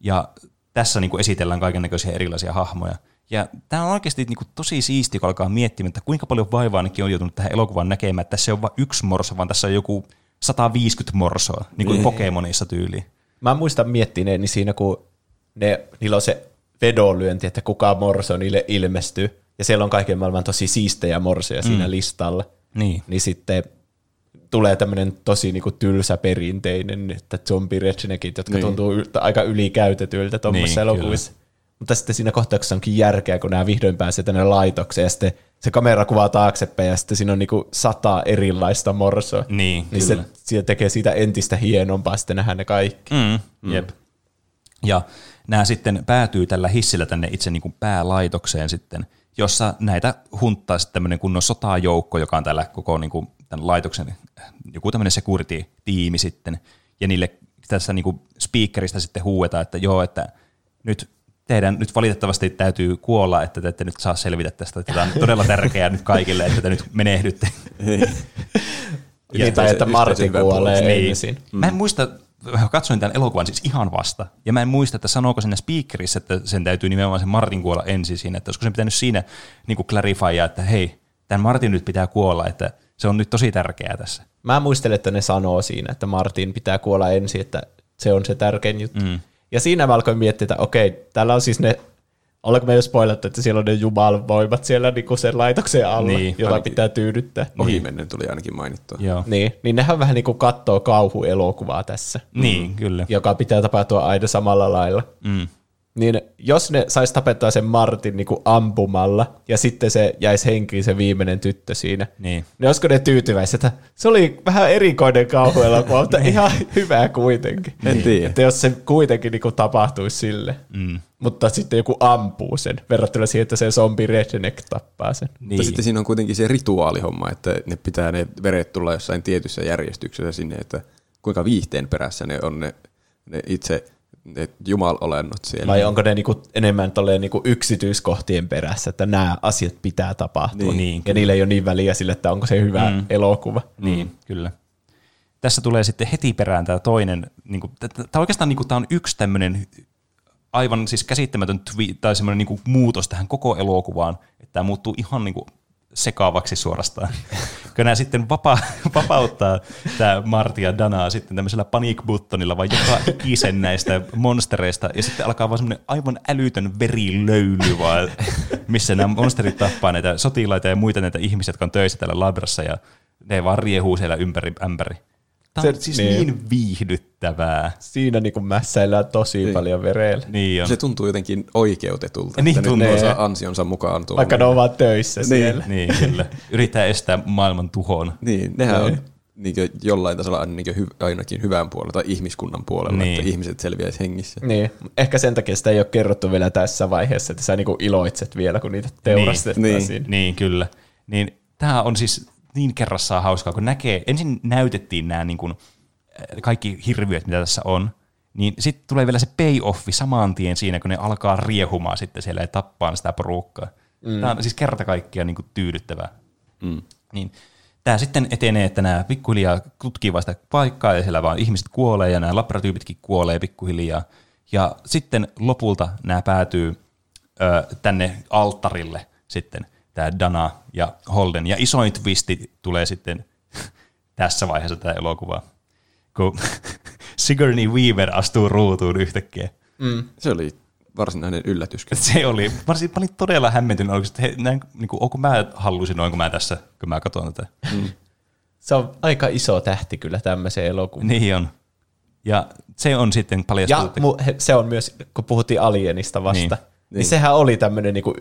Ja tässä niin kuin esitellään kaiken näköisiä erilaisia hahmoja. Ja tämä on oikeasti niin kuin tosi siisti, kun alkaa miettimään, että kuinka paljon vaivaa ainakin on joutunut tähän elokuvan näkemään, että tässä ei ole vain yksi morso, vaan tässä on joku 150 morsoa, niin kuin Pokemonissa tyyliin. Mä muistan miettineeni siinä, kun ne, niillä on se vedonlyönti, että kuka morso niille ilmestyy. Ja siellä on kaiken maailman tosi siistejä morsoja siinä Mm. listalla. Niin. Niin sitten tulee tämmöinen tosi niinku tylsä perinteinen, että zombie jotka Niin. niin. tuntuu aika ylikäytetyiltä tuommoisessa Niin, niin, elokuvissa. Mutta sitten siinä kohtauksessa onkin järkeä, kun nämä vihdoin pääsee tänne laitokseen ja sitten se kamera kuvaa taaksepäin ja sitten siinä on niinku sata erilaista morsoa. Niin, niin se, kyllä. se tekee siitä entistä hienompaa sitten nähdä ne kaikki. Mm, jep. Ja nämä sitten päätyy tällä hissillä tänne itse niin kuin päälaitokseen sitten, jossa näitä hunttaa sitten tämmöinen kunnon sotajoukko, joka on täällä koko niin kuin tämän laitoksen joku tämmöinen security-tiimi sitten. Ja niille tässä niin kuin speakerista sitten huuetaan, että joo, että nyt teidän nyt valitettavasti täytyy kuolla, että te ette nyt saa selvitä tästä. Että tämä on todella tärkeää nyt kaikille, että te nyt menehdytte. Niin, tai että Martin kuolee Niin. ensin. Mä en muista, mä katsoin tämän elokuvan siis ihan vasta, ja mä en muista, että sanooko siinä speakerissä, että sen täytyy nimenomaan sen Martin kuolla ensin siinä, että olisiko sen pitänyt siinä niin kuin clarifya, että hei, tämän Martin nyt pitää kuolla, että se on nyt tosi tärkeää tässä. Mä muistelen, että ne sanoo siinä, että Martin pitää kuolla ensin, että se on se tärkein juttu. Mm. Ja siinä mä alkoin miettiä, että okei, täällä on siis ne, ollaanko me jo spoilattu, että siellä on ne jumalan voimat siellä niinku sen laitoksen alla, Niin, niin, jota ainakin. pitää tyydyttää. Ohimennen tuli ainakin mainittua. Joo. Niin, niin nehän vähän niin kuin kattoo kauhuelokuvaa tässä, Niin, kyllä. joka pitää tapahtua aina samalla lailla. Mm. Niin jos ne sais tapettua sen Martin niin kuin ampumalla, ja sitten se jäisi henkiin se viimeinen tyttö siinä, Niin. niin olisiko ne tyytyväisiä, että se oli vähän erikoinen kauhuelokuva, mutta ihan hyvä kuitenkin. En tiedä. Että jos se kuitenkin niin kuin tapahtuisi sille, Mm. mutta sitten joku ampuu sen, verrattuna siihen, että se zombi redneck tappaa sen. Mutta Niin. sitten siinä on kuitenkin se rituaalihomma, että ne pitää ne veret tulla jossain tietyssä järjestyksessä sinne, että kuinka viihteen perässä ne on ne, ne itse jumalolennot siellä. Vai onko ne niinku enemmän niinku yksityiskohtien perässä, että nämä asiat pitää tapahtua. Niin, niin, ja niillä ei ole niin väliä sille, että onko se hyvä mm. elokuva. Niin, kyllä. Tässä tulee sitten heti perään tämä toinen, niin kuin, tämä oikeastaan niin kuin, tämä on yksi tämmöinen aivan siis käsittämätön twi- tai semmoinen niin kuin, muutos tähän koko elokuvaan, että tämä muuttuu ihan niin kuin, sekaavaksi suorastaan. Kun nämä sitten vapa- vapauttaa tämä Marty ja Danaa sitten tämmöisellä panic buttonilla vai joka ikisen näistä monstereista, ja sitten alkaa vaan semmoinen aivan älytön verilöyly, vaan, missä nämä monsterit tappaa näitä sotilaita ja muita näitä ihmisiä, jotka on töissä täällä labrassa, ja ne vaan riehuu siellä ympäri ämpäri. Tämä on Se- siis niin. niin viihdyttävää. Siinä niinku mässäillään tosi niin. paljon verellä. Niin on. Se tuntuu jotenkin oikeutetulta, Niin että nyt tuntuu. ne saa ansionsa mukaan tuolla. Vaikka ne on vaan töissä Niin. siellä. Niin, kyllä. Yrittää estää maailman tuhon. Niin, nehän Niin. on niin jollain tasolla niin hy, ainakin hyvän puolella tai ihmiskunnan puolella, Niin. että ihmiset selviäisi hengissä. Niin, ehkä sen takia sitä ei ole kerrottu vielä tässä vaiheessa, että sä niinku iloitset vielä, kun niitä teurastetaan Niin. siinä. Niin, kyllä. Niin tämä on siis niin kerrassaan hauskaa, kun näkee, ensin näytettiin nämä niin kuin, äh, kaikki hirviöt, mitä tässä on, niin sitten tulee vielä se payoffi saman tien siinä, kun ne alkaa riehumaan sitten siellä ja tappaa sitä porukkaa. Mm. Tämä on siis kerta kaikkiaan niin kuin tyydyttävää. Mm. Niin, tämä sitten etenee, että nämä pikkuhiljaa tutkii vaan sitä paikkaa ja siellä vaan ihmiset kuolee ja nämä labratyypitkin kuolee pikkuhiljaa. Ja sitten lopulta nämä päätyy ö, tänne alttarille sitten, tämä Dana ja Holden. Ja isoin twisti tulee sitten tässä vaiheessa tämä elokuva, kun Sigourney Weaver astuu ruutuun yhtäkkiä. Se oli varsinainen yllätys. Se oli, varsin paljon todella hämmentynyt, oliko, että he, näin, niin kuin, onko mä hallusinoinko mä tässä, kun mä katson tätä. Se on aika iso tähti kyllä tämmöiseen elokuvaan. Niin on. Ja se on sitten Ja paljastunut. mu- he- se on myös, kun puhuttiin Alienista vasta, niin, niin. niin sehän oli tämmöinen niinku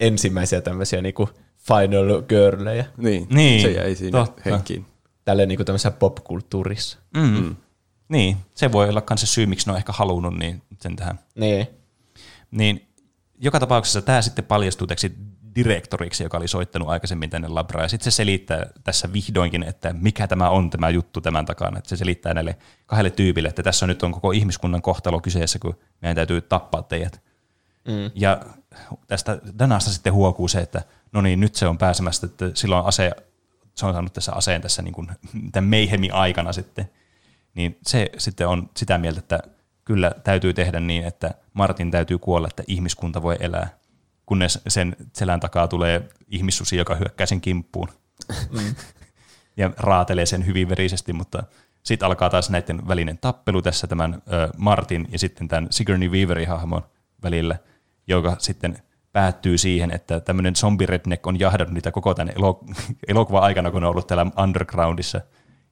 ensimmäisiä tämmöisiä niinku final girlejä, Niin, Niin, se jäi siinä totta. henkiin. tälleen niinku tämmöisessä popkulttuurissa. mm. Niin, se voi olla myös se syy, miksi ne on ehkä halunnut niin sen tähän. Niin. Niin joka tapauksessa tämä sitten paljastuu täksi direktoriksi, joka oli soittanut aikaisemmin tänne labraan. Ja sitten se selittää tässä vihdoinkin, että mikä tämä on tämä juttu tämän takana. Että se selittää näille kahdelle tyypille, että tässä nyt on koko ihmiskunnan kohtalo kyseessä, kun meidän täytyy tappaa teidät. Mm. Ja tästä Danasta sitten huokuu se, että no niin, nyt se on pääsemässä, että silloin ase, se on saanut tässä aseen tässä niin kuin, tämän meihemi aikana sitten. Niin se sitten on sitä mieltä, että kyllä täytyy tehdä niin, että Martin täytyy kuolla, että ihmiskunta voi elää, kunnes sen selän takaa tulee ihmissusi, joka hyökkää sen kimppuun. Mm. ja raatelee sen hyvin verisesti, mutta sitten alkaa taas näiden välinen tappelu tässä tämän ö, Martin ja sitten tämän Sigourney Weaverin hahmon välillä, joka sitten päättyy siihen, että tämmöinen zombi redneck on jahdannut niitä koko tämän elo- elokuvan aikana, kun ne on ollut täällä undergroundissa.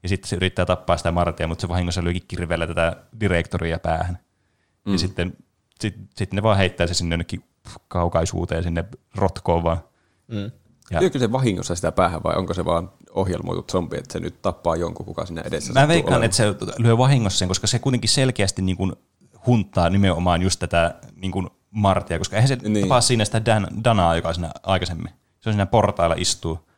Ja sitten se yrittää tappaa sitä Martia, mutta se vahingossa lyökin kirveellä tätä direktoria päähän. Mm. Ja sitten sit, sit ne vaan heittää se sinne jonnekin kaukaisuuteen sinne rotkoon vaan. Mm. Ja-. Lyökö se vahingossa sitä päähän vai onko se vaan ohjelmoitu zombi, että se nyt tappaa jonkun, kuka siinä edessä Mä veikkaan, että se lyö vahingossa sen, koska se kuitenkin selkeästi niin kuin hunttaa nimenomaan just tätä niin kuin Martia, koska eihän se niin. Niin. tapaa siinä sitä Dan, Danaa, joka siinä aikaisemmin. Se on siinä portailla istuu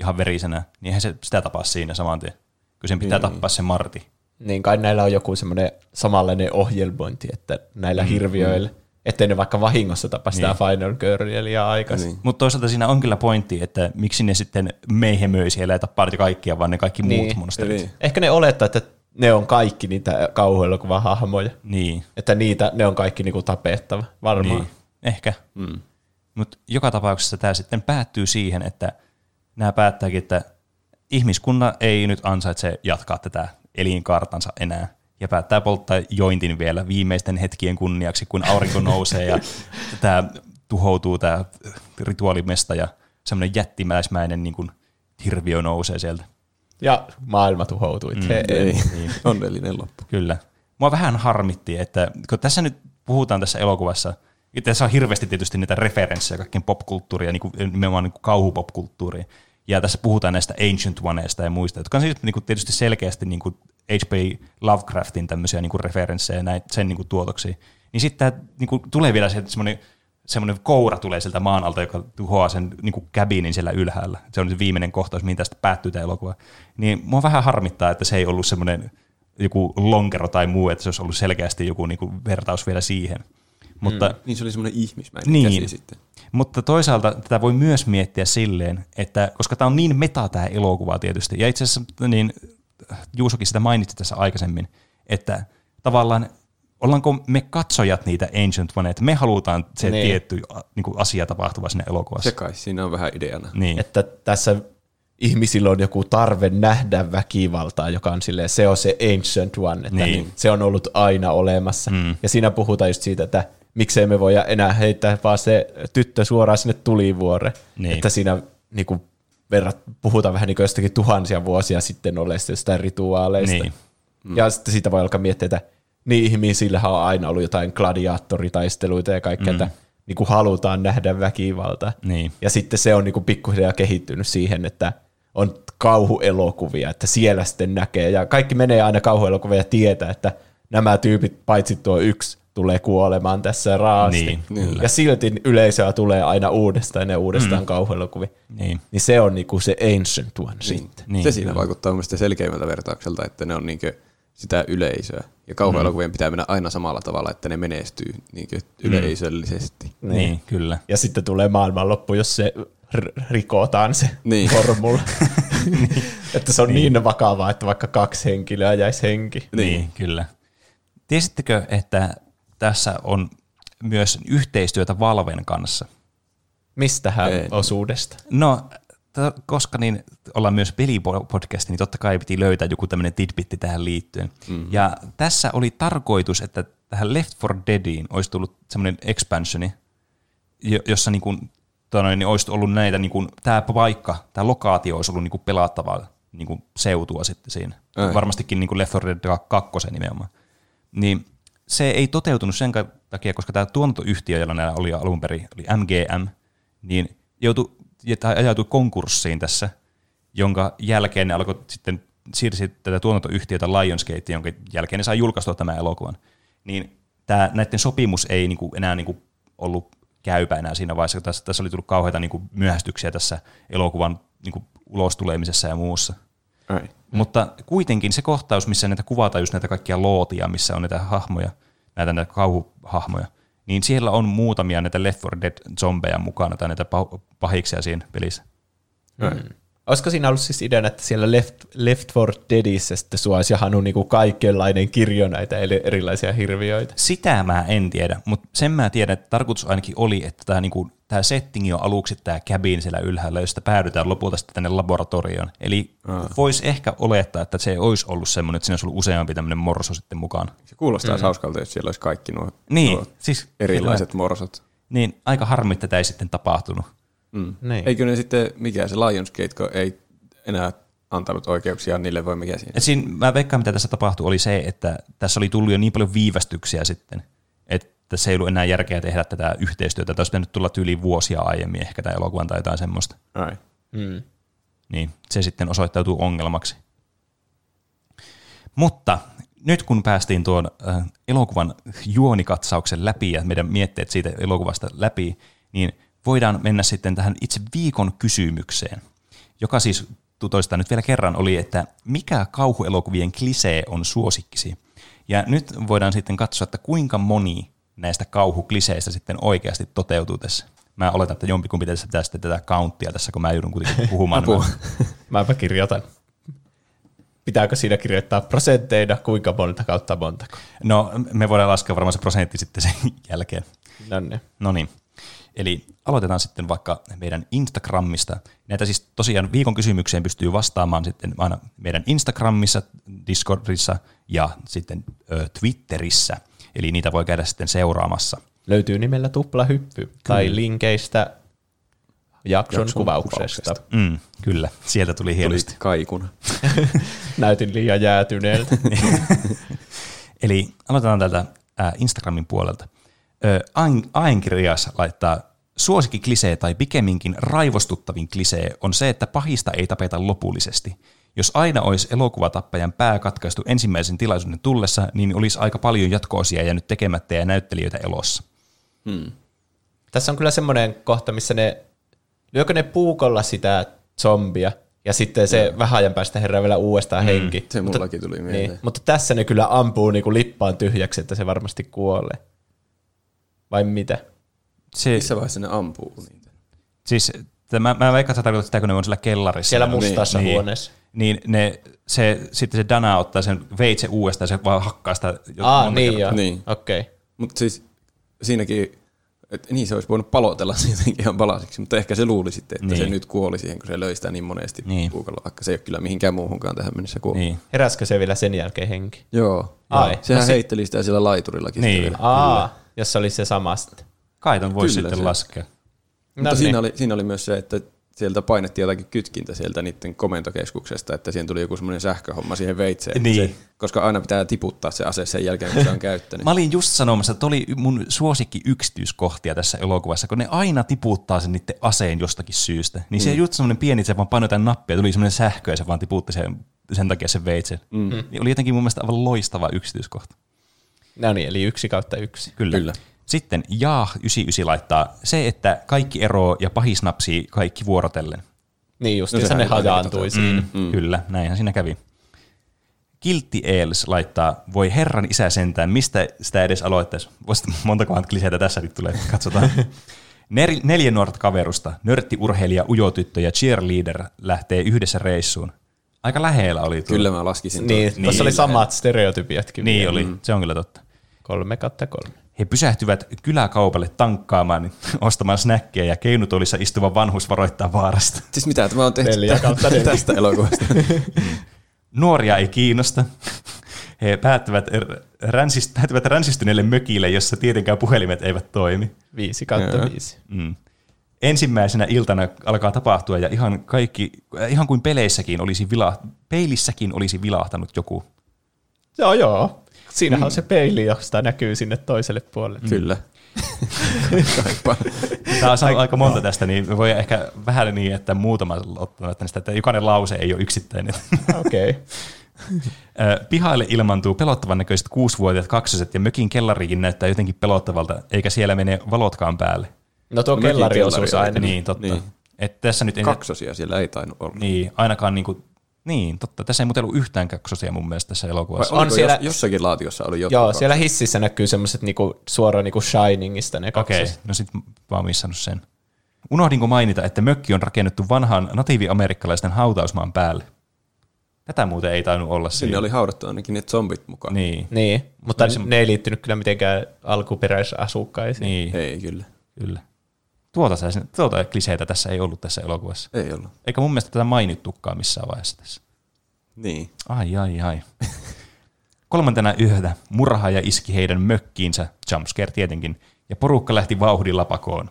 ihan verisenä, niin eihän se sitä tapaa siinä saman tien. Kyllä sen pitää Niin. tappaa se Marti. Niin kai näillä on joku semmoinen samanlainen ohjelmointi, että näillä mm, hirviöillä, mm. ettei ne vaikka vahingossa tapa sitä Niin. Final Girlia liian aikaisin. Niin. Mutta toisaalta siinä on kyllä pointti, että miksi ne sitten meihemöi siellä ja tappaa kaikkia, vaan ne kaikki Niin. muut monsterit. Niin. Ehkä ne olettaa, että ne on kaikki niitä kauhuelokuvan hahmoja. Niin. Että niitä, ne on kaikki niinku tapettava, varmaan. Niin, ehkä. Mm. Mutta joka tapauksessa tämä sitten päättyy siihen, että nämä päättääkin, että ihmiskunnan ei nyt ansaitse jatkaa tätä elinkaartansa enää. Ja päättää polttaa jointin vielä viimeisten hetkien kunniaksi, kun aurinko nousee ja tämä tuhoutuu tämä rituaalimesta ja semmoinen jättimäismäinen niin kuin hirviö nousee sieltä. Ja maailma tuhoutui. Mm, Ei, niin. onnellinen loppu. Kyllä. Mua vähän harmitti, että kun tässä nyt puhutaan tässä elokuvassa, tässä on hirveästi tietysti niitä referenssejä kaikkien popkulttuuria, niin kuin, nimenomaan niin kuin kauhupopkulttuuriin. Ja tässä puhutaan näistä Ancient Oneista ja muista, jotka on siis niin kuin tietysti selkeästi niin kuin H.P. Lovecraftin tämmöisiä niin kuin referenssejä näin, sen niin kuin tuotoksia. Niin sitten tämä niin kuin, tulee vielä se, semmoinen, semmoinen koura tulee sieltä maan alta, joka tuhoaa sen niin kuin cabinin siellä ylhäällä. Se on se viimeinen kohtaus, mihin tästä päättyy tämä elokuva. Niin mua vähän harmittaa, että se ei ollut semmoinen joku lonkero tai muu, että se olisi ollut selkeästi joku niin kuin vertaus vielä siihen. Mutta, mm. Niin se oli semmoinen ihmismäinen Niin. käsi sitten. mutta toisaalta tätä voi myös miettiä silleen, että koska tämä on niin meta tämä elokuva tietysti, ja itse asiassa niin Juusokin sitä mainitsi tässä aikaisemmin, että tavallaan ollaanko me katsojat niitä Ancient One, että me halutaan se Niin. niin. tietty niin kuin asia tapahtuva sinne elokuvassa. Se kai, siinä on vähän ideana. Niin. Että tässä ihmisillä on joku tarve nähdä väkivaltaa, joka on silleen, se on se ancient one, että Niin. niin. se on ollut aina olemassa. Mm. Ja siinä puhutaan just siitä, että miksei me voida enää heittää vaan se tyttö suoraan sinne tulivuore. Niin. Että siinä niin kuin, verrat, puhutaan vähän niin kuin jostakin tuhansia vuosia sitten olleista jostain rituaaleista. Niin. Mm. Ja sitten siitä voi alkaa miettiä, että niin ihmisillähän on aina ollut jotain gladiaattoritaisteluita ja kaikkea, mm. että niin kuin halutaan nähdä väkivaltaa. Niin. Ja sitten se on niinku pikkuhiljaa kehittynyt siihen, että on kauhuelokuvia, että siellä sitten näkee. Ja kaikki menee aina kauhuelokuvia ja tietää, että nämä tyypit, paitsi tuo yksi, tulee kuolemaan tässä raasti. Niin, kyllä. ja silti yleisöä tulee aina uudestaan ja uudestaan mm. kauhuelokuvia. Niin. Niin se on niinku se ancient one niin. sitten. Niin, se siinä kyllä. vaikuttaa mielestäni selkeimmältä vertaukselta, että ne on niinkö sitä yleisöä. Ja kauhuelokuvien pitää mennä aina samalla tavalla, että ne menestyy niinkö yleisöllisesti. Niin. niin, kyllä. Ja sitten tulee maailmanloppu, jos se r- rikotaan se Niin. formula. että se on niin. niin vakavaa, että vaikka kaksi henkilöä jäisi henki. Niin. niin, kyllä. Tiesittekö, että tässä on myös yhteistyötä Valven kanssa? Mistähän En. osuudesta? No, koska niin ollaan myös pelipodcast, niin totta kai piti löytää joku tämmöinen tidbitti tähän liittyen. Mm-hmm. Ja tässä oli tarkoitus, että tähän Left 4 Deadiin olisi tullut semmoinen expansioni, jo- jossa niin kuin, noin, niin olisi ollut näitä, niin kuin, tämä paikka, tämä lokaatio olisi ollut niin kuin pelattavaa niin kuin seutua sitten siinä. Ai. Varmastikin niin kuin Left 4 Dead 2 nimenomaan. Niin se ei toteutunut sen takia, koska tämä tuotantoyhtiö, jolla näillä oli alun perin, oli MGM, niin joutui, tai ajautui konkurssiin tässä, jonka jälkeen ne alkoi sitten siirsi tätä tuotantoyhtiötä Lionsgate, jonka jälkeen ne sai julkaistua tämän elokuvan. Niin tämä, näiden sopimus ei niinku enää niinku ollut käypä enää siinä vaiheessa, kun tässä, tässä oli tullut kauheita niinku myöhästyksiä tässä elokuvan niinku ulostulemisessa ja muussa. Ai. Mutta kuitenkin se kohtaus, missä näitä kuvataan just näitä kaikkia lootia, missä on näitä hahmoja, näitä, näitä kauhuhahmoja, niin siellä on muutamia näitä Left 4 Dead zombeja mukana tai näitä pah- pahiksia siinä pelissä. Mm. Olisiko siinä ollut siis ideana, että siellä Left, Left 4 Deadissä sitten sua olisi jahannut niinku kaikenlainen kirjo näitä erilaisia hirviöitä? Sitä mä en tiedä, mutta sen mä tiedän, että tarkoitus ainakin oli, että tämä niinku, tää settingi on aluksi tämä cabin siellä ylhäällä, josta päädytään lopulta sitten tänne laboratorioon. Eli voisi ehkä olettaa, että se olisi ollut semmoinen, että siinä olisi ollut useampi tämmöinen morso sitten mukaan. Se kuulostaa mm. hauskalta, jos siellä olisi kaikki nuo, Niin, nuo siis erilaiset morsot. Niin, aika harmi, että tätä ei sitten tapahtunut. Mm. Niin. Eikö ne sitten, mikä se Lionsgate, kun ei enää antanut oikeuksia niille voi mikä siinä? Et siinä, mä veikkaan, mitä tässä tapahtui, oli se, että tässä oli tullut jo niin paljon viivästyksiä sitten, että se ei ollut enää järkeä tehdä tätä yhteistyötä. Tämä olisi pitänyt tulla tyyliin vuosia aiemmin ehkä tämä elokuvan tai jotain semmoista. Ai. Mm. Niin, se sitten osoittautuu ongelmaksi. Mutta nyt kun päästiin tuon äh, elokuvan juonikatsauksen läpi ja meidän mietteet siitä elokuvasta läpi, niin voidaan mennä sitten tähän itse viikon kysymykseen, joka siis toistaan nyt vielä kerran oli, että mikä kauhuelokuvien klisee on suosikkisi? Ja nyt voidaan sitten katsoa, että kuinka moni näistä kauhukliseistä sitten oikeasti toteutuu tässä. Mä oletan, että jompikumpi tässä pitää sitten tätä counttia tässä, kun mä joudun kuitenkin puhumaan. Apua. Mäpä kirjoitan. Pitääkö siinä kirjoittaa prosentteina, kuinka monta kautta montako? No, me voidaan laskea varmaan se prosentti sitten sen jälkeen. No niin. Eli aloitetaan sitten vaikka meidän Instagramista. Näitä siis tosiaan viikon kysymykseen pystyy vastaamaan sitten aina meidän Instagramissa, Discordissa ja sitten ö, Twitterissä. Eli niitä voi käydä sitten seuraamassa. Löytyy nimellä tuplahyppy tai linkeistä jakson, Jakson kuvauksesta. kuvauksesta. Mm, kyllä, sieltä tuli Tuli hienosti. kaikuna. Näytin liian jäätyneeltä. Eli aloitetaan täältä ää, Instagramin puolelta. Aenkirjas laittaa, suosikki klisee tai pikemminkin raivostuttavin klisee on se, että pahista ei tapeta lopullisesti. Jos aina olisi elokuvatappajan pää katkaistu ensimmäisen tilaisuuden tullessa, niin olisi aika paljon jatkoosia jäänyt tekemättä ja näyttelijöitä elossa. Tässä on kyllä semmoinen kohta, missä ne, lyökö ne puukolla sitä zombia Ja sitten se vähän ajan päästä herää vielä uudestaan henki. Se mutta, mullakin tuli mieleen. niin, mutta tässä ne kyllä ampuu niinku lippaan tyhjäksi, että se varmasti kuolee. Vai mitä? Se, Missä vaiheessa ne ampuu niitä? siis, tämä, mä veikkaan, että tarkoitat sitä, kun ne on siellä kellarissa. Siellä mustassa niin, huoneessa. Niin ne, se, sitten se Dana ottaa sen veitse uudestaan ja se vaan hakkaa sitä jo Aa, niin kertaa. joo. Niin. Okei. Okay. Mutta siis siinäkin, että niin se olisi voinut palotella jotenkin ihan palasiksi, mutta ehkä se luuli sitten, että Niin. se nyt kuoli siihen, kun se löi sitä niin monesti Niin. puukolla, vaikka se ei ole kyllä mihinkään muuhunkaan tähän mennessä kuollut. Niin. Heräskö se vielä sen jälkeen henki? Joo. Ai. Sehän No heitteli sitä siellä laiturillakin. Niin. Aa, jos se oli se sama sitten. Kaiton voisi Kyllä sitten se- laskea. Mutta No siinä, niin. oli, siinä oli myös se, että sieltä painettiin jotakin kytkintä sieltä niiden komentokeskuksesta, että siihen tuli joku semmoinen sähköhomma siihen veitseen. Niin. Se, koska aina pitää tiputtaa se ase sen jälkeen, kun se on käyttänyt. Mä olin just sanomassa, että oli mun suosikki yksityiskohtia tässä elokuvassa, kun ne aina tiputtaa sen niiden aseen jostakin syystä. Niin se just semmoinen pieni, että se vaan painoi jotain nappia, tuli semmoinen sähkö ja se vaan tiputti sen, sen takia sen veitsen. Mm. Niin oli jotenkin mun mielestä aivan loistava yksityiskohta. No niin, eli yksi kautta yksi. Kyllä. Kyllä. Sitten Jaah 99 laittaa se, että kaikki eroo ja pahis napsii kaikki vuorotellen. Niin just, No sehän ne hajaantui siinä. Mm. Kyllä, näinhän siinä kävi. Kiltti Eels laittaa, voi herran isä sentään, mistä sitä edes aloittaisi? Voisi montakohan kliseitä tässä nyt tulee, katsotaan. Nel- neljä nuorta kaverusta, nörtti, urheilija, ujotyttö ja cheerleader lähtee yhdessä reissuun. Aika lähellä oli tuo. Kyllä mä laskisin. Niin, tuon. tuossa oli samat stereotypiatkin. Niin vielä. oli, se on kyllä totta. Kolme kautta kolme. He pysähtyvät kyläkaupalle tankkaamaan, ostamaan snäkkejä ja keinutuolissa istuva vanhus varoittaa vaarasta. Siis mitä, tämä on tehty Neljä kautta neljä. tästä elokuvasta. Nuoria ei kiinnosta. He päättävät, er- ränsist, päättävät ränsistyneelle mökille, jossa tietenkään puhelimet eivät toimi. Viisi kautta viisi. Mm. Ensimmäisenä iltana alkaa tapahtua ja ihan, kaikki, ihan kuin peleissäkin olisi vila, peilissäkin olisi vilahtanut joku. Joo, joo. Siinähän on se peili, josta näkyy sinne toiselle puolelle. Kyllä. Kaipa. Tämä on aika monta tästä, niin me voi ehkä vähän niin, että muutama ottaa tästä, että jokainen lause ei ole yksittäinen. Okei. Okay. Ö, Pihalle ilmantuu pelottavan näköiset kuusivuotiaat kaksoset ja mökin kellarikin näyttää jotenkin pelottavalta, eikä siellä mene valotkaan päälle. No tuo No kellariosuus kellari aina. Niin, totta. Niin. Et tässä nyt ei, Kaksosia siellä ei tainnut olla. niin, ainakaan niin kuin, niin, totta. Tässä ei muuten ollut yhtään kaksosia mun mielestä tässä Vai elokuvassa. oliko On siellä- jos, jossakin laatiossa oli jotkut Joo, kaksoset? siellä hississä näkyy semmoiset niinku, suoraan niinku Shiningista ne Okei, kaksoset. no sit mä oon missannut sen. Unohdinko mainita, että mökki on rakennettu vanhan natiivi-amerikkalaisten hautausmaan päälle? Tätä muuten ei tainnut olla Sinne siinä. oli haudattu ainakin ne zombit mukaan. Niin, Niin, mutta se- ne ei liittynyt kyllä mitenkään alkuperäisasukkaisiin. niin, Ei kyllä. kyllä. Tuota, sä- tuota kliseitä tässä ei ollut tässä elokuvassa. Ei ollut. Eikä mun mielestä tätä mainittukaan missään vaiheessa tässä. Niin. Ai, ai, ai. Kolmantena yötä murhaaja iski heidän mökkiinsä, jumpscare tietenkin, ja porukka lähti vauhdilla pakoon.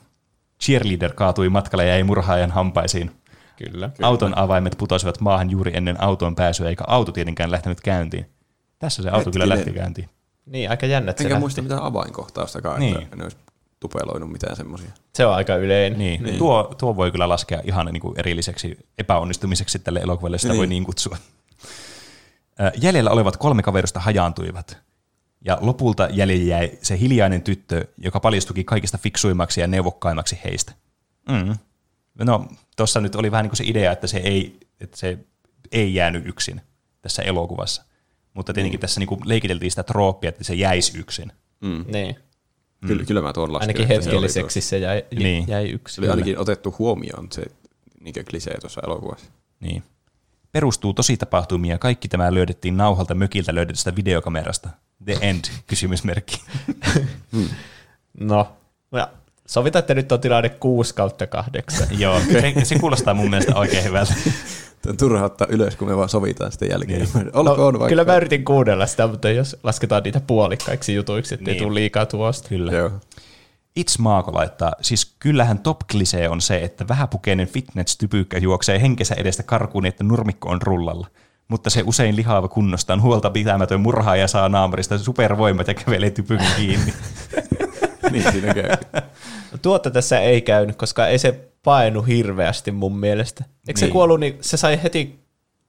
Cheerleader kaatui matkalla ja jäi murhaajan hampaisiin. Kyllä. Auton avaimet putosivat maahan juuri ennen autoon pääsyä, eikä auto tietenkään lähtenyt käyntiin. Tässä se auto kyllä Hetkinen. lähti käyntiin. Niin, aika jännä, että se Enkä lähti. muista mitään avainkohtaustakaan, niin. että ne olisi tupeloinut mitään semmoisia. Se on aika yleinen. Niin, niin. Tuo, tuo voi kyllä laskea ihan niin kuin erilliseksi epäonnistumiseksi tälle elokuvalle, sitä niin. voi Niin. kutsua. Jäljellä olevat kolme kaverusta hajaantuivat. Ja lopulta jäljelle jäi se hiljainen tyttö, joka paljastuki kaikista fiksuimmaksi ja neuvokkaimmaksi heistä. Mm. No, tuossa nyt oli vähän niin kuin se idea, että se ei, että se ei jäänyt yksin tässä elokuvassa. Mutta tietenkin mm. tässä niin kuin leikiteltiin sitä trooppia, että se jäisi yksin. Mm. Niin. Kyllä, kyllä mä tuon lasken. Ainakin hetkelliseksi se jäi, Niin. niin. jäi yksi. Se oli ainakin otettu huomioon se niinkö klisee tuossa elokuvassa. Niin. Perustuu tosi tapahtumia. Kaikki tämä löydettiin nauhalta mökiltä löydetystä videokamerasta. The end, kysymysmerkki. No, ja sovitaan, että nyt on tilanne 6 kautta 8. Joo, se, se, kuulostaa mun mielestä oikein hyvältä. Tämä on turha ottaa ylös, kun me vaan sovitaan sitten jälkeen. Niin. Olkoon no, vaikka. kyllä mä yritin kuunnella sitä, mutta jos lasketaan niitä puolikkaiksi jutuiksi, ettei Niin. tule liikaa tuosta. Kyllä. Joo. It's Maako laittaa, siis kyllähän top klisee on se, että vähäpukeinen fitness-typykkä juoksee henkensä edestä karkuun, niin että nurmikko on rullalla. Mutta se usein lihaava kunnostaan huolta pitämätön murhaaja saa naamarista supervoimat ja kävelee typykän kiinni. niin siinä käy. No, tuota tässä ei käynyt, koska ei se painu hirveästi mun mielestä. Eikö se Niin. kuollut, niin se sai heti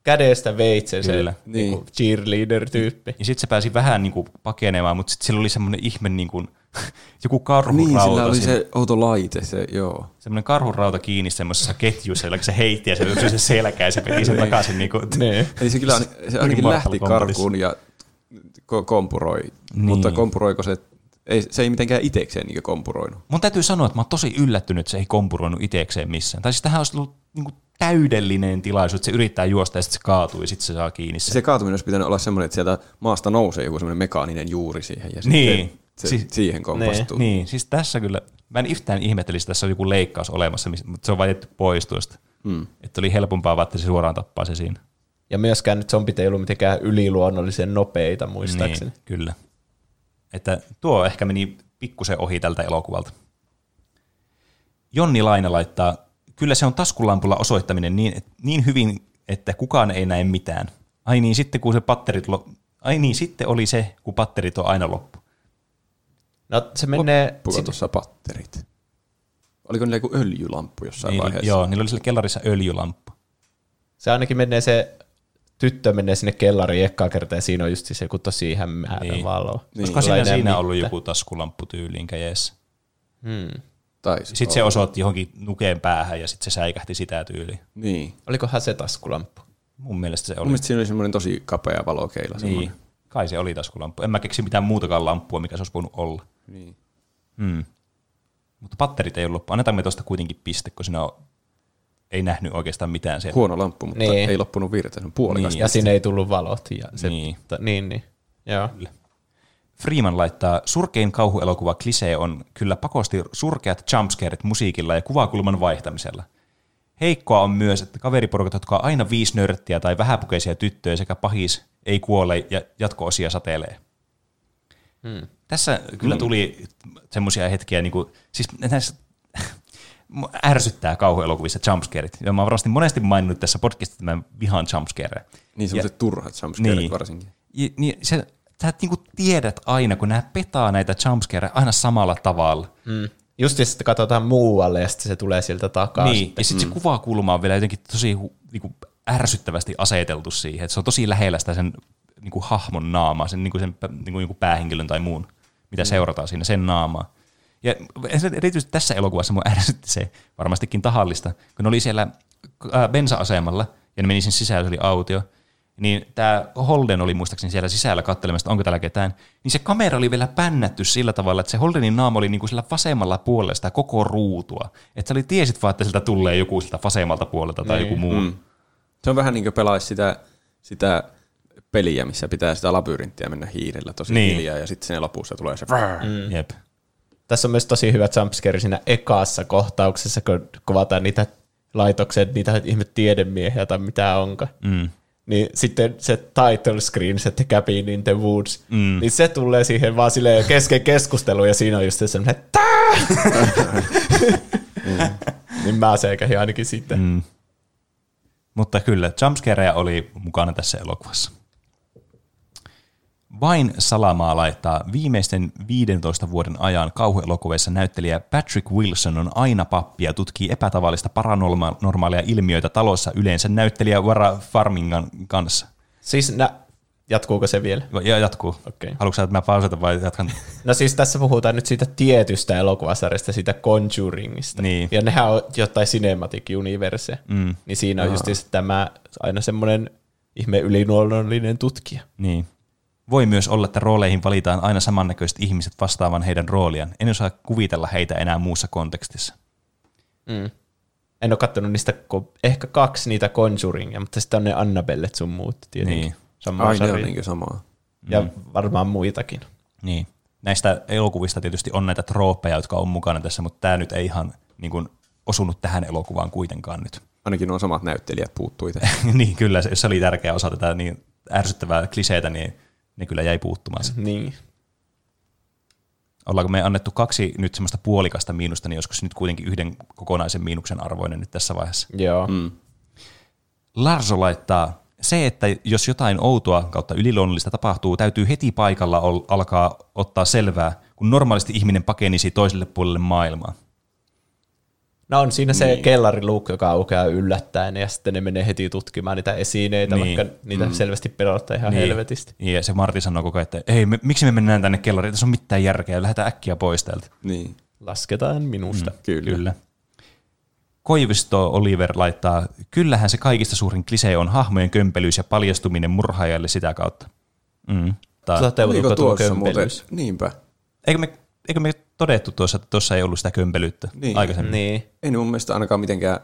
kädestä veitsen se Kyllä. niin. Niin cheerleader-tyyppi. Ja sitten se pääsi vähän niin kuin pakenemaan, mutta sitten sillä oli semmoinen ihme niin kuin, joku karhurauta. Niin, sillä oli siinä- se outo laite, se joo. semmoinen karhurauta kiinni semmoisessa ketjussa, jolla se heitti ja se oli se selkä ja se veti sen takaisin. Niin kuin, Niin. Eli se kyllä se ainakin lähti karkuun ja ko- kompuroi, Niin. mutta kompuroiko se, ei, se ei mitenkään itekseen niin kompuroinut. Mun täytyy sanoa, että mä oon tosi yllättynyt, että se ei kompuroinut itekseen missään. Tai siis tähän olisi ollut niin kuin täydellinen tilaisuus, että se yrittää juosta ja sitten se kaatuu ja sitten se saa kiinni sen. Se kaatuminen olisi pitänyt olla semmoinen, että sieltä maasta nousee joku semmoinen mekaaninen juuri siihen ja Niin. sitten se Siis- siihen kompastuu. Niin, siis tässä kyllä, mä en yhtään ihmettelisi, että tässä on joku leikkaus olemassa, mutta se on vain jätetty pois tuosta. Hmm. Että oli helpompaa vaan, että se suoraan tappaa se siinä. Ja myöskään nyt zombit ei ollut mitenkään yliluonnollisen nopeita, muistaakseni. Niin, kyllä. Että tuo ehkä meni pikkusen ohi tältä elokuvalta. Jonni Laine laittaa, kyllä se on taskulampulla osoittaminen niin, et- niin hyvin, että kukaan ei näe mitään. Ai niin, sitten kun se patterit lo- Ai niin, sitten oli se, kun patterit on aina loppu. No se menee... Sit- tuossa patterit. Oliko niillä joku öljylamppu jossain Niin, vaiheessa? joo, niillä oli siellä kellarissa öljylamppu. Se ainakin menee se, tyttö menee sinne kellariin ekkaa kertaa ja siinä on just se joku tosi hämäävä Niin. niin. valo. Olisiko Sulla ei siinä, siinä mitään. ollut joku taskulamppu tyyliin kädessä? Hmm. Tai Sitten se osoitti johonkin nukeen päähän ja sitten se säikähti sitä tyyliin. Niin. Olikohan se taskulamppu? Mun mielestä se Mun oli. mielestä siinä oli semmoinen tosi kapea valokeila. Niin, semmoinen. kai se oli taskulamppu. En mä keksi mitään muutakaan lamppua, mikä se olisi voinut olla. Niin. Hmm. Mutta patterit ei ollut loppu. Annetaan me tuosta kuitenkin piste, kun siinä on, ei nähnyt oikeastaan mitään siellä. Huono lamppu, mutta Niin. ei loppunut virta, se on puolikas. Niin. Ja sinne ei tullut valot. Ja se, Niin. Ta, niin, niin. Joo. Freeman laittaa, surkein kauhuelokuva klisee on kyllä pakosti surkeat jumpscareit musiikilla ja kuvakulman vaihtamisella. Heikkoa on myös, että kaveriporukat, jotka on aina viisi nörttiä tai vähäpukeisia tyttöjä sekä pahis ei kuole ja jatko-osia satelee. Hmm. Tässä kyllä tuli semmoisia hetkiä, niin kuin, siis näissä ärsyttää kauhuelokuvissa jumpscareit. Ja mä oon varmasti monesti maininnut tässä podcastissa, että mä vihaan jumpscareja. Niin semmoiset turhat jumpscareit Niin. varsinkin. Ja, niin se, sä niinku tiedät aina, kun nämä petaa näitä jumpscareja aina samalla tavalla. Mm. Just ja sitten katsotaan muualle ja sitten se tulee sieltä takaa. niin, sitten. ja sitten mm. se kuvakulma on vielä jotenkin tosi niinku ärsyttävästi aseteltu siihen, että se on tosi lähellä sitä sen niinku hahmon naamaa, sen, niinku sen niinku, niinku päähenkilön tai muun, mitä mm. seurataan siinä, sen naamaa. Ja erityisesti tässä elokuvassa mua ärsytti se varmastikin tahallista, kun oli siellä ää, bensa-asemalla ja ne meni sinne sisään, se oli autio, niin tämä Holden oli muistaakseni siellä sisällä katselemassa, että onko täällä ketään, niin se kamera oli vielä pännätty sillä tavalla, että se Holdenin naama oli niinku sillä vasemmalla puolella sitä koko ruutua. Että sä oli tiesit vaan, että siltä tulee joku siltä vasemmalta puolelta tai joku muu. Mm. Se on vähän niin kuin pelaisi sitä, sitä peliä, missä pitää sitä labyrinttiä mennä hiirellä tosi Niin. niin. hiljaa, ja sitten siinä lopussa tulee se... Mm. Jep. Tässä on myös tosi hyvä jumpscare siinä ekassa kohtauksessa, kun kuvataan niitä laitokset, niitä ihme tiedemiehiä tai mitä onka. Mm. Niin sitten se title screen, se The Cabin in the Woods, Mm. mm. niin se tulee siihen vaan silleen kesken keskustelun ja siinä on just semmoinen tää! niin mä seikähin ainakin sitten. Mm. Mm. Mutta kyllä, jumpscareja oli mukana tässä elokuvassa. Vain Salamaa laittaa viimeisten 15 vuoden ajan kauhuelokuvissa näyttelijä Patrick Wilson on aina pappi ja tutkii epätavallista paranormaalia ilmiöitä talossa yleensä näyttelijä Vara Farmingan kanssa. Siis nä- jatkuuko se vielä? Ja jatkuu. Okei. Haluatko sä, että mä pausata vai jatkan? No siis tässä puhutaan nyt siitä tietystä elokuvasarjasta, siitä Conjuringista. Niin. Ja nehän on jotain Cinematic Universe. Mm. Niin siinä on just tämä aina semmoinen ihme ylinuollinen tutkija. Niin. Voi myös olla, että rooleihin valitaan aina samannäköiset ihmiset vastaavan heidän rooliaan. En osaa kuvitella heitä enää muussa kontekstissa. Mm. En ole katsonut niistä ko- ehkä kaksi niitä Conjuringia, mutta sitten on ne Annabellet sun muut tietenkin. Niin. Samaa Ai, ne on sarjaa. niin samaa. Ja varmaan muitakin. Niin. Näistä elokuvista tietysti on näitä trooppeja, jotka on mukana tässä, mutta tämä nyt ei ihan niin kuin, osunut tähän elokuvaan kuitenkaan nyt. Ainakin nuo samat näyttelijät puuttuu itse. niin kyllä, se- se oli tärkeä osa tätä niin ärsyttävää kliseitä, niin ne kyllä jäi puuttumaan. Niin. Ollaanko me annettu kaksi nyt semmoista puolikasta miinusta, niin joskus nyt kuitenkin yhden kokonaisen miinuksen arvoinen nyt tässä vaiheessa. Joo. Mm. Larso laittaa, se, että jos jotain outoa kautta yliluonnollista tapahtuu, täytyy heti paikalla ol- alkaa ottaa selvää, kun normaalisti ihminen pakenisi toiselle puolelle maailmaa. No on siinä se niin. kellariluukku, joka aukeaa yllättäen, ja sitten ne menee heti tutkimaan niitä esineitä, Niin. vaikka niitä mm. selvästi pelottaa ihan niin. helvetisti. Ja se Martti sanoo koko ajan, että ei, me, miksi me mennään tänne kellariin, tässä on mitään järkeä, lähdetään äkkiä pois täältä. Niin, Lasketaan minusta. Mm. kyllä. Kyllä. Koivisto Oliver laittaa, kyllähän se kaikista suurin klisee on hahmojen kömpelyys ja paljastuminen murhaajalle sitä kautta. Mm. Toteutuuko tuo tuossa muuten? kömpelyys? Niinpä. eikö, me, eikö me todettu tuossa, että tuossa ei ollut sitä kömpelyyttä Niin. aikaisemmin? Niin. Ei mun mielestä ainakaan mitenkään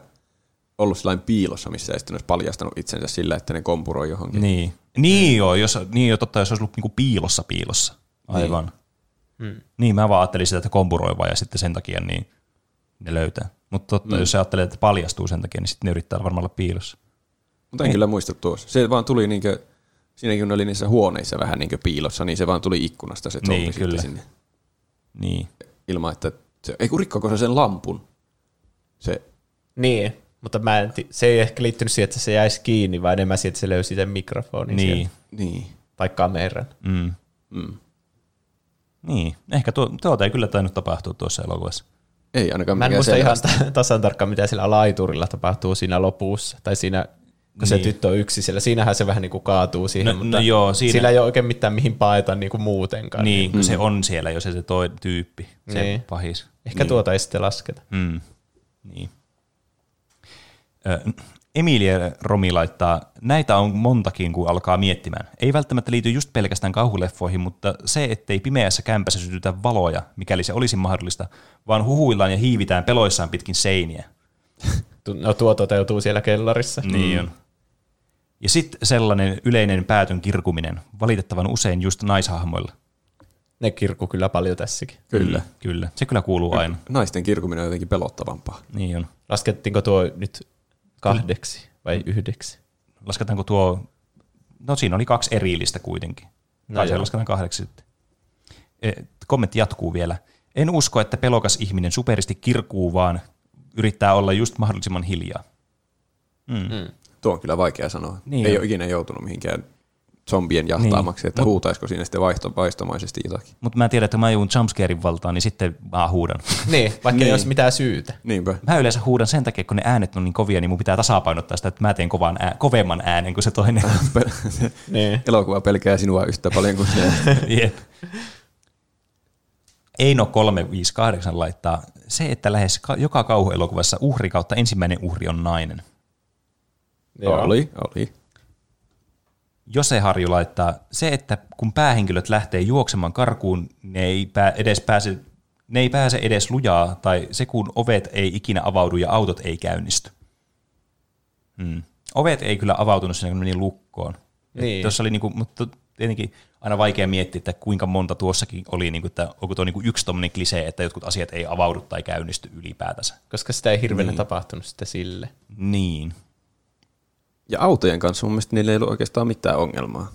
ollut sellainen piilossa, missä ei sitten olisi paljastanut itsensä sillä, että ne kompuroi johonkin. Niin. Niin joo, jos, niin joo, totta, jos olisi ollut niinku piilossa piilossa. Aivan. Niin. Niin, mä vaan ajattelin sitä, että kompuroi vaan ja sitten sen takia niin ne löytää. Mutta totta, mm. jos sä ajattelet, että paljastuu sen takia, niin sitten ne yrittää varmaan olla piilossa. Mutta en kyllä muista tuossa. Se vaan tuli niinkö, siinäkin kun ne oli niissä huoneissa vähän niinkö piilossa, niin se vaan tuli ikkunasta se zombi Niin, sitten kyllä. sinne. Niin. Ilman, että se, ei kun rikkoko se sen lampun. Se, Niin, mutta mä en se ei ehkä liittynyt siihen, että se jäisi kiinni, vaan enemmän siihen, että se löysi sen mikrofonin Niin. sieltä, niin. tai kameran. Mm. Mm. Niin. Ehkä tuo, tuota ei kyllä tainnut tapahtua tuossa elokuvassa. Ei ainakaan Mä en muista ihan selvästi. tasan tarkkaan, mitä siellä laiturilla tapahtuu siinä lopussa, tai siinä, kun se Niin. tyttö on yksi siellä. Siinähän se vähän niin kuin kaatuu siihen, No- mutta no joo, siinä- sillä ei ole oikein mitään mihin paeta niin kuin muutenkaan. Niin, kun se on siellä jo se, se toi tyyppi, se Niin. pahis. Ehkä niin. tuota ei sitten lasketa. Mm. Niin. Ö, Emilia Romi laittaa, näitä on montakin, kun alkaa miettimään. Ei välttämättä liity just pelkästään kauhuleffoihin, mutta se, ettei pimeässä kämpässä sytytä valoja, mikäli se olisi mahdollista, vaan huhuillaan ja hiivitään peloissaan pitkin seiniä. No tuo toteutuu siellä kellarissa. Niin on. Ja sitten sellainen yleinen päätön kirkuminen, valitettavan usein just naishahmoilla. Ne kirkku kyllä paljon tässäkin. Kyllä. Mm, Kyllä, se kyllä kuuluu aina. Naisten kirkuminen on jotenkin pelottavampaa. Niin on. Laskettiinko tuo nyt kahdeksi vai yhdeksi? Lasketaanko tuo, no siinä oli kaksi erillistä kuitenkin. No tai se lasketaan kahdeksi sitten. E, Kommentti jatkuu vielä. En usko, että pelokas ihminen superisti kirkuu, vaan yrittää olla just mahdollisimman hiljaa. Mm. Mm. Tuo on kyllä vaikea sanoa. Niin ei on. ole ikinä joutunut mihinkään zombien jahtaamaksi, Niin. että huutaisiko siinä sitten vaihto, vaistomaisesti jotakin. Mutta mä tiedän, että mä joudun jumpscarein valtaan, niin sitten mä huudan. Niin, vaikka ei Niin. olisi mitään syytä. Niinpä. Mä yleensä huudan sen takia, kun ne äänet on niin kovia, niin mun pitää tasapainottaa sitä, että mä teen kovan ää- kovemman äänen kuin se toinen. Niin. Elokuva pelkää sinua yhtä paljon kuin se. Jep. Eino 358 laittaa, se, että lähes ka- joka kauhuelokuvassa uhri kautta ensimmäinen uhri on nainen. Joo. oli, oli. Jose Harju laittaa, se, että kun päähenkilöt lähtee juoksemaan karkuun, ne ei, pää, edes pääse, ne ei pääse edes lujaa, tai se kun ovet ei ikinä avaudu ja autot ei käynnisty. Hmm. Ovet ei kyllä avautunut siinä, kun meni lukkoon. Niin. Tuossa oli niinku, mutta tietenkin aina vaikea miettiä, että kuinka monta tuossakin oli, niinku, että onko tuo niinku yksi tommonen klisee, että jotkut asiat ei avaudu tai käynnisty ylipäätänsä. Koska sitä ei hirveänä niin. tapahtunut sitten sille. Niin. Ja autojen kanssa mun mielestä niillä ei ollut oikeastaan mitään ongelmaa.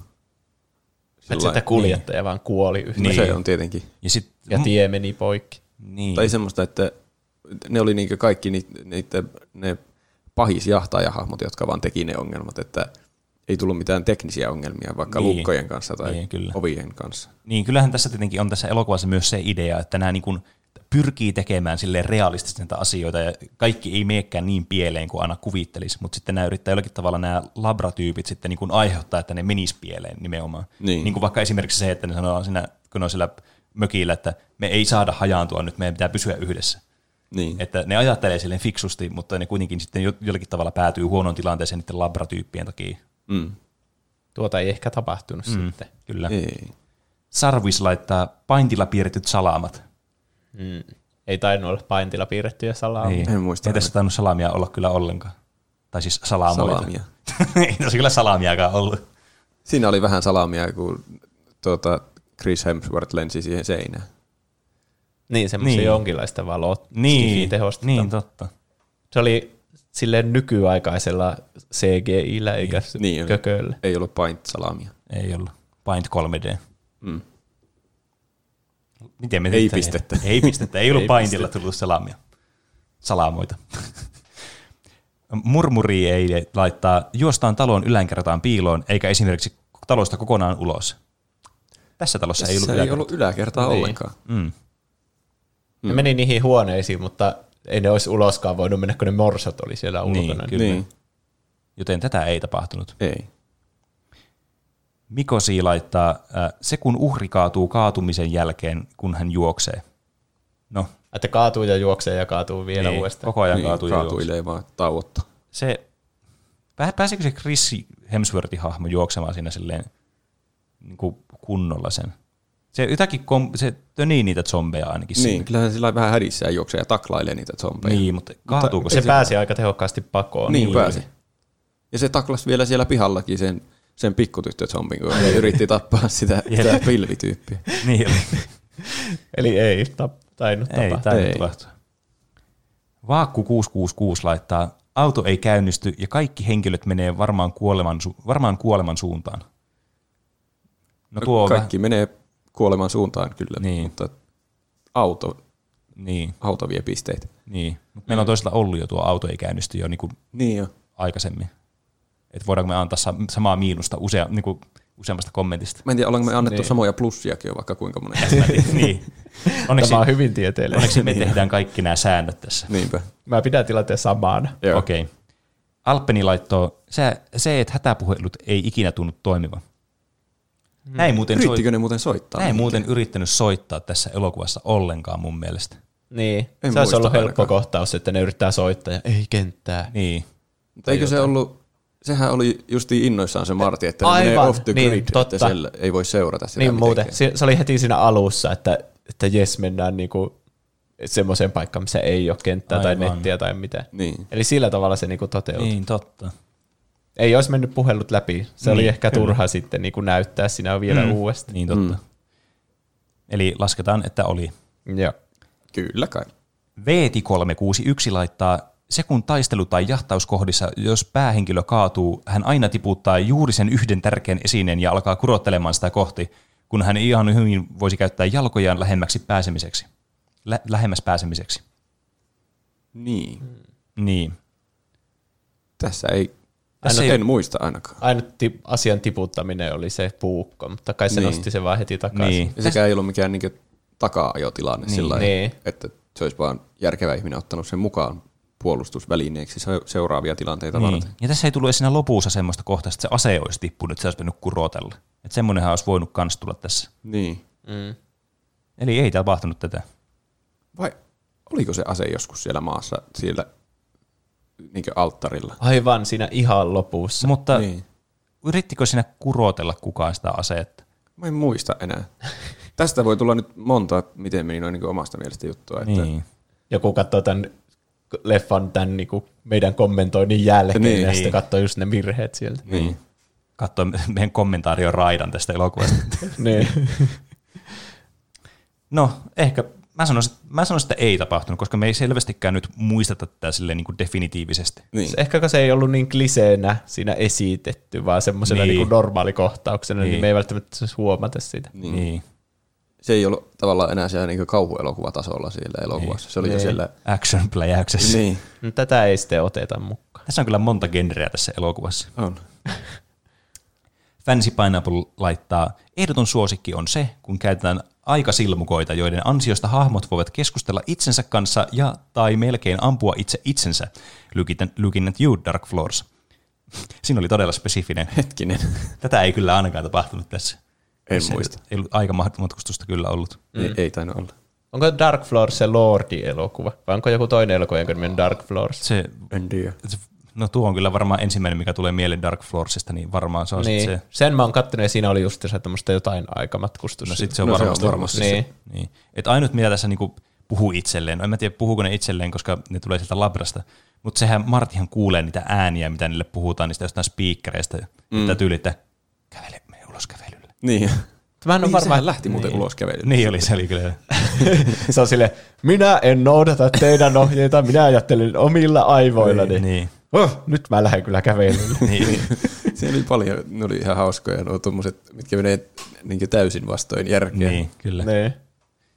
Että sitä kuljettaja vaan kuoli yhtä. Niin. Niin. Se on tietenkin. Ja sit, Ja tie meni poikki. niin. Tai semmoista, että ne oli niinkö kaikki ni- niitä, ne pahis jahtaajahahmot, jotka vaan teki ne ongelmat, että ei tullut mitään teknisiä ongelmia vaikka Niin. lukkojen kanssa tai Niin, kyllä. ovien kanssa. Niin, kyllähän tässä tietenkin on tässä elokuvassa myös se idea, että nämä niin kuin pyrkii tekemään sille realistisesti näitä asioita ja kaikki ei meekään niin pieleen kuin aina kuvittelisi, mutta sitten nämä yrittää jollakin tavalla nämä labratyypit sitten niin kuin aiheuttaa, että ne menis pieleen nimenomaan. Niin. niin kuin vaikka esimerkiksi se, että ne sanoo siinä, kun ne on siellä mökillä, että me ei saada hajaantua nyt, meidän pitää pysyä yhdessä. Niin. Että ne ajattelee silleen fiksusti, mutta ne kuitenkin sitten jo- jollakin tavalla päätyy huonoon tilanteeseen niiden labratyyppien takia. Mm. Tuota ei ehkä tapahtunut mm. sitten. Kyllä. Ei. Sarvis laittaa paintilla piirretyt salamat. Mm. Ei tainnut olla paintilla piirrettyjä salaa. Niin. En muista Ei tässä tainnut salamia olla kyllä ollenkaan. Tai siis salamoita. Salamia. Ei tässä kyllä salamiakaan ollut. Siinä oli vähän salamia, kun tuota, Chris Hemsworth lensi siihen seinään. Niin, semmoisia Niin. jonkinlaista valoa. Niin, tehosta. niin totta. Se oli silleen nykyaikaisella CGI-llä eikä Niin niin kököllä. Ei ollut paint-salamia. Ei ollut. Paint 3D. Mm. Miten me Ei pistettä. Ei pistettä. Ei ollut Ei paintilla tullut salamia. Salamoita. Murmuri ei laittaa, juostaan talon ylänkertaan piiloon, eikä esimerkiksi talosta kokonaan ulos. Tässä talossa ei ollut ei yläkertaa. ollut yläkertaa Niin. ollenkaan. Mm. Ne meni niihin huoneisiin, mutta ei ne olisi uloskaan voinut mennä, kun ne morsat oli siellä Niin, ulkona. kyllä. Niin, Joten tätä ei tapahtunut. ei. Mikosi laittaa, äh, se kun uhri kaatuu kaatumisen jälkeen, kun hän juoksee. No, Että kaatuu ja juoksee ja kaatuu vielä niin, uudestaan. koko ajan Niin, kaatuu ja juoksee. kaatuilee vaan tauotta. Se, pää- pääsikö se Chris Hemsworthin hahmo juoksemaan siinä silleen niin kuin kunnolla sen? Se jotakin kom- se tönii niitä zombeja ainakin Niin, siinä. kyllähän sillä vähän hädissään juoksee ja taklailee niitä zombeja. Niin, mutta kaatuuko Se se? pääsi aika tehokkaasti pakoon. Niin, pääsi. Ja se taklasi vielä siellä pihallakin sen, sen pikkutyttö zombin, kun se yritti tappaa sitä, sitä pilvityyppiä. niin oli. Eli ei tap, tainnut Ei, tapahtua. Ei. ei tapahtua. Vaakku 666 laittaa, auto ei käynnisty ja kaikki henkilöt menee varmaan kuoleman, su- varmaan kuoleman suuntaan. No tuo Kaikki menee kuoleman suuntaan kyllä, Niin. mutta auto, niin, auto vie pisteitä. niin. Mut meillä on toisella ollut jo tuo auto ei käynnisty jo niin kuin Niin jo. aikaisemmin. Että voidaanko me antaa sa- samaa miinusta usea, niin kuin useammasta kommentista. Mä en tiedä, ollaanko me annettu Niin. niin. samoja plussiakin jo vaikka kuinka monen. niin. Onneksi, Tämä on hyvin tieteellinen. onneksi me tehdään kaikki nämä säännöt tässä. Niinpä. Mä pidän tilanteen samana. Joo. Okei. Okay. Alppeni laittoi, se, se, että hätäpuhelut ei ikinä tunnu toimivan. Näin muuten, soi, Yrittikö ne muuten soittaa? näin muuten yrittänyt soittaa tässä elokuvassa ollenkaan mun mielestä. Niin. En se olisi ollut helppo kohtaus, että ne yrittää soittaa ja ei kenttää. Niin. Mutta eikö se ollut, sehän oli justiin innoissaan se Marti, että ne Aivan, menee off the niin, grid, totta. että siellä ei voi seurata sitä Niin muuten. mitenkään. Se, se oli heti siinä alussa, että, että jes, mennään niinku semmoiseen paikkaan, missä ei ole kenttää tai Aivan. nettiä tai mitään. Niin. Eli sillä tavalla se niinku toteutui. Niin, totta. Ei olisi mennyt puhelut läpi. Se Niin, oli ehkä kyllä. turha sitten niinku näyttää siinä vielä mm. uudestaan. Niin, totta. Mm. Eli lasketaan, että oli. Joo. Kyllä kai. Veeti 361 laittaa, se kun taistelu- tai jahtauskohdissa, jos päähenkilö kaatuu, hän aina tiputtaa juuri sen yhden tärkeän esineen ja alkaa kurottelemaan sitä kohti, kun hän ihan hyvin voisi käyttää jalkojaan lähemmäksi pääsemiseksi. Lä- lähemmäs pääsemiseksi. Niin. Niin. Tässä ei, Tässä en ei- muista ainakaan. Ainut tip, asian tiputtaminen oli se puukko, mutta kai se Niin. nosti sen vaan heti takaisin. Niin. Ja sekään ei ollut mikään niinku taka-ajotilanne niin. sillä niin. että se olisi vaan järkevä ihminen ottanut sen mukaan puolustusvälineeksi se- seuraavia tilanteita niin. varten. Ja tässä ei tullut siinä lopussa semmoista kohtaa, että se ase olisi tippunut, että se olisi mennyt kurotella. Että semmoinenhan olisi voinut kans tulla tässä. Niin. Mm. Eli ei tapahtunut tätä. Vai oliko se ase joskus siellä maassa, siellä niin alttarilla? Aivan siinä ihan lopussa. Mutta Niin. yrittikö siinä kurotella kukaan sitä asetta? Mä en muista enää. Tästä voi tulla nyt monta, miten meni noin niin omasta mielestä juttua. Että Niin. Joku katsoo tämän leffan tämän niinku meidän kommentoinnin jälkeen Niin. ja sitten katsoo just ne virheet sieltä. Niin. Katsoa meidän kommentaarion raidan tästä elokuvasta. niin. No, ehkä mä sanoisin, mä sanoisin, että ei tapahtunut, koska me ei selvästikään nyt muisteta tätä silleen niin kuin definitiivisesti. Niin. Se- Ehkä se ei ollut niin kliseenä siinä esitetty, vaan semmoisena Niin. niin. niin normaalikohtauksena, niin. Niin. niin me ei välttämättä saisi huomata sitä. Niin. Niin. Se ei ollut tavallaan enää siellä niin kauhuelokuvatasolla siellä elokuvassa. Se oli jo Niin. siellä... Action pläjäyksessä. Niin. No, tätä ei sitten oteta mukaan. Tässä on kyllä monta genreä tässä elokuvassa. On. Fancy Pineapple laittaa, ehdoton suosikki on se, kun käytetään aikasilmukoita, joiden ansiosta hahmot voivat keskustella itsensä kanssa ja tai melkein ampua itse itsensä. Looking at you, Dark Floors. Siinä oli todella spesifinen. Hetkinen. Tätä ei kyllä ainakaan tapahtunut tässä. En ei- muista. Ei ollut aikamatkustusta kyllä ollut. Mm. Ei, ei tainnut olla. Onko Dark Floors se Lordi-elokuva? Vai onko joku toinen elokuva, jonka nimi on Dark Floors? Se, En tiedä. se, no tuo on kyllä varmaan ensimmäinen, mikä tulee mieleen Dark Floorsista, niin varmaan se on Niin. sit se. Sen mä oon kattonut ja siinä oli just se tämmöistä jotain aikamatkustusta. No sitten se on No se on varmasti, varmasti se. Niin. Niin. Et ainut mitä tässä niinku puhuu itselleen, no en mä tiedä puhuuko ne itselleen, koska ne tulee sieltä labrasta, mutta sehän Martihan kuulee niitä ääniä, mitä niille puhutaan niistä jostain speakereista, mm. mitä tyyli, että kävele. Niin. Mä en ole Niin, varmaan, sehän lähti muuten ulos kävelyyn. Niin oli, se oli kyllä. se on sille, minä en noudata teidän ohjeita, minä ajattelen omilla aivoillani. niin. Oh, nyt mä lähden kyllä kävelylle. niin. Siellä oli paljon, ne oli ihan hauskoja, nuo tommoset, mitkä menee niin täysin vastoin järkeä. niin, kyllä. niin.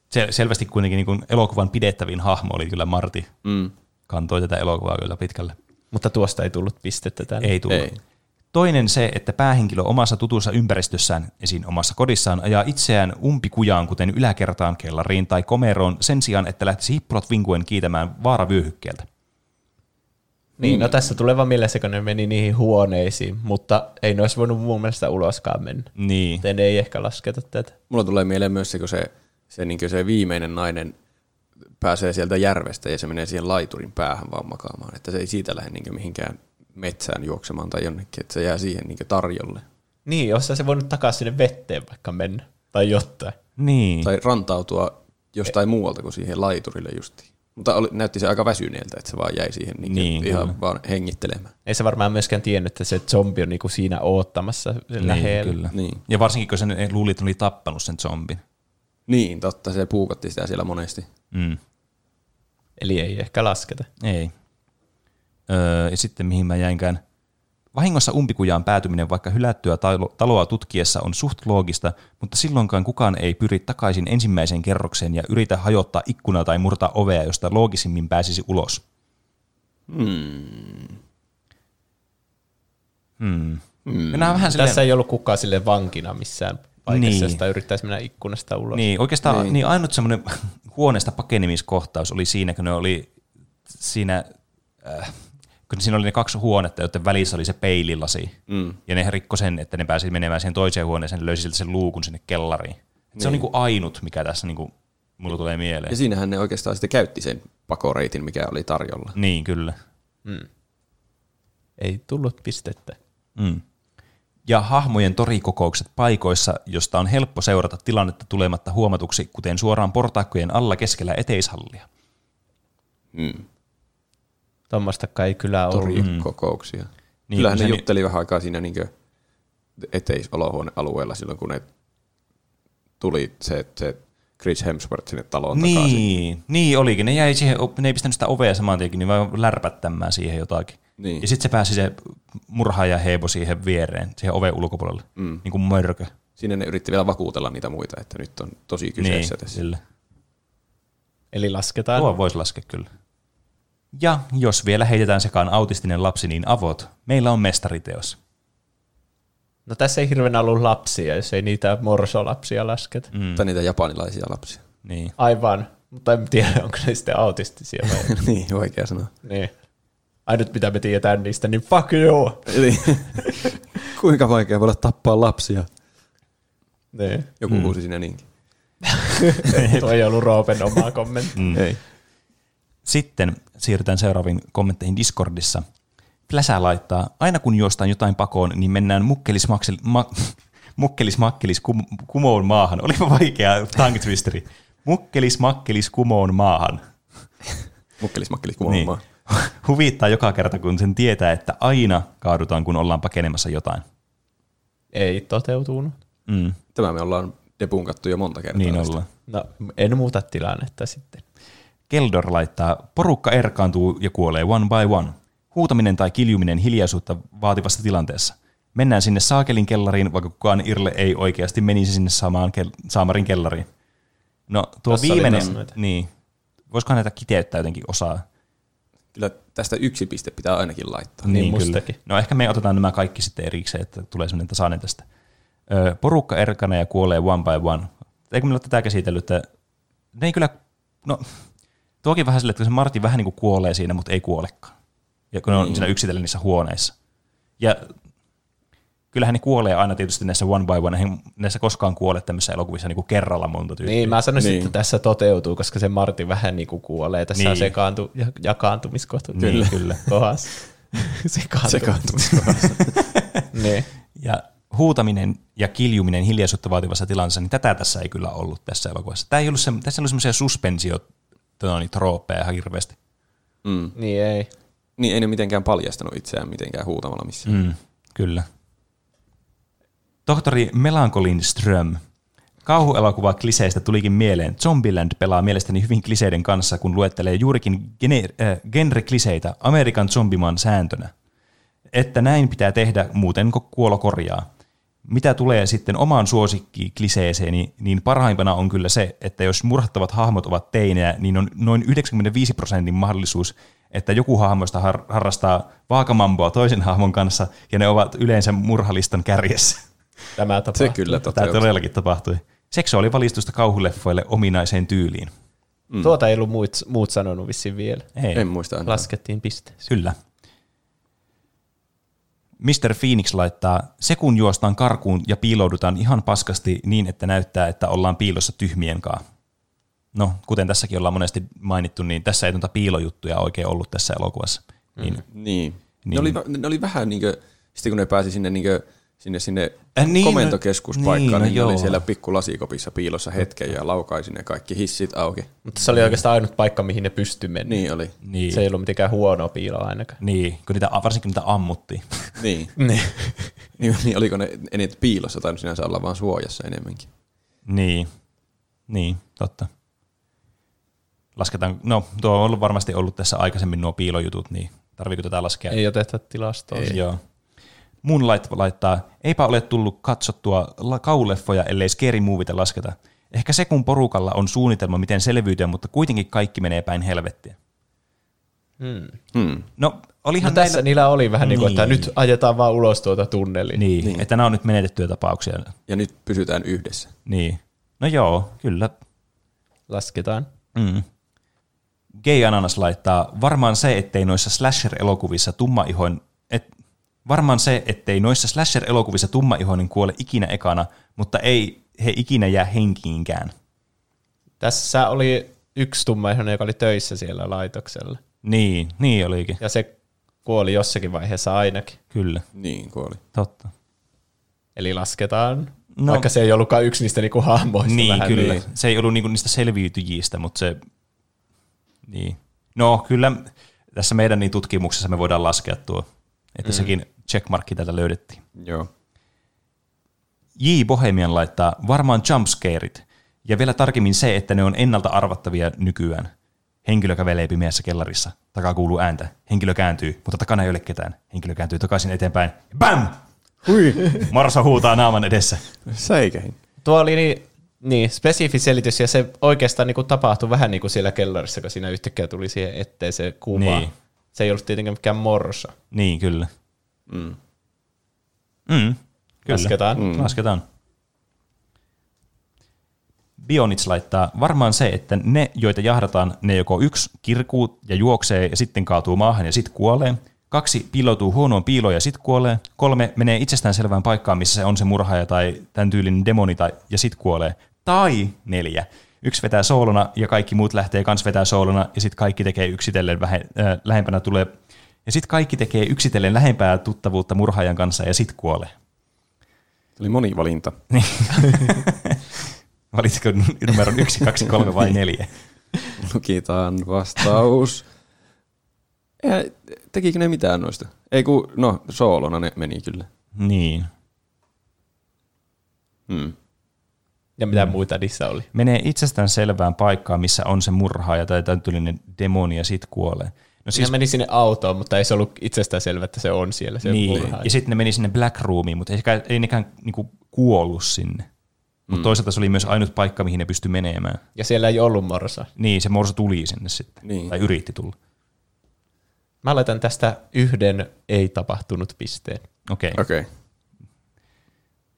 Se, selvästi kuitenkin niin kuin elokuvan pidettävin hahmo oli kyllä Marti. Mm. Kantoi tätä elokuvaa kyllä pitkälle. Mutta tuosta ei tullut pistettä tänne. Ei tullut. Ei. Toinen se, että päähenkilö omassa tutussa ympäristössään, esiin omassa kodissaan, ajaa itseään umpikujaan, kuten yläkertaan, kellariin tai komeroon, sen sijaan, että lähtisi hippulat vinkuen kiitämään vaaravyöhykkeeltä. Niin, no tässä tulee vaan mieleen se, kun ne meni niihin huoneisiin, mutta ei ne olisi voinut mun mielestä uloskaan mennä. Niin. Joten ei ehkä lasketa tätä. Mulla tulee mieleen myös se, kun se, se, niin se viimeinen nainen pääsee sieltä järvestä ja se menee siihen laiturin päähän vaan makaamaan. Että se ei siitä lähde niin mihinkään metsään juoksemaan tai jonnekin, että se jää siihen niin tarjolle. Niin, jos se voinut takaisin sinne vetteen vaikka mennä. Tai jotain. Niin. Tai rantautua jostain muualta kuin siihen laiturille justiin. Mutta oli, näytti se aika väsyneeltä, että se vaan jäi siihen niin Niin, ihan kyllä. vaan hengittelemään. Ei se varmaan myöskään tiennyt, että se zombi on niinku siinä oottamassa niin, lähellä. kyllä. Niin. Ja varsinkin, kun sen luuli, että oli tappanut sen zombin. Niin, totta, se puukotti sitä siellä monesti. Mm. Eli ei ehkä lasketa. Ei. Öö, ja sitten mihin mä jäinkään. Vahingossa umpikujaan päätyminen vaikka hylättyä talo- taloa tutkiessa on suht loogista, mutta silloinkaan kukaan ei pyri takaisin ensimmäiseen kerrokseen ja yritä hajottaa ikkunaa tai murtaa ovea, josta loogisimmin pääsisi ulos. Hmm. Hmm. Mennään vähän silleen, Tässä ei ollut kukaan sille vankina missään paikassa, Niin. josta yrittäisi mennä ikkunasta ulos. Niin, oikeastaan Niin. niin. Niin ainut semmoinen huoneesta pakenemiskohtaus oli siinä, kun ne oli siinä, äh, kun siinä oli ne kaksi huonetta, joiden välissä oli se peililasi. Mm. Ja ne rikkoi sen, että ne pääsi menemään siihen toiseen huoneeseen ja löysi siltä sen luukun sinne kellariin. Niin. Se on niinku ainut, mikä tässä niinku, mulla tulee mieleen. Ja siinähän ne oikeastaan sitten käytti sen pakoreitin, mikä oli tarjolla. Niin, kyllä. Ei tullut pistettä. Mm. Ja hahmojen torikokoukset paikoissa, josta on helppo seurata tilannetta tulematta huomatuksi, kuten suoraan portaikkojen alla keskellä eteishallia. Mm. Tuommoista ei kyllä ollut. Torikokouksia. Niin, Niin, Kyllähän ne jutteli vähän aikaa siinä niin eteisolohuonealueella silloin, kun ne tuli se, se Chris Hemsworth sinne taloon takaisin. Niin, niin olikin. Ne, jäi siihen, ne ei pistänyt sitä ovea saman tienkin, niin vaan lärpättämään siihen jotakin. Niin. Ja sitten se pääsi se murhaaja Heebo siihen viereen, siihen oven ulkopuolelle, mm. niin kuin mörkö. Siinä ne yritti vielä vakuutella niitä muita, että nyt on tosi kyseessä niin, tässä. Kyllä. Eli lasketaan. Tuo voisi laskea kyllä. Ja jos vielä heitetään sekaan autistinen lapsi, niin avot. Meillä on mestariteos. No tässä ei hirveänä ollut lapsia, jos ei niitä morsolapsia lasketa. Mm. Tai niitä japanilaisia lapsia. Niin. Aivan. Mutta en tiedä, onko ne sitten autistisia vai niin, vaikea sanoa. niin. Ainut mitä me tiedetään niistä, niin fuck you! Eli kuinka vaikea voi olla tappaa lapsia? Niin. Joku mm. huusi siinä niinkin. Tuo ei ollut Roopen omaa kommentti. Mm. Ei. Sitten siirrytään seuraaviin kommentteihin Discordissa. Fläsä laittaa, aina kun juostaan jotain pakoon, niin mennään mukkelis, maksel, ma, mukkelis makkelis kum, kumoon maahan. Olipa vaikea tongue twisteri. Mukkelis makkelis kumoon maahan. Mukkelis, makkelis, kumoamaan. Niin. Huvittaa joka kerta, kun sen tietää, että aina kaadutaan, kun ollaan pakenemassa jotain. Ei toteutunut. Mm, Tämä me ollaan debunkattu jo monta kertaa. niin ollaan. No, en muuta tilannetta sitten. Keldor laittaa, porukka erkaantuu ja kuolee one by one. Huutaminen tai kiljuminen hiljaisuutta vaativassa tilanteessa. Mennään sinne saakelin kellariin, vaikka kukaan Irle ei oikeasti menisi sinne samaan kel- saamarin kellariin. No tuo Tossa oli viimeinen, niin, voisikohan näitä kiteyttää jotenkin osaa? Kyllä tästä yksi piste pitää ainakin laittaa. Niin, kyllä. mustakin. No ehkä me otetaan nämä kaikki sitten erikseen, että tulee sellainen tasainen tästä. Ö, porukka erkana ja kuolee one by one. Eikö meillä ole tätä käsitellyt, että ne ei kyllä, no tuokin vähän silleen, että se Martin vähän niin kuin kuolee siinä, mutta ei kuolekaan. Ja kun ne on siinä yksitellen niissä huoneissa. Ja kyllähän ne kuolee aina tietysti näissä one by one, eihän näissä koskaan kuole tämmöisissä elokuvissa niin kuin kerralla monta tyyppiä. Niin, mä sanoisin, Niin. että tässä toteutuu, koska se Martin vähän niin kuin kuolee. Tässä niin. on sekaantu, ja- jakaantumiskohta. Niin, kyllä. Kohdassa. Sekaantu. Sekaantumiskohdassa. niin. Ja huutaminen ja kiljuminen hiljaisuutta vaativassa tilanteessa, niin tätä tässä ei kyllä ollut tässä elokuvassa. Tämä ei ollut se, tässä ei ollut semmoisia suspensio niin, trooppeja ihan hirveästi. mm. niin ei. Niin ei ne mitenkään paljastanut itseään mitenkään huutamalla missään. Mm, kyllä. Tohtori Melankolin Ström. Kauhuelokuva kliseistä tulikin mieleen. Zombieland pelaa mielestäni hyvin kliseiden kanssa, kun luettelee juurikin gene, äh, genre-kliseitä Amerikan zombimaan sääntönä. Että näin pitää tehdä, muuten kuolo korjaa. Mitä tulee sitten omaan suosikki kliseeseeni, niin parhaimpana on kyllä se, että jos murhattavat hahmot ovat teinejä, niin on noin 95 prosentin mahdollisuus, että joku hahmoista har- harrastaa vaakamamboa toisen hahmon kanssa, ja ne ovat yleensä murhalistan kärjessä. Tämä Se tapahtuu. kyllä Tämä toteutui. todellakin tapahtui. Seksuaalivalistusta kauhuleffoille ominaiseen tyyliin. Mm. Tuota ei ollut muut, muut sanonut vissiin vielä. Ei, En muista. Laskettiin pisteeseen. kyllä. Mr. Phoenix laittaa, se kun juostaan karkuun ja piiloudutaan ihan paskasti niin, että näyttää, että ollaan piilossa tyhmien kanssa. No, kuten tässäkin ollaan monesti mainittu, niin tässä ei tuota piilojuttuja oikein ollut tässä elokuvassa. Niin, Niin. niin. Niin. Ne, oli, ne oli vähän niin kuin, sitten kun ne pääsi sinne, niin kuin, sinne, sinne Äh, niin, komentokeskuspaikkaan, no- niin, niin, niin no oli joo. siellä pikku lasikopissa piilossa hetken ja laukaisi ne kaikki hissit auki. Mutta se oli oikeastaan ainut paikka, mihin ne pystyi mennä. Niin oli. niin, Se ei ollut mitenkään huono piilo ainakaan. niin, kun niitä, varsinkin niitä ammuttiin. Niin. Niin. niin, niin oliko ne eniten piilossa tai sinänsä olla vaan suojassa enemmänkin. niin, niin, totta. Lasketaan, no tuo on ollut varmasti ollut tässä aikaisemmin nuo piilojutut, niin tarviiko tätä laskea? Ei oteta tilastoa. Ei. Joo. Moonlight laittaa, eipä ole tullut katsottua kauleffoja, ellei scary movieita lasketa. Ehkä se, kun porukalla on suunnitelma, miten selviytyä, mutta kuitenkin kaikki menee päin helvettiä. Hmm. Hmm. No, olihan No tässä näillä- niillä oli vähän niin kuin, että nyt ajetaan vaan ulos tuota tunneliin. Niin, niin, että nämä on nyt menetettyjä tapauksia. Ja nyt pysytään yhdessä. Niin. No joo, kyllä. Lasketaan. Mm. Gay Ananas laittaa, varmaan se, ettei noissa slasher-elokuvissa tummaihoin, et, varmaan se, ettei noissa slasher-elokuvissa tummaihoinen kuole ikinä ekana, mutta ei he ikinä jää henkiinkään. Tässä oli yksi tummaihoinen, joka oli töissä siellä laitoksella. Niin, niin olikin. Ja se kuoli jossakin vaiheessa ainakin. Kyllä, Niin kuoli. totta. Eli lasketaan. No. No. Vaikka se ei ollutkaan yksi niistä niinku hahmoista. Niin, vähän kyllä. Niin. Se ei ollut niinku niistä selviytyjistä, mutta se... Niin. No, kyllä tässä meidän niin tutkimuksessa me voidaan laskea tuo, että mm. sekin checkmarkki täältä löydettiin. Joo. J. Bohemian laittaa varmaan jumpscareit, ja vielä tarkemmin se, että ne on ennalta arvattavia nykyään. Henkilö kävelee pimeässä kellarissa, takaa kuuluu ääntä, henkilö kääntyy, mutta takana ei ole ketään. Henkilö kääntyy takaisin eteenpäin, BAM! Hui, Marsa huutaa naaman edessä. säikähin. Tuo oli niin, niin spesifi selitys, ja se oikeastaan niinku tapahtui vähän niin kuin siellä kellarissa, kun siinä yhtäkkiä tuli siihen eteen se kuva. Niin. Se ei ollut tietenkään mikään morsa. Niin, kyllä. Mm. Mm, kyllä. Lasketaan. Mm. Lasketaan. Bionits laittaa varmaan se, että ne, joita jahdataan, ne joko yksi kirkuu ja juoksee ja sitten kaatuu maahan ja sitten kuolee. Kaksi piiloutuu huonoon piiloon ja sitten kuolee. Kolme menee itsestään selvään paikkaan, missä se on se murhaaja tai tämän tyylinen demoni tai, ja sitten kuolee. Tai neljä. Yksi vetää soolona ja kaikki muut lähtee kans vetää soolona ja sitten kaikki tekee yksitellen vähe, äh, lähempänä tulee. Ja sitten kaikki tekee yksitellen lähempää tuttavuutta murhaajan kanssa ja sitten kuolee. Oli monivalinta. Valititko numeron yksi, kaksi, kolme vai neljä? Lukitaan vastaus. Eihän- Tekikö ne mitään noista? Ei kun, no soolona ne meni kyllä. Niin. Hmm. Ja mitä muita niissä oli. Menee itsestään selvään paikkaan, missä on se murhaaja tai tämän tyylinen demoni ja sit kuolee. No Siis... Ne meni sinne autoon, mutta ei se ollut itsestään selvä, että se on siellä. Se niin, murhaaja. ja sitten ne meni sinne Black Roomiin, mutta ei, ei nekään niinku kuollut sinne. Mutta mm. toisaalta se oli myös ainut paikka, mihin ne pystyi menemään. ja siellä ei ollut morsa. Niin, se morso tuli sinne sitten. Niin. Tai yritti tulla. Mä laitan tästä yhden ei-tapahtunut pisteen. Okei. Okay. Okei. Okay.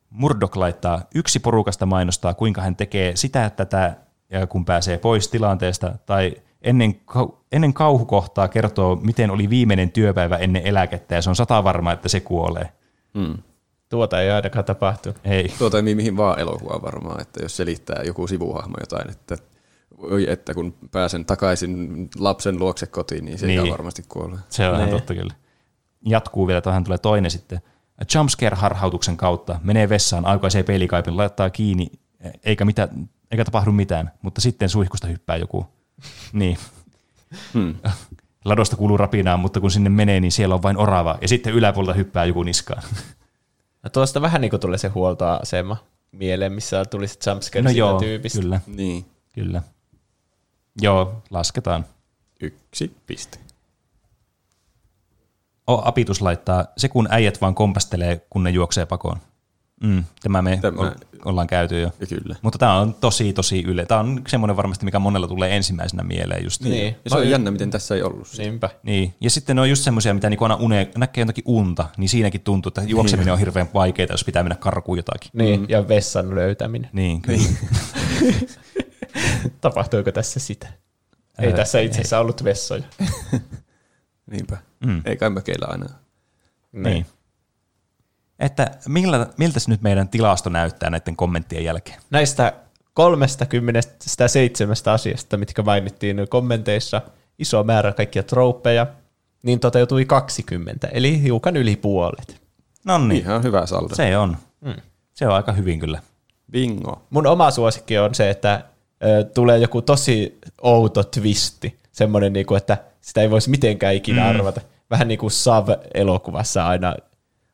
Murdoch laittaa, yksi porukasta mainostaa, kuinka hän tekee sitä tätä, ja kun pääsee pois tilanteesta, tai ennen, kau- ennen kauhukohtaa kertoo, miten oli viimeinen työpäivä ennen eläkettä, ja se on sata varma, että se kuolee. Hmm. Tuota ei ainakaan tapahtu. Ei. Tuo toimii mihin vaan elokuvaan varmaan, että jos selittää joku sivuhahmo jotain, että oi, että kun pääsen takaisin lapsen luokse kotiin, niin se Niin. niin. varmasti kuolee. Se on ihan Nee. totta kyllä. Jatkuu vielä, tähän tulee toinen sitten. Jumpscare-harhautuksen kautta menee vessaan, aukaisee peilikaipin, laittaa kiinni, eikä, mitä, eikä tapahdu mitään, mutta sitten suihkusta hyppää joku. Niin. Hmm. Ladosta kuuluu rapinaa, mutta kun sinne menee, niin siellä on vain orava, ja sitten yläpuolelta hyppää joku niskaan. No tuosta vähän niin kuin tulee se huoltoasema mieleen, missä tuli se jumpscare No joo, tyypistä. kyllä, Niin. kyllä. Joo, lasketaan. Yksi piste. O, apitus laittaa, se kun äijät vaan kompastelee, kun ne juoksee pakoon. Mm, tämä me Tämä- ollaan käyty jo. Kyllä. Mutta tämä on tosi, tosi yle. Tämä on semmoinen varmasti, mikä monella tulee ensimmäisenä mieleen just. Niin. Ja se on jännä, miten tässä ei ollut. Niinpä. Niin. Ja sitten ne on just semmoisia, mitä niinku aina une, näkee jotakin unta, niin siinäkin tuntuu, että juokseminen on hirveän vaikeaa, jos pitää mennä karkuun jotakin. Niin, ja vessan löytäminen. Niin, kyllä. Tapahtuiko tässä sitä? Ei Ää, tässä itse asiassa ollut vessoja. Niinpä. Mm. Ei kai mökeillä aina. Niin. Että millä, miltä se nyt meidän tilasto näyttää näiden kommenttien jälkeen? Näistä 37 asiasta, mitkä mainittiin kommenteissa, iso määrä kaikkia trooppeja, niin toteutui 20, eli hiukan yli puolet. No niin, Ihan hyvä saldo. se on. Se on aika hyvin kyllä. Bingo. Mun oma suosikki on se, että ö, tulee joku tosi outo twisti, semmoinen, niinku, että sitä ei voisi mitenkään ikinä mm. arvata. Vähän niin kuin Sav-elokuvassa aina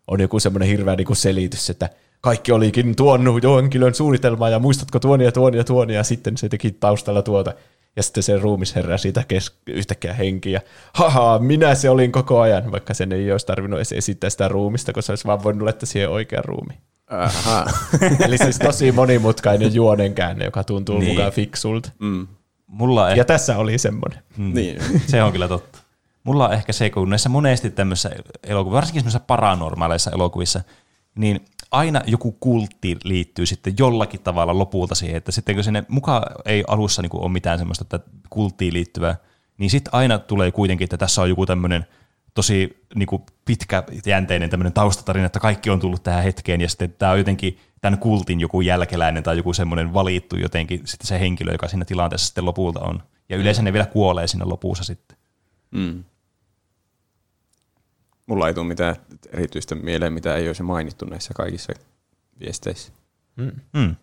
on joku semmoinen hirveä niinku selitys, että kaikki olikin tuon henkilön suunnitelmaa ja muistatko tuon ja tuon ja tuon ja sitten se teki taustalla tuota. Ja sitten se ruumisherra siitä kes- yhtäkkiä henkiä. Haha, minä se olin koko ajan, vaikka sen ei olisi tarvinnut edes esittää sitä ruumista, koska se olisi vaan voinut laittaa siihen oikean ruumiin. Aha. Eli siis tosi monimutkainen juonenkäänne, joka tuntuu niin. Niin. mukaan fiksulta. mm. Mulla Ja ehkä, tässä oli semmoinen. Niin. se on kyllä totta. Mulla on ehkä se, kun näissä monesti tämmöisissä elokuvissa, varsinkin semmoisissa paranormaaleissa elokuvissa, niin aina joku kultti liittyy sitten jollakin tavalla lopulta siihen, että sitten kun sinne mukaan ei alussa niin ole mitään semmoista että kulttiin liittyvää, niin sitten aina tulee kuitenkin, että tässä on joku tämmöinen tosi niin kuin pitkäjänteinen tämmöinen taustatarina, että kaikki on tullut tähän hetkeen ja sitten tämä on jotenkin tämän kultin joku jälkeläinen tai joku semmoinen valittu jotenkin sitten se henkilö, joka siinä tilanteessa sitten lopulta on. Ja yleensä ne vielä kuolee siinä lopussa sitten. Mm. Mulla ei tule mitään erityistä mieleen, mitä ei olisi mainittu näissä kaikissa viesteissä. Mm.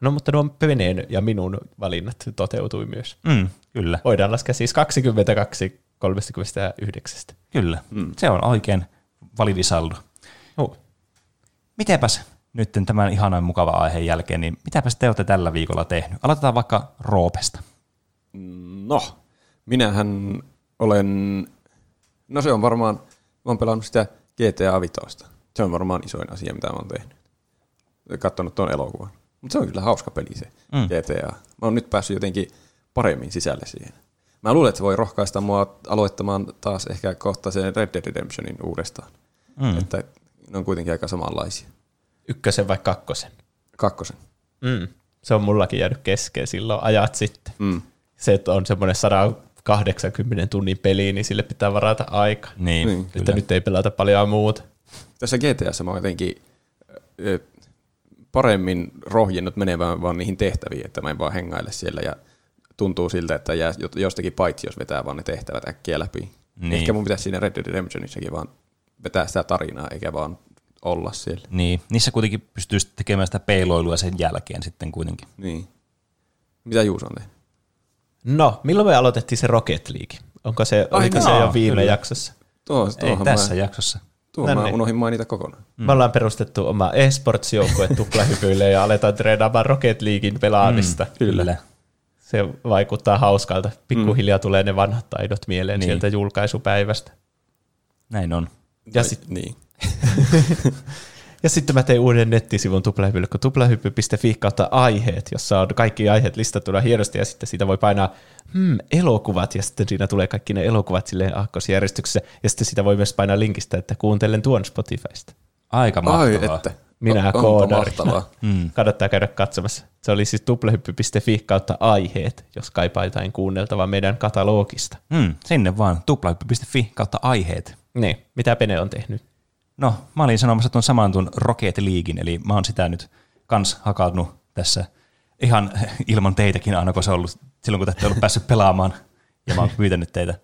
No mutta nuo Peneen ja minun valinnat toteutui myös. Mm, kyllä, Voidaan laskea siis 22 39. kyllä. Mm. Se on oikein validi saldo. Oh. Mitenpäs nyt tämän ihanan mukava aiheen jälkeen, niin mitäpäs te olette tällä viikolla tehnyt? Aloitetaan vaikka Roopesta. No, minähän olen, no se on varmaan, mä oon pelannut sitä GTA Vitosta. Se on varmaan isoin asia, mitä mä oon tehnyt. Katsonut tuon elokuvan. Mutta se on kyllä hauska peli se Mm. GTA. Mä oon nyt päässyt jotenkin paremmin sisälle siihen. Mä luulen, että se voi rohkaista mua aloittamaan taas ehkä kohta sen Red Dead Redemptionin uudestaan. Mm. Että ne on kuitenkin aika samanlaisia. Ykkösen vai kakkosen? Kakkosen. Mm. Se on mullakin jäänyt kesken silloin ajat sitten. Mm. Se, että on semmoinen 180 tunnin peli, niin sille pitää varata aika. Niin, Niin, kyllä. Että nyt ei pelata paljon muuta. Tässä GTAssa mä oon jotenkin paremmin rohjennut menemään vaan niihin tehtäviin, että mä en vaan hengaile siellä ja tuntuu siltä, että jää jostakin paitsi, jos vetää vaan ne tehtävät äkkiä läpi. Niin. Ehkä mun pitäisi siinä Red Dead Redemptionissakin vaan vetää sitä tarinaa, eikä vaan olla siellä. Niin, niissä kuitenkin pystyy sitten tekemään sitä peiloilua sen jälkeen sitten kuitenkin. Niin. Mitä Juuso on tehnyt? No, milloin me aloitettiin se Rocket League? Onko se, Ai oliko no, se jo viime kyllä. jaksossa? Tuo, Ei tuohon tässä mä, jaksossa. tuohon No mä niin. unohdin mainita kokonaan. Mm. Me ollaan perustettu oma e-sports-joukkue tuplahypyille ja aletaan treenaamaan Rocket Leaguein pelaamista. Mm. Kyllä. Se vaikuttaa hauskalta. Pikkuhiljaa tulee ne vanhat taidot mieleen Niin. niin. sieltä julkaisupäivästä. Näin on. Ja, Vai- sit, Niin. ja sitten mä tein uuden nettisivun tuplahypylle, kun tuplahyppy.fi kautta aiheet, jossa on kaikki aiheet listattuna hienosti ja sitten siitä voi painaa hmm, elokuvat ja sitten siinä tulee kaikki ne elokuvat silleen aakkosjärjestyksessä ja sitten sitä voi myös painaa linkistä, että kuuntelen tuon Spotifysta. Aika Ai, mahtavaa. että. Minä On- onpa koodarina. Mm. Kannattaa käydä katsomassa. Se oli siis tuplahyppy.fi kautta aiheet, jos kaipaa jotain kuunneltavaa meidän katalogista. Mm, sinne vaan tuplahyppy.fi kautta aiheet. Niin, mitä Pene on tehnyt? No, mä olin sanomassa tuon saman tuon Rocket Leaguein, eli mä oon sitä nyt kans hakannut tässä ihan ilman teitäkin aina, kun se on ollut silloin, kun te ette ollut päässyt pelaamaan, ja mä oon pyytänyt teitä.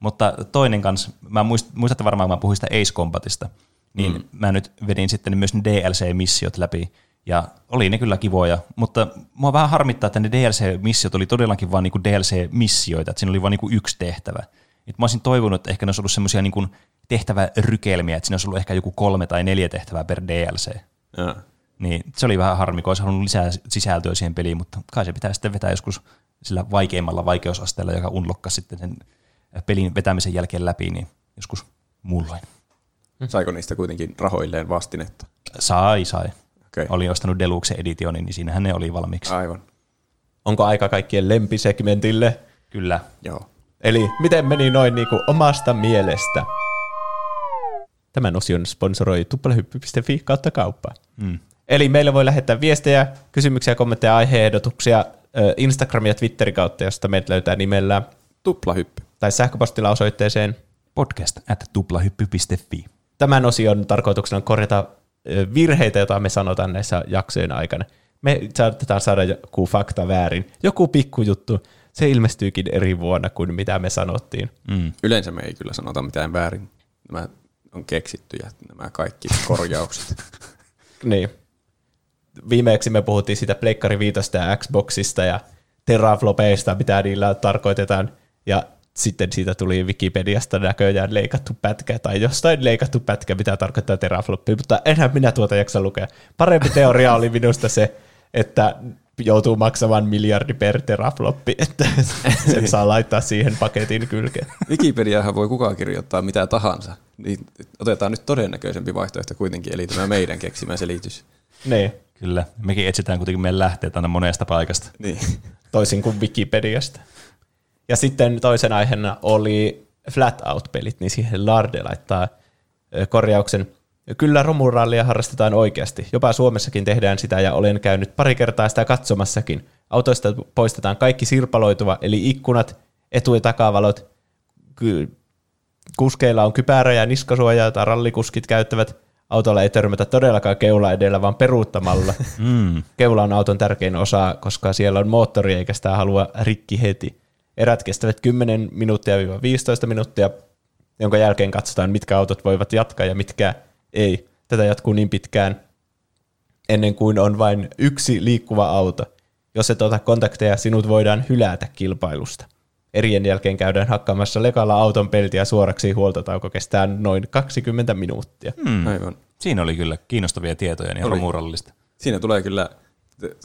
Mutta toinen kans, mä muist, muistatte varmaan, mä puhuin sitä Ace Combatista, niin mm. mä nyt vedin sitten myös ne DLC-missiot läpi, ja oli ne kyllä kivoja, mutta mua vähän harmittaa, että ne DLC-missiot oli todellakin vain niinku DLC-missioita, että siinä oli vain niinku yksi tehtävä. Nyt mä olisin toivonut, että ehkä ne olisi ollut semmoisia niinku tehtävärykelmiä, että siinä olisi ollut ehkä joku kolme tai neljä tehtävää per DLC. Ja. Niin se oli vähän harmi, kun olisi halunnut lisää sisältöä siihen peliin, mutta kai se pitää sitten vetää joskus sillä vaikeimmalla vaikeusasteella, joka unlokkasi sitten sen pelin vetämisen jälkeen läpi, niin joskus muulloin. Saiko niistä kuitenkin rahoilleen vastinetta? Sai, sai. Okei. Olin ostanut Deluxe Editionin, niin siinähän ne oli valmiiksi. Aivan. Onko aika kaikkien lempisegmentille? Kyllä. Joo. Eli miten meni noin niin kuin omasta mielestä? Tämän osion sponsoroi tuplahyppy.fi kautta kauppa. Mm. Eli meille voi lähettää viestejä, kysymyksiä, kommentteja, aiheehdotuksia Instagram ja Twitterin kautta, josta meidät löytää nimellä Tuplahyppy. tai sähköpostilla osoitteeseen. Podcast at tuplahyppy.fi. Tämän osion tarkoituksena on korjata virheitä, joita me sanotaan näissä jaksojen aikana. Me saatetaan saada joku fakta väärin. Joku pikkujuttu, se ilmestyykin eri vuonna kuin mitä me sanottiin. Mm. Yleensä me ei kyllä sanota mitään väärin. Nämä on keksittyjä, nämä kaikki korjaukset. Niin. Viimeksi me puhuttiin siitä Pleikkari Viitosta ja Xboxista ja teraflopeista, mitä niillä tarkoitetaan. Ja sitten siitä tuli Wikipediasta näköjään leikattu pätkä tai jostain leikattu pätkä, mitä tarkoittaa terafloppi, mutta enhän minä tuota jaksa lukea. Parempi teoria oli minusta se, että joutuu maksamaan miljardi per terafloppi, että sen saa laittaa siihen paketin kylkeen. Wikipediahan voi kukaan kirjoittaa mitä tahansa. Niin otetaan nyt todennäköisempi vaihtoehto kuitenkin, eli tämä meidän keksimä selitys. Niin, Kyllä. Mekin etsitään kuitenkin meidän lähteet aina monesta paikasta. Niin. toisin kuin Wikipediasta. Ja sitten toisen aiheena oli flat out-pelit, niin siihen Larde laittaa korjauksen. Kyllä romurallia harrastetaan oikeasti. Jopa Suomessakin tehdään sitä ja olen käynyt pari kertaa sitä katsomassakin. Autoista poistetaan kaikki sirpaloituva, eli ikkunat, etu- ja takavalot. Kuskeilla on kypärä ja niskasuoja, jota rallikuskit käyttävät. Autolla ei törmätä todellakaan keula edellä, vaan peruuttamalla. Mm. Keula on auton tärkein osa, koska siellä on moottori eikä sitä halua rikki heti. Erät kestävät 10 minuuttia 15 minuuttia, jonka jälkeen katsotaan, mitkä autot voivat jatkaa ja mitkä ei. Tätä jatkuu niin pitkään, ennen kuin on vain yksi liikkuva auto. Jos et ota kontakteja, sinut voidaan hylätä kilpailusta. Erien jälkeen käydään hakkaamassa lekalla auton peltiä suoraksi huoltotauko kestää noin 20 minuuttia. Mm. Aivan. Siinä oli kyllä kiinnostavia tietoja niin romurallista. Siinä tulee kyllä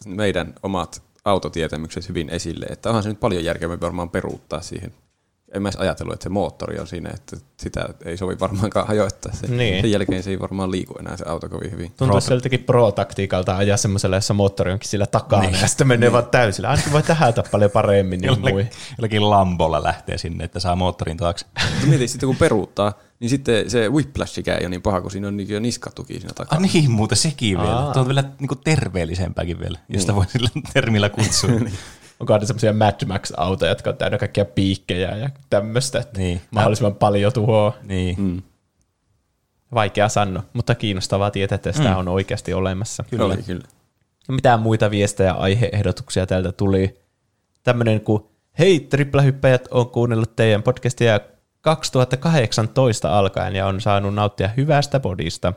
meidän omat autotietämykset hyvin esille, että onhan se nyt paljon järkevämpi varmaan peruuttaa siihen. En mä edes ajatellut, että se moottori on siinä, että sitä ei sovi varmaankaan hajoittaa. Se, Niin. Sen jälkeen se ei varmaan liiku enää se auto kovin hyvin. Tuntuu sieltäkin pro-taktiikalta ajaa semmoisella, jossa moottori onkin sillä takana niin. ja sitten menee vaan täysillä. Ainakin voi tähätä paljon paremmin niin mui. Jollakin, jollakin Lambolla lähtee sinne, että saa moottorin taakse. Mutta mieti sitten kun peruuttaa, niin sitten se whiplashikään ei ole niin paha, kun siinä on niin jo niskatuki siinä Ah, takana. niin, muuten sekin vielä. Tuo on vielä niin terveellisempääkin vielä, jos sitä voi sillä termillä kutsua. Onko aina semmoisia Mad Max-autoja, jotka on täynnä kaikkia piikkejä ja tämmöistä, että Niin. mahdollisimman paljon tuhoa. niin. Mm. Vaikea sanoa, mutta kiinnostavaa tietää, että sitä Mm. on oikeasti olemassa. Kyllä. Oli kyllä. Ja Mitä muita viestejä ja aiheehdotuksia täältä tuli? Tämmöinen kuin, hei triplahyppäjät, on kuunnellut teidän podcastia 2018 alkaen ja on saanut nauttia hyvästä podista.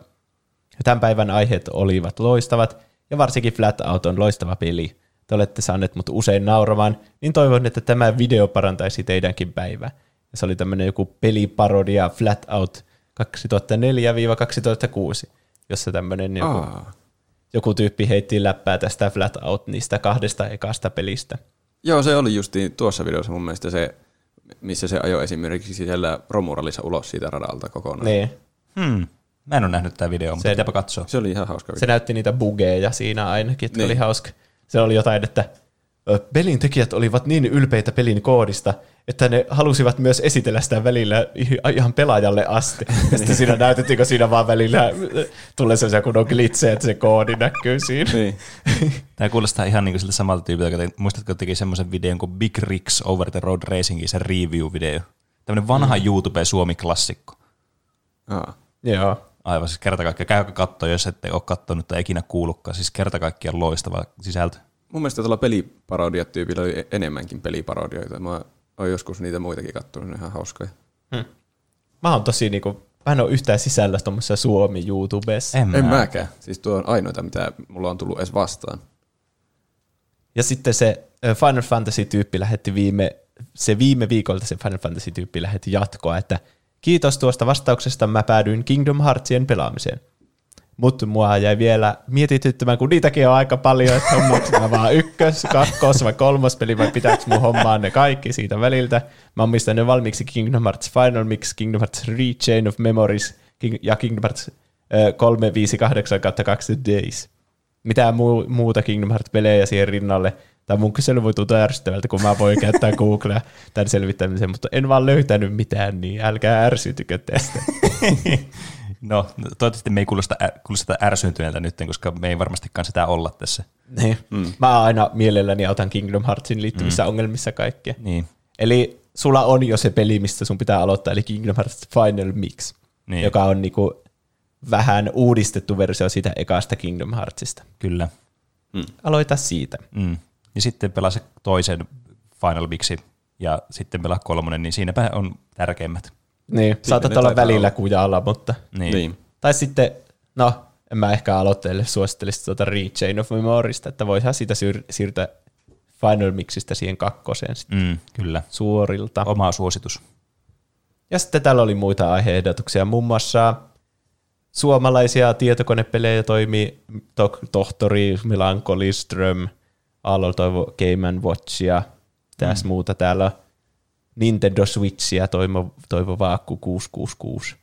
Tämän päivän aiheet olivat loistavat ja varsinkin Flat Out on loistava peli. Te olette saaneet mut usein nauramaan, niin toivon, että tämä video parantaisi teidänkin päivää. Ja se oli tämmöinen joku peliparodia Flat Out 2004-2006, jossa tämmöinen joku Aa. joku tyyppi heitti läppää tästä Flat Out niistä kahdesta ekasta pelistä. Joo, se oli justiin tuossa videossa mun mielestä se, missä se ajoi esimerkiksi siellä romurallissa ulos siitä radalta kokonaan. Niin. Hmm. Mä en ole nähnyt tätä videoa, mutta Se- pitääpä katsoa. Se oli ihan hauska Se video. näytti niitä bugeja siinä ainakin, että. Niin. oli hauska. Se oli jotain, että pelin tekijät olivat niin ylpeitä pelin koodista, että ne halusivat myös esitellä sitä välillä ihan pelaajalle asti. Ja sitten siinä näytettiin, kun siinä vaan välillä tulee sellaisia kunnon glitsejä, että se koodi näkyy siinä. Niin. Tämä kuulostaa ihan niin kuin siltä samalta tyypiltä, te, muistatko teki semmoisen videon kuin Big Rigs Over the Road Racingin, se review-video. Tämmöinen vanha mm. YouTube-suomi-klassikko. Aa. Joo. Aivan siis kerta kaikkiaan. Käykö katsoa, jos ette ole kattonut tai ikinä kuullutkaan. Siis kerta kaikkiaan loistava sisältö. Mun mielestä tuolla peliparodiat-tyypillä oli enemmänkin peliparodioita. Mä oon joskus niitä muitakin kattonut, ne on ihan hauskoja. Mä oon tosi niinku, mä en oo yhtään sisällä tuommoisessa Suomi-YouTubessa. En, En mä. mäkään. Siis tuo on ainoita, mitä mulla on tullut edes vastaan. Ja sitten se Final Fantasy-tyyppi lähetti viime, se viime viikolta se Final Fantasy-tyyppi lähetti jatkoa, että kiitos tuosta vastauksesta, mä päädyin Kingdom Heartsien pelaamiseen. Mutta mua jäi vielä mietityttämään, kun niitäkin on aika paljon, että hommaanko mä vaan ykkös, kakkos vai kolmas peli, vai pitääkö mun hommaa ne kaikki siitä väliltä. Mä omistan ne valmiiksi Kingdom Hearts Final Mix, Kingdom Hearts Rechain of Memories King- ja Kingdom Hearts ö, 358 20 Days. mitään muu, muuta Kingdom Hearts-pelejä siihen rinnalle. Tai mun kysely voi tuntua ärsyttävältä, kun mä voin käyttää Googlea tämän selvittämiseen, mutta en vaan löytänyt mitään, niin älkää ärsytykö tästä. No, toivottavasti me ei kuulosta, kuulosta ärsyyntyneeltä nyt, koska me ei varmastikaan sitä olla tässä. Niin. Mm. Mä aina mielelläni otan Kingdom Heartsin liittyvissä mm. ongelmissa kaikkea. Niin. Eli sulla on jo se peli, mistä sun pitää aloittaa, eli Kingdom Hearts Final Mix, Niin. joka on niinku vähän uudistettu versio siitä ekasta Kingdom Heartsista. Kyllä. Aloita siitä. Mm. Ja sitten pelaa se toisen Final Mixi ja sitten pelaa kolmonen, niin siinäpä on tärkeimmät. Niin, saatat ne olla välillä olla. kujalla, mutta... Niin. Niin. Tai sitten, no, en mä ehkä aloitteelle suosittelisi tuota Rechain of Memorista, että voisihan siitä siir- siirtää Final Mixistä siihen kakkoseen sit Mm, kyllä. suorilta. Oma suositus. Ja sitten täällä oli muita aiheehdotuksia, muun muassa suomalaisia tietokonepelejä toimii to- Tohtori, Melancholy, Ström, Aallo toivo Game Watch ja tässä mm. muuta täällä Nintendo Switchia toivo, toivo Vaakku 666.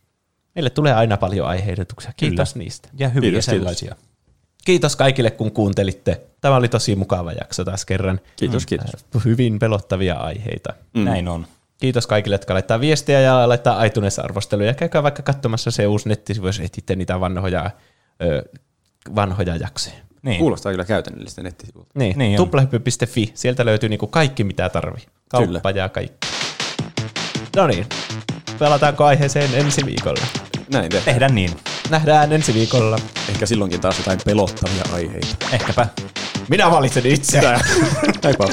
Meille tulee aina paljon aiheehdotuksia. Kiitos Kyllä. niistä. Ja hyviä Kiitos, kiitos. sellaisia. Kiitos kaikille, kun kuuntelitte. Tämä oli tosi mukava jakso taas kerran. Kiitos, kiitos. Äh, Hyvin pelottavia aiheita. Mm. Näin on. Kiitos kaikille, jotka laittaa viestiä ja laittaa iTunes-arvosteluja. Käykää vaikka katsomassa se uusi nettisivu, jos etitte niitä vanhoja, ö, vanhoja jaksoja. Niin. Kuulostaa kyllä käytännöllistä nettisivuilta. Niin, Niin niin tuplahyppy.fi. Sieltä löytyy niinku kaikki, mitä tarvii. Kauppa Kyllä. ja kaikki. No niin, pelataanko aiheeseen ensi viikolla? Näin te. Tehdään niin. Nähdään ensi viikolla. Ehkä silloinkin taas jotain pelottavia aiheita. Ehkäpä. Minä valitsen itse. Heippa.